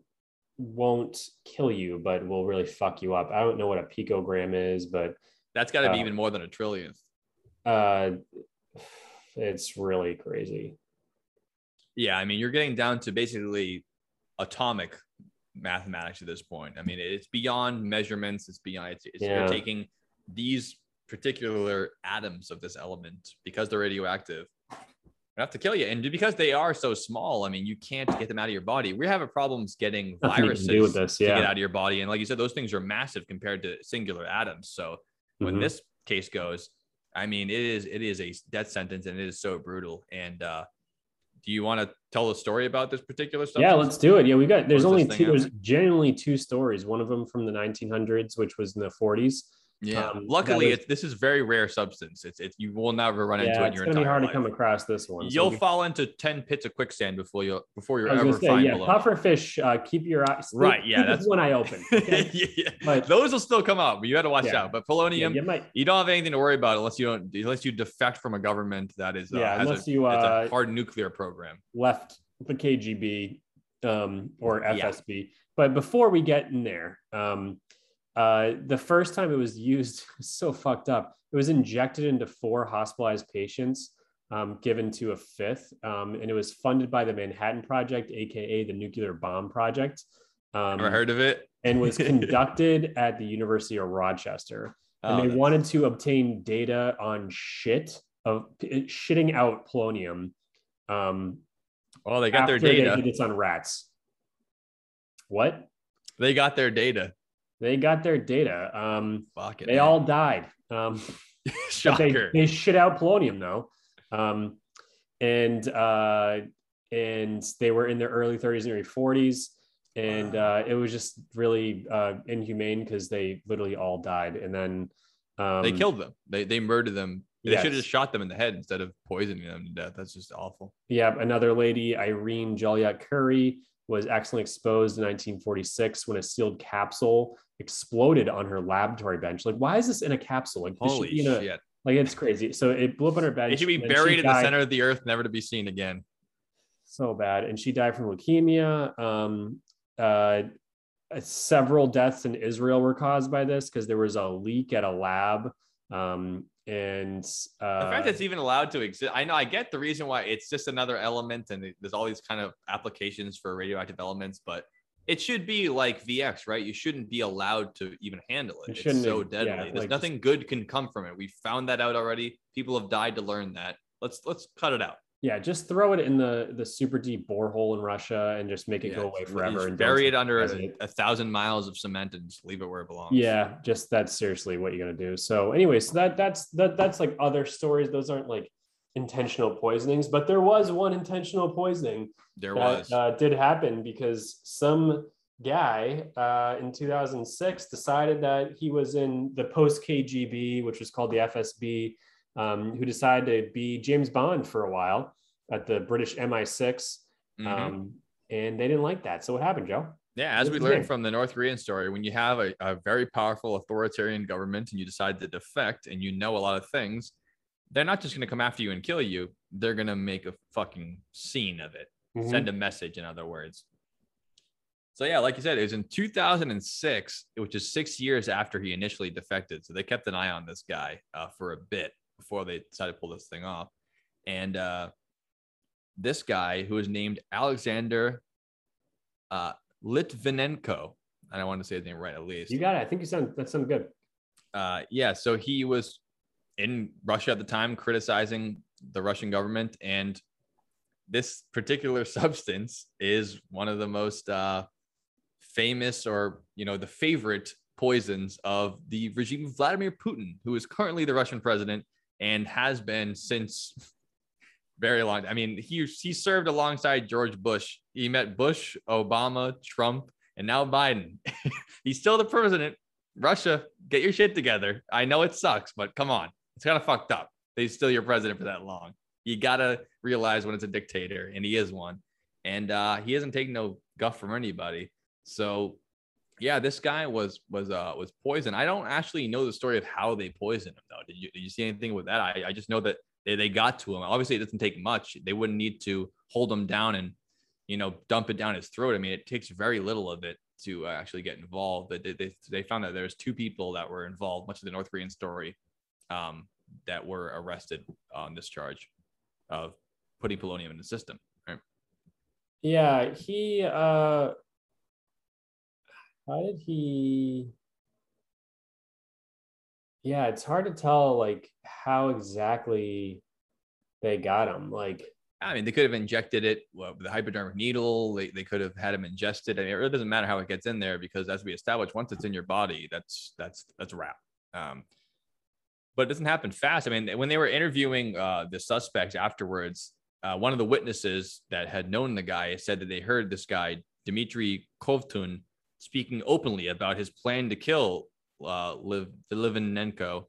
won't kill you, but will really fuck you up. I don't know what a picogram is, but That's got to be uh, even more than a trillionth. uh, it's really crazy. Yeah, I mean, you're getting down to basically atomic mathematics at this point. I mean, it's beyond measurements. It's beyond. It's, it's Yeah. you're taking these particular atoms of this element because they're radioactive. They have to kill you, and because they are so small, I mean, you can't get them out of your body. We have problems getting Nothing viruses this, to get out of your body, and like you said, those things are massive compared to singular atoms. So when Mhm. this case goes, I mean, it is it is a death sentence, and it is so brutal. And uh, do you want to tell a story about this particular stuff? Yeah, let's do it. Yeah, we got. There's only two. There's genuinely two stories. One of them from the 1900s, which was in the 40s. Yeah. Um, Luckily, it's this is very rare substance. It's it's you will never run into it in it's gonna be hard life. to come across this one. You'll we- fall into ten pits of quicksand before you before you're I was ever say, find yeah, below. puffer fish. Uh, keep your eyes. keep- Right, yeah, keep that's- one eye open. okay? yeah, yeah. But- Those will still come out, but you got to watch Yeah. out. But polonium, you might- you don't have anything to worry about unless you don't unless you defect from a government that is uh, Yeah, unless a, you, uh, a hard nuclear program. left the KGB um, or Yeah. FSB. But before we get in there, um, uh, the first time it was used was so fucked up. It was injected into four hospitalized patients, um, given to a fifth, um, and it was funded by the Manhattan Project, aka the Nuclear Bomb Project. Um, Ever heard of it? and was conducted at the University of Rochester. Oh, And they that's- wanted to obtain data on shit of shitting out polonium. Um, Well, they got their they data. did this on rats. What? They got their data. They got their data. Um, Fucking they A. all died. Um, but they, Shocker. they shit out polonium though. Um, and uh, and they were in their early 30s and early 40s. And uh, it was just really uh, inhumane because they literally all died. And then um, they killed them. They they murdered them. They should have just shot them in the head instead of poisoning them to death. That's just awful. Yeah, another lady, Irene Joliot Curie, was accidentally exposed in 1946 when a sealed capsule exploded on her laboratory bench. Like, why is this in a capsule? Like, Holy be in a- shit. like it's crazy. So it blew up on her bench. It should be buried in the center of the earth, never to be seen again. So bad, and she died from leukemia. Um, uh, several deaths in Israel were caused by this because there was a leak at a lab. Um, and uh, The fact that it's even allowed to exist, I know I get the reason why it's just another element, and there's all these kind of applications for radioactive elements, but it should be like VX, right? You shouldn't be allowed to even handle it. It It's so deadly. yeah, There's like, nothing good can come from it. We found that out already. People have died to learn that. Let's let's cut it out. Yeah, just throw it in the the super deep borehole in Russia and just make it Yeah, go away forever. And bury it under a, a thousand miles of cement and just leave it where it belongs. Yeah, just that's seriously what you're gonna do. So anyway, so that that's that that's like other stories. Those aren't like intentional poisonings, but there was one intentional poisoning There that was. uh, did happen because some guy uh, in 2006 decided that he was in the post KGB, which was called the FSB, um, who decided to be James Bond for a while at the British MI6. Mhm. Um, and they didn't like that. So what happened, Joe? Yeah, as we learned from the North Korean story, when you have a, a very powerful authoritarian government and you decide to defect and you know a lot of things, they're not just going to come after you and kill you. They're going to make a fucking scene of it, Mhm. send a message, in other words. So, yeah, like you said, it was in 2006, which is six years after he initially defected. So they kept an eye on this guy uh, for a bit before they decided to pull this thing off. And uh, this guy, who is named Alexander uh, Litvinenko. I don't want to say his name right at least. You got it. I think you sound that sounded good. Uh, yeah, so he was in Russia at the time criticizing the Russian government, and this particular substance is one of the most uh, famous, or you know, the favorite poisons of the regime of Vladimir Putin, who is currently the Russian president and has been since very long. I mean, he he served alongside George Bush. He met Bush, Obama, Trump, and now Biden. He's still the president. Russia, get your shit together. I know it sucks, but come on, it's kind of fucked up. He's still your president for that long. You gotta realize when it's a dictator, and he is one, and uh, he hasn't taken no guff from anybody. So, yeah, this guy was was uh was poisoned. I don't actually know the story of how they poisoned him though. Did you did you see anything with that? I, I just know that they, they got to him. Obviously, it doesn't take much. They wouldn't need to hold him down and you know dump it down his throat. I mean, it takes very little of it to uh, actually get involved. But they, they, they found that there's two people that were involved, much of the North Korean story, um, that were arrested on this charge of putting polonium in the system. Right? Yeah, he uh how did he Yeah, it's hard to tell like how exactly they got him. Like I mean, they could have injected it well, with hypodermic needle. They, they could have had him ingested. I mean, it really doesn't matter how it gets in there because, as we established, once it's in your body, that's that's that's a wrap. Um, but it doesn't happen fast. I mean, when they were interviewing uh, the suspects afterwards, uh, one of the witnesses that had known the guy said that they heard this guy Dmitry Kovtun speaking openly about his plan to kill uh, Liv Livinenko,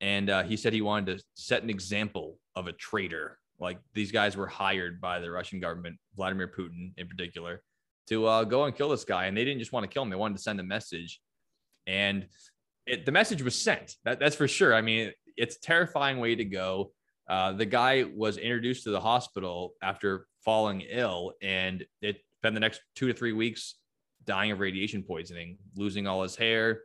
and uh, he said he wanted to set an example of a traitor. Like these guys were hired by the Russian government, Vladimir Putin in particular, to uh, go and kill this guy, and they didn't just want to kill him; they wanted to send a message, and it, the message was sent. That, that's for sure. I mean, it's a terrifying way to go. Uh, the guy was introduced to the hospital after falling ill, and it spent the next two to three weeks dying of radiation poisoning, losing all his hair,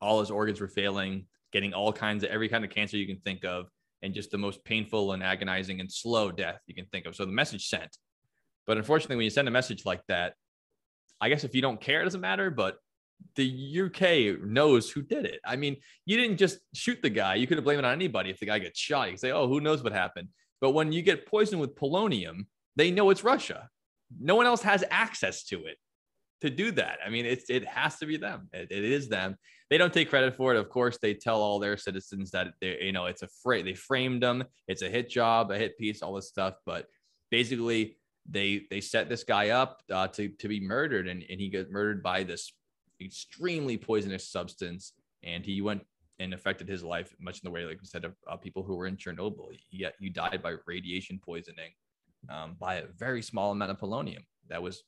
all his organs were failing, getting all kinds of every kind of cancer you can think of, and just the most painful and agonizing and slow death you can think of. So the message sent. But unfortunately, when you send a message like that, I guess if you don't care, it doesn't matter. But the UK knows who did it. I mean, you didn't just shoot the guy. You could have blamed it on anybody if the guy gets shot. You can say, oh, who knows what happened. But when you get poisoned with polonium, they know it's Russia. No one else has access to it to do that. I mean, it's it has to be them. It, it is them. They don't take credit for it. Of course, they tell all their citizens that they, you know, it's a fra- they framed them. It's a hit job, a hit piece, all this stuff. But basically, they they set this guy up uh, to to be murdered, and, and he got murdered by this extremely poisonous substance, and he went and affected his life much in the way like we said of uh, people who were in Chernobyl. Yet you died by radiation poisoning um, by a very small amount of polonium that was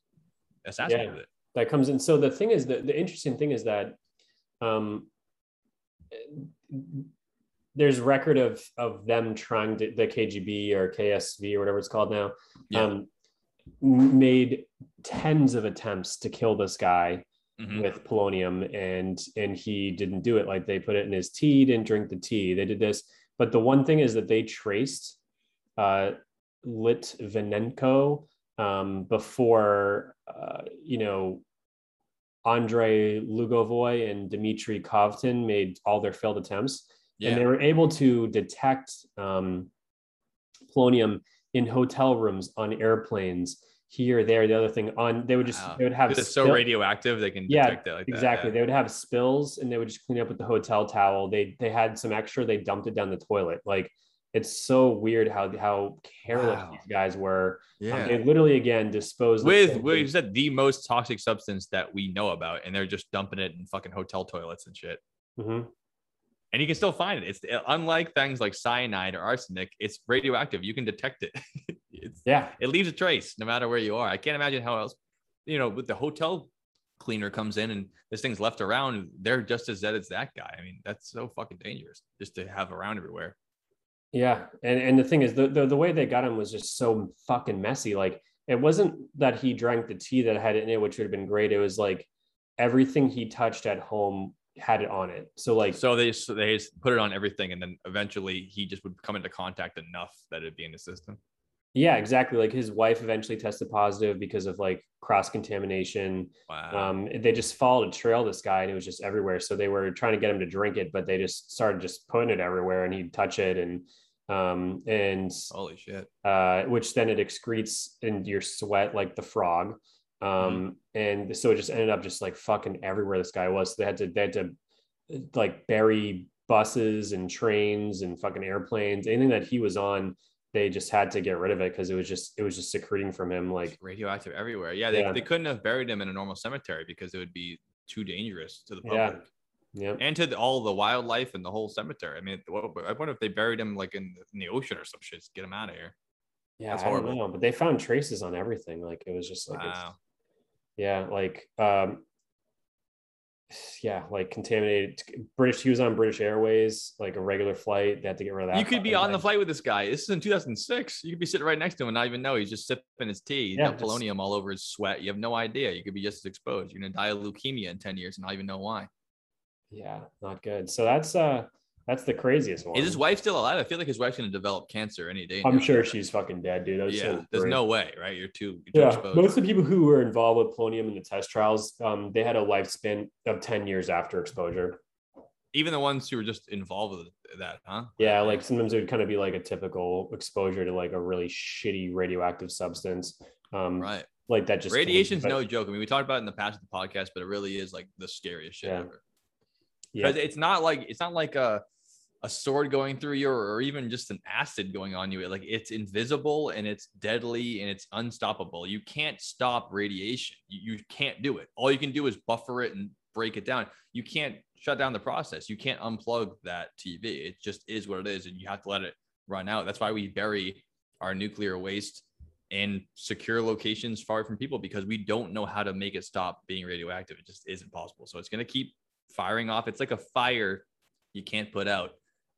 assassinated. yeah. That comes in. So the thing is that the interesting thing is that um there's record of of them trying to the KGB or KSV or whatever it's called now Yeah. um made tens of attempts to kill this guy Mhm. with polonium and and he didn't do it like they put it in his tea didn't drink the tea they did this but the one thing is that they traced uh litvinenko um before uh you know Andre Lugovoy and Dmitry Kovtun made all their failed attempts, Yeah. and they were able to detect um, polonium in hotel rooms on airplanes here, there, the other thing on. They would just Wow. they would have it's so radioactive they can yeah, detect it like that. exactly. yeah. They would have spills, and they would just clean up with the hotel towel. They they had some extra. They dumped it down the toilet. Like it's so weird how how careless Wow. these guys were. Um, they literally again disposed with things- you said the most toxic substance that we know about, and they're just dumping it in fucking hotel toilets and shit. Mhm. And you can still find it. It's unlike things like cyanide or arsenic. It's radioactive. You can detect it. it's, Yeah, it leaves a trace no matter where you are. I can't imagine how else. You know, with the hotel cleaner comes in and this thing's left around, they're just as dead as that guy. I mean, that's so fucking dangerous just to have around everywhere. Yeah, and and the thing is, the, the the way they got him was just so fucking messy. Like it wasn't that he drank the tea that had it in it, which would have been great. It was like everything he touched at home had it on it. So like, So they so they put it on everything, and then eventually he just would come into contact enough that it'd be in the system. Yeah, exactly. Like his wife eventually tested positive because of like cross contamination. Wow. Um, they just followed a trail this guy, and it was just everywhere. So they were trying to get him to drink it, but they just started just putting it everywhere, and he'd touch it, and um, and Holy shit. uh, which then it excretes in your sweat like the frog. Um, and so it just ended up just like fucking everywhere this guy was. So they had to they had to like bury buses and trains and fucking airplanes, anything that he was on, they just had to get rid of it because it was just it was just secreting from him like radioactive everywhere. Yeah, they, Yeah. they couldn't have buried him in a normal cemetery because it would be too dangerous to the public yeah. and to the, all the wildlife and the whole cemetery. I mean, what, I wonder if they buried him like in, in the ocean or some shit. to Get him out of here. Yeah, That's I don't know, but they found traces on everything. Like it was just like it's- Wow. yeah like um yeah like contaminated british he was on british airways like a regular flight they had to get rid of that You could be on the flight with this guy. This is in 2006. You could be sitting right next to him and not even know. He's just sipping his tea. He's Yeah, got polonium all over his sweat. You have no idea. You could be just as exposed. You're gonna die of leukemia in 10 years and not even know why. yeah not good so that's uh that's the craziest one Is his wife still alive? I feel like his wife's gonna develop cancer any day. i'm now. sure she's fucking dead dude that Yeah, so there's no way, right? You're too, you're yeah exposed. most of the people who were involved with polonium in the test trials um they had a lifespan of 10 years after exposure even the ones who were just involved with that, huh? yeah like sometimes it would kind of be like a typical exposure to like a really shitty radioactive substance um Right. like that just Radiation's but- no joke. I mean, we talked about it in the past of the podcast, but it really is like the scariest shit Yeah. ever. yeah Because it's not like it's not like a a sword going through you or, even just an acid going on you. Like it's invisible and it's deadly and it's unstoppable. You can't stop radiation. You, you can't do it. All you can do is buffer it and break it down. You can't shut down the process. You can't unplug that TV. It just is what it is, and you have to let it run out. That's why we bury our nuclear waste in secure locations far from people because we don't know how to make it stop being radioactive. It just isn't possible. So it's going to keep firing off. It's like a fire you can't put out,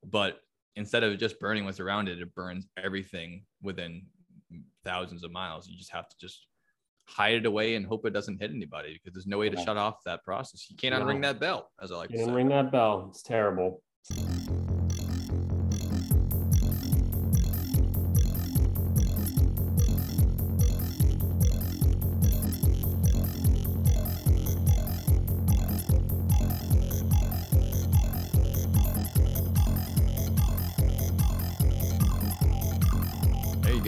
but instead of just burning what's around it, it burns everything within thousands of miles. You just have to just hide it away and hope it doesn't hit anybody because there's no way to shut off that process. You can't unring that bell, as I like You to say. ring that bell. It's terrible.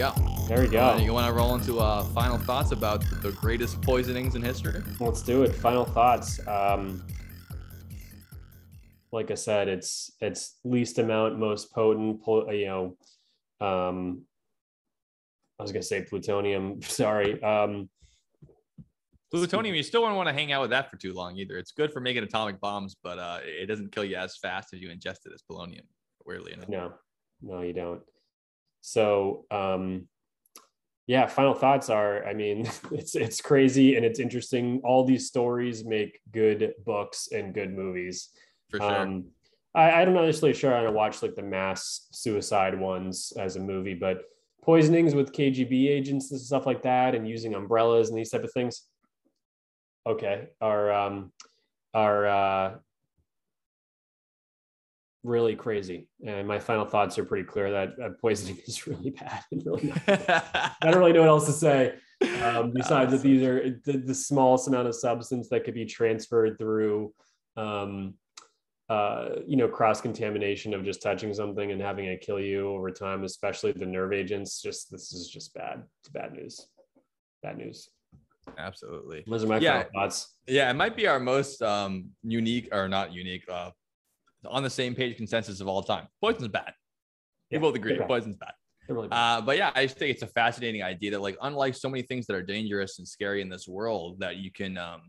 Go. There we go. Uh, you want to roll into uh, final thoughts about the greatest poisonings in history? Let's do it. Final thoughts. Um, like I said, it's it's least amount, most potent. po- You know, um, I was gonna say plutonium. Sorry. Um, Plutonium, you still don't want to hang out with that for too long either. It's good for making atomic bombs, but uh, it doesn't kill you as fast as you ingest it as polonium. Weirdly enough. no, no, you don't. So, um, yeah. Final thoughts are. I mean, it's it's crazy and it's interesting. All these stories make good books and good movies. For sure. Um, I, I'm not necessarily sure I want to watch like the mass suicide ones as a movie, but poisonings with KGB agents and stuff like that, and using umbrellas and these type of things. Okay, are um, are uh, really crazy. And my final thoughts are pretty clear that uh, poisoning is really bad and really not I don't really know what else to say. Um, besides that, these are the, the smallest amount of substance that could be transferred through, um, uh, you know, cross contamination of just touching something and having it kill you over time, especially the nerve agents. Just this is just bad. It's bad news. Bad news. Absolutely. Those are my Yeah. final thoughts. Yeah, it might be our most um, unique or not unique, uh, on the same page consensus of all time. Poison's bad. we both agree poison's bad. Really bad. Uh, but yeah, I just think it's a fascinating idea that like unlike so many things that are dangerous and scary in this world, that you can um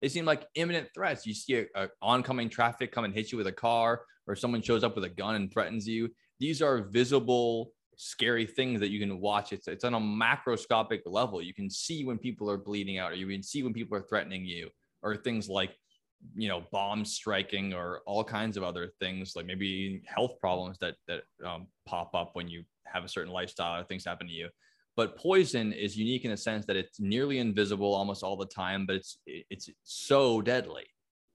they seem like imminent threats. You see a, a oncoming traffic come and hit you with a car, or someone shows up with a gun and threatens you. These are visible, scary things that you can watch. It's it's on a macroscopic level. You can see when people are bleeding out, or you can see when people are threatening you, or things like you know bombs striking or all kinds of other things like maybe health problems that that um, pop up when you have a certain lifestyle or things happen to you. But poison is unique in the sense that it's nearly invisible almost all the time but it's it's so deadly.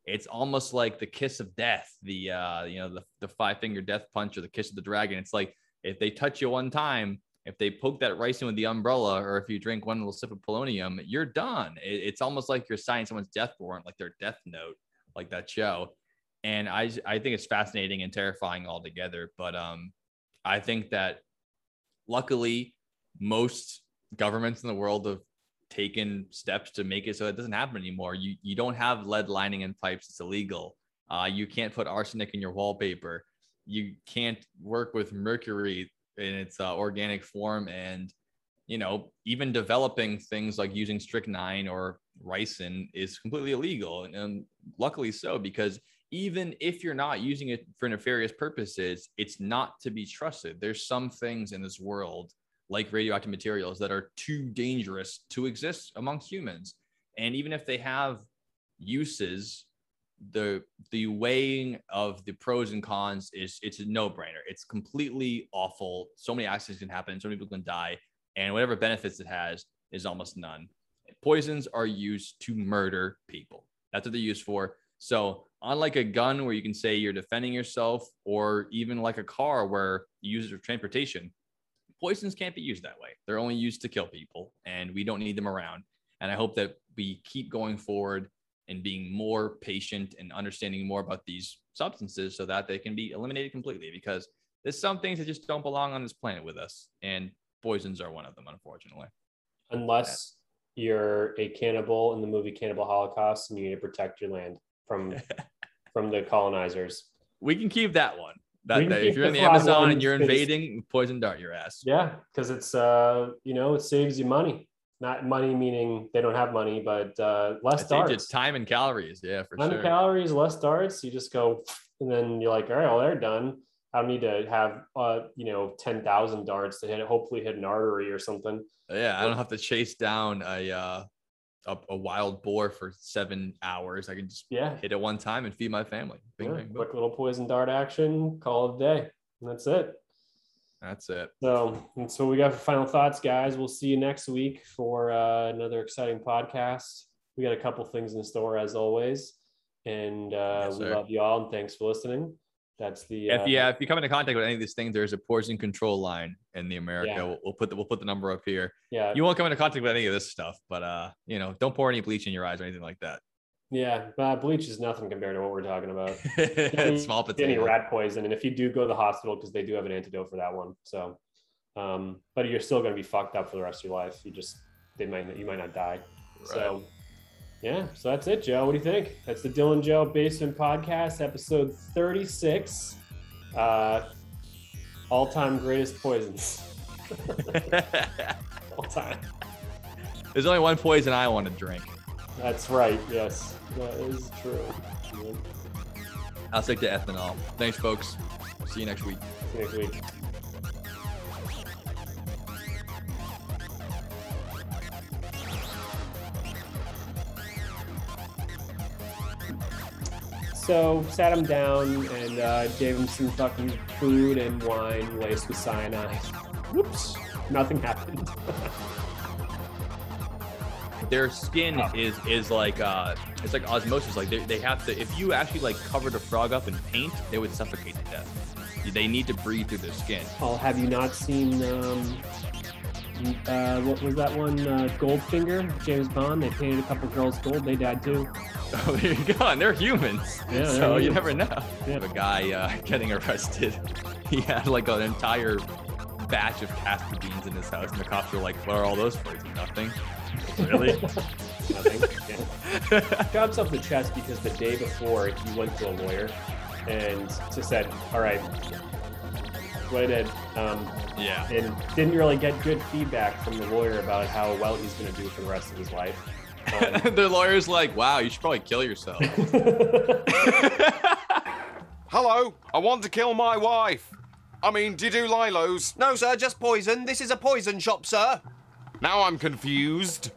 It's almost like the kiss of death the uh you know the, the five finger death punch or the kiss of the dragon. It's like if they touch you one time if they poke that ricin with the umbrella or if you drink one little sip of polonium you're done. It, it's almost like you're signing someone's death warrant like their death note like that show. And i i think it's fascinating and terrifying altogether but um i think that luckily most governments in the world have taken steps to make it so it doesn't happen anymore. You you don't have lead lining in pipes. It's illegal. Uh, you can't put arsenic in your wallpaper. You can't work with mercury in its uh, organic form and you know even developing things like using strychnine or ricin is completely illegal and, and luckily so because even if you're not using it for nefarious purposes it's not to be trusted. There's some things in this world like radioactive materials that are too dangerous to exist amongst humans. And even if they have uses the the weighing of the pros and cons is it's a no-brainer. It's completely awful. So many accidents can happen. So many people can die. And whatever benefits it has is almost none. Poisons are used to murder people. That's what they're used for. So unlike a gun where you can say you're defending yourself or even like a car where you use it for transportation poisons can't be used that way. They're only used to kill people and we don't need them around. And i hope that we keep going forward and being more patient and understanding more about these substances so that they can be eliminated completely because there's some things that just don't belong on this planet with us and poisons are one of them unfortunately unless you're a cannibal in the movie Cannibal Holocaust and you need to protect your land from from the colonizers. we can keep that one that, We can that keep if you're in the the amazon and you're invading poison dart your ass Yeah, because it's uh you know it saves you money. Not money meaning they don't have money, but uh, less I think darts. it's time and calories yeah for None sure calories, less darts. You just go, and then you're like, all right, well they're done. I don't need to have uh you know ten thousand darts to hit hopefully hit an artery or something. yeah i don't have to chase down a uh a, a wild boar for seven hours i can just Yeah. hit it one time and feed my family Bing, Yeah, boom. quick little poison dart action, call it a day, and that's it. That's it So that's what we got for final thoughts, guys. We'll see you next week for uh, another exciting podcast. We got a couple things in store as always, and uh, Yes, we love you all and thanks for listening. That's the if uh, yeah, if you come into contact with any of these things, there's a poison control line in the America. Yeah. We'll, we'll put the we'll put the number up here. yeah You won't come into contact with any of this stuff, but uh, you know, don't pour any bleach in your eyes or anything like that. Yeah. Uh, bleach is nothing compared to what we're talking about. small Any rat poison, and if you do go to the hospital because they do have an antidote for that one. So, um, but you're still going to be fucked up for the rest of your life. You just they might you might not die. So, yeah. So that's it, Joe. What do you think? That's the Dylan Joe Basement Podcast, episode 36. Uh, all time greatest poisons. all time. There's only one poison I want to drink. That's right. Yes, that is true. I'll stick to ethanol. Thanks, folks. See you next week. See you next week. So sat him down and uh, gave him some fucking food and wine laced with cyanide. Whoops, nothing happened. Their skin is is like uh, it's like osmosis. Like they, they have to. If you actually like covered a frog up in paint, they would suffocate to death. They need to breathe through their skin. oh, have you not seen um, uh, what was that one? Uh, Goldfinger, James Bond. They painted a couple girls gold. They died too. Oh, there you go. And they're humans. Yeah, they're so you humans. never know. Yeah. A guy uh, getting arrested. He had like an entire batch of castor beans in his house, and the cops were like, "What are all those for?" He's like, Nothing. Really? Nothing. Yeah. Got himself in the chest because the day before he went to a lawyer and just said, "All right, what I did. Um, Yeah. and didn't really get good feedback from the lawyer about how well he's going to do for the rest of his life. Um, the lawyer's like, wow, you should probably kill yourself. Hello, I want to kill my wife. I mean, did you do Lilos? No, sir, just poison. This is a poison shop, sir. Now I'm confused.